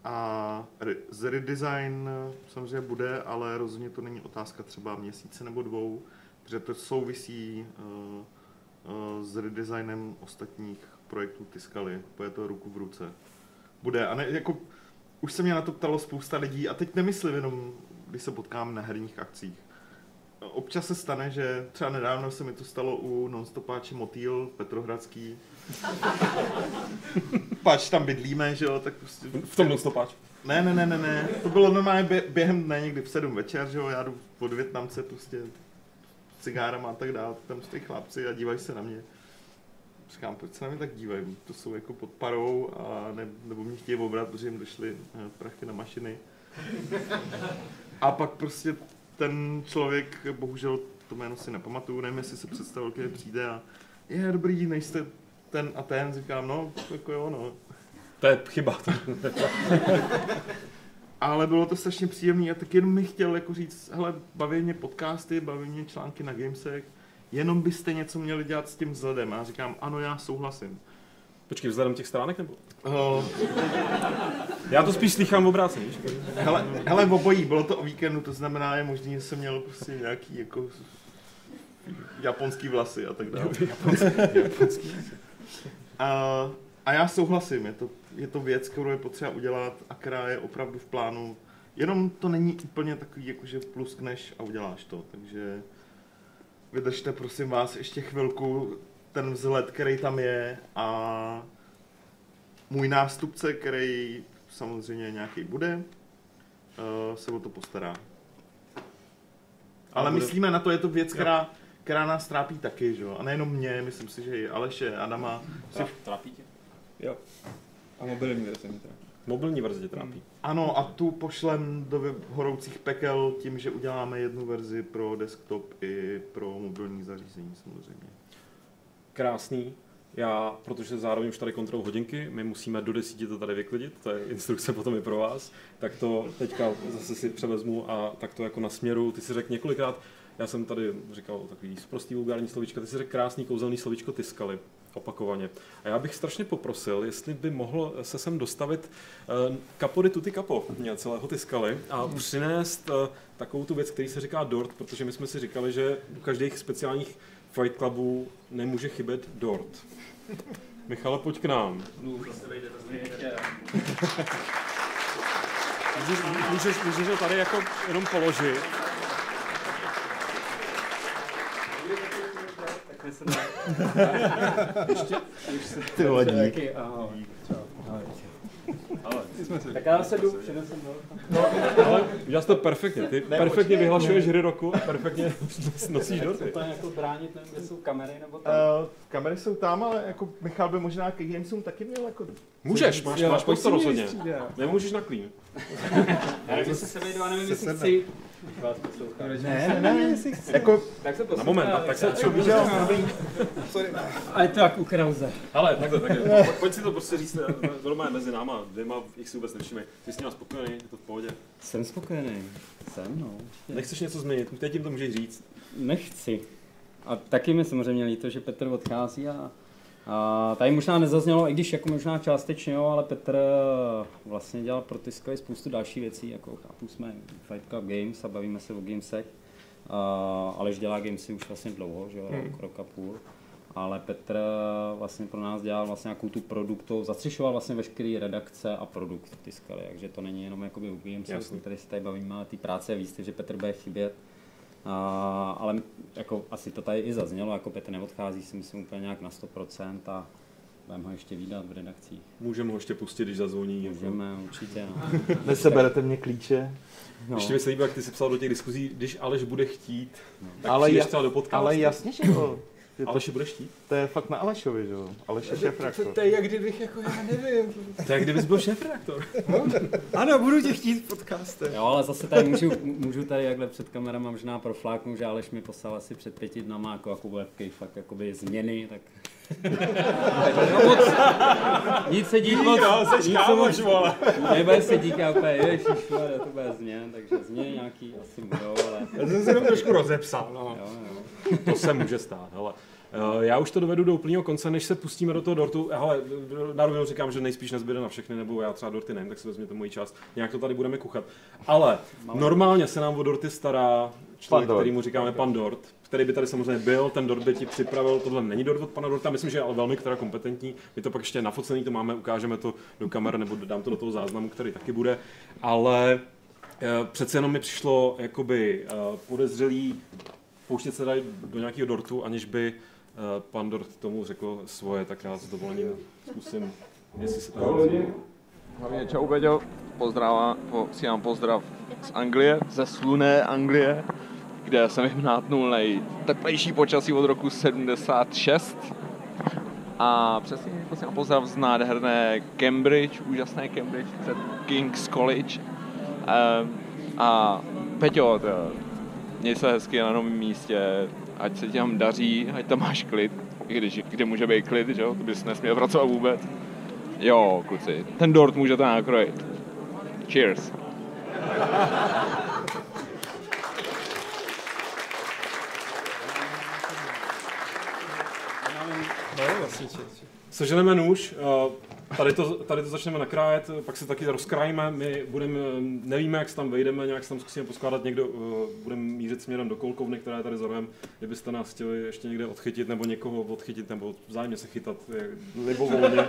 [SPEAKER 2] A re, z redesign samozřejmě bude, ale rozhodně to není otázka třeba měsíce nebo dvou, protože to souvisí uh, uh, s redesignem ostatních projektů Tiskaly. Bude to ruku v ruce. Bude, a ne, jako, už se mě na to ptalo spousta lidí a teď nemyslím jenom, když se potkám na herních akcích. Občas se stane, že třeba nedávno se mi to stalo u nonstopáče Motýl Petrohradský. Pač tam bydlíme, že jo, tak prostě...
[SPEAKER 1] V tom dostopáč.
[SPEAKER 2] Ne, ne, ne, ne, ne. To bylo normálně bě- během dne, někdy v sedm večer, že jo, já jdu od Větnamce prostě cigárama a tak dále, tam stojí chlapci a dívají se na mě. Říkám, proč se na mě tak dívají? To jsou jako pod parou a ne, nebo mě chtějí obrat, protože jim došly eh, prachy na mašiny. A pak prostě ten člověk, bohužel to jméno si nepamatuju, nevím, jestli se představil, když přijde a je dobrý, nejste ten a ten, říkám, no, jako jo, no.
[SPEAKER 1] To je chyba.
[SPEAKER 2] Ale bylo to strašně příjemné a tak jenom mi chtěl jako říct, hele, baví mě podcasty, baví mě články na Gamesech, jenom byste něco měli dělat s tím vzhledem. A já říkám, ano, já souhlasím.
[SPEAKER 1] Počkej, vzhledem těch stránek nebo?
[SPEAKER 2] Uh,
[SPEAKER 1] Já to spíš slychám v obráceně,
[SPEAKER 2] hele, hele, obojí, bylo to o víkendu, to znamená, je možný, že jsem měl prostě nějaký jako japonský vlasy a tak dále. A, a já souhlasím, je to, je to věc, kterou je potřeba udělat a která je opravdu v plánu. Jenom to není úplně takový, jakože pluskneš a uděláš to, takže vydržte prosím vás ještě chvilku ten vzhled, který tam je a můj nástupce, který samozřejmě nějaký bude, eh, se o to postará. Ale
[SPEAKER 1] bude-
[SPEAKER 2] myslíme na to, je to věc, která, která nás trápí taky, že jo? A nejenom mě, myslím si, že i Aleše, Adama. Si
[SPEAKER 1] Trápí tě?
[SPEAKER 6] Jo. A mobilní verze mi teda.
[SPEAKER 1] Mobilní verze tě trápí.
[SPEAKER 2] Ano, a tu pošlem do horoucích pekel tím, že uděláme jednu verzi pro desktop i pro mobilní zařízení samozřejmě.
[SPEAKER 1] Krásný. Já, protože zároveň už tady kontrolu hodinky, my musíme do desíti to tady vyklidit, to je instrukce potom i pro vás, tak to teďka zase si převezmu a tak to jako na směru, ty si řekl několikrát, já jsem tady říkal takový prostý vulgární slovíčka, ty si řekl krásný kouzelný slovíčko tyskali opakovaně. A já bych strašně poprosil, jestli by mohl se sem dostavit uh, kapory tuty kapo, mě celého tyskali, a přinést uh, takovou tu věc, který se říká dort, protože my jsme si říkali, že u každých speciálních Fight Clubů nemůže chybět dort. Michale, pojď k nám. Můžeš, můžeš, můžeš ho tady jako jenom položit.
[SPEAKER 2] Ty vodík.
[SPEAKER 5] Tak já se jdu, přinesem do.
[SPEAKER 1] Ale udělal jsi to perfektně. Ty perfektně vyhlašuješ hry roku a perfektně nosíš dorty.
[SPEAKER 3] To jako bránit, nevím, kde jsou kamery nebo tam.
[SPEAKER 2] Uh, kamery jsou tam, ale jako Michal by možná ke gamesům taky měl jako...
[SPEAKER 1] Můžeš, máš, máš prostor rozhodně.
[SPEAKER 2] střídat.
[SPEAKER 1] Nemůžeš na klín.
[SPEAKER 3] Já nevím, jestli se vejdu, a nevím, jestli chci.
[SPEAKER 2] Ne, ne, ne, jestli chci. Jako,
[SPEAKER 3] Tak se
[SPEAKER 1] Na moment, tak, se co
[SPEAKER 3] A je to jak u Krause.
[SPEAKER 1] Ale takhle, takhle. Pojď- Pojď si to prostě říct eh, normálně mezi náma, dvěma, jich si vůbec nevšimej. Ty jsi s ním spokojený, je to v pohodě.
[SPEAKER 9] Jsem spokojený. Jsem, no.
[SPEAKER 1] Nechceš něco změnit, teď jim to můžeš říct.
[SPEAKER 9] Nechci. A taky mi samozřejmě líto, že Petr odchází a, a tady možná nezaznělo, i když jako možná částečně, jo, ale Petr eh, vlastně dělal pro Tiskově spoustu dalších věcí, jako chápu, jsme Fight Club Games a bavíme se o gamesech, a, ale dělá gamesy už vlastně dlouho, že jo, rok, rok a půl. Ale Petr eh, vlastně pro nás dělal vlastně nějakou tu produktovou, zastřešoval vlastně veškerý redakce a produkt Tiskaly, takže to není jenom jakoby
[SPEAKER 1] Jasně.
[SPEAKER 9] o kterých se tady bavíme, ale ty práce je víc, že Petr bude chybět. A, ale jako asi to tady i zaznělo, jako Petr neodchází si myslím úplně nějak na 100% a budeme ho ještě výdat v redakcích.
[SPEAKER 1] Můžeme ho ještě pustit, když zazvoní.
[SPEAKER 9] Můžeme, určitě. No.
[SPEAKER 2] neseberete mě klíče.
[SPEAKER 9] No.
[SPEAKER 1] Ještě mi se líbí, jak ty jsi psal do těch diskuzí, když Aleš bude chtít, tak
[SPEAKER 2] Ale,
[SPEAKER 1] přijdeš
[SPEAKER 2] ja,
[SPEAKER 1] třeba do podcastu.
[SPEAKER 2] ale jasně, že jo. Je to,
[SPEAKER 1] Aleš bude chtít?
[SPEAKER 2] to je fakt na Alešovi, že jo. Aleš je šéf reaktor.
[SPEAKER 6] To je jak kdybych, jako já nevím.
[SPEAKER 1] To je, jak kdybys byl šéf-redaktor.
[SPEAKER 6] Ano, budu tě chtít v podcaste.
[SPEAKER 9] Jo, ale zase tady můžu, můžu tady jakhle před kamerama možná profláknout, že Aleš mi poslal asi před pěti dnama jako, jako webky, fakt jakoby změny, tak... no moc, nic se dít moc, nic se moc, nebude se díky úplně, ježišmarja, to bude změn, takže změny nějaký asi budou, ale
[SPEAKER 6] Já jsem se jenom trošku rozepsal, no.
[SPEAKER 9] jo, jo.
[SPEAKER 1] To se může stát, hele. Eh, Já už to dovedu do úplného konce, než se pustíme do toho dortu. Hele, na rovinu říkám, že nejspíš nezbyde na všechny, nebo já třeba dorty nevím, tak si vezměte moji část. Nějak to tady budeme kuchat. Ale normálně se nám o dorty stará člověk,
[SPEAKER 2] Pan Dort.
[SPEAKER 1] který mu říkáme pan Dort, který by tady samozřejmě byl, ten Dort by ti připravil, tohle není Dort od pana Dorta, myslím, že je ale velmi která kompetentní. My to pak ještě nafocený to máme, ukážeme to do kamer, nebo dám to do toho záznamu, který taky bude. Ale eh, přece jenom mi přišlo jakoby eh, podezřelý pouštět se tady do nějakého dortu, aniž by pan Dort tomu řekl svoje, tak já s dovolením zkusím, jestli se to
[SPEAKER 10] Hlavně čau Peťo, pozdrav, posílám pozdrav z Anglie, ze sluné Anglie, kde jsem jim nátnul nejteplejší počasí od roku 76. A přesně posílám pozdrav z nádherné Cambridge, úžasné Cambridge před King's College. Ehm, A Peťo, měj se hezky na novém místě, ať se tam daří, ať tam máš klid, i když kde může být klid, že jo, to bys nesměl pracovat vůbec. Jo, kluci, ten dort můžete nakrojit. Cheers.
[SPEAKER 1] Seženeme nůž, eh, tady to, tady to začneme nakrájet, pak se taky rozkrájíme, my budeme, nevíme, jak se tam vejdeme, nějak se tam zkusíme poskládat někdo, eh, budeme mířit směrem do kolkovny, která je tady za rohem, kdybyste nás chtěli ještě někde odchytit, nebo někoho odchytit, nebo vzájemně se chytat libovolně,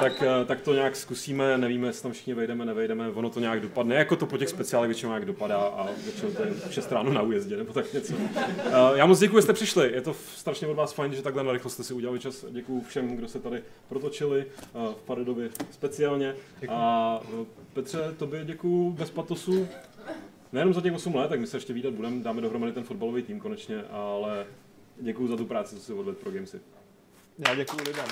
[SPEAKER 1] tak, eh, tak to nějak zkusíme, nevíme, jestli tam všichni vejdeme, nevejdeme, ono to nějak dopadne, jako to po těch speciálech většinou nějak dopadá a většinou to je v 6 ráno na újezdě, nebo tak něco. Eh, Já moc děkuji, že jste přišli, je to strašně od vás fajn, že takhle na rychlost jste si udělali čas, děkuji všem, kdo se tady protočili, v Paredovi speciálně. A eh, Petře, tobě děkuji bez patosu. Nejenom za těch 8 let, tak my se ještě výdat budeme, dáme dohromady ten fotbalový tým konečně, ale děkuji za tu práci, co si odvedl pro Gamesy.
[SPEAKER 2] Já děkuji lidem.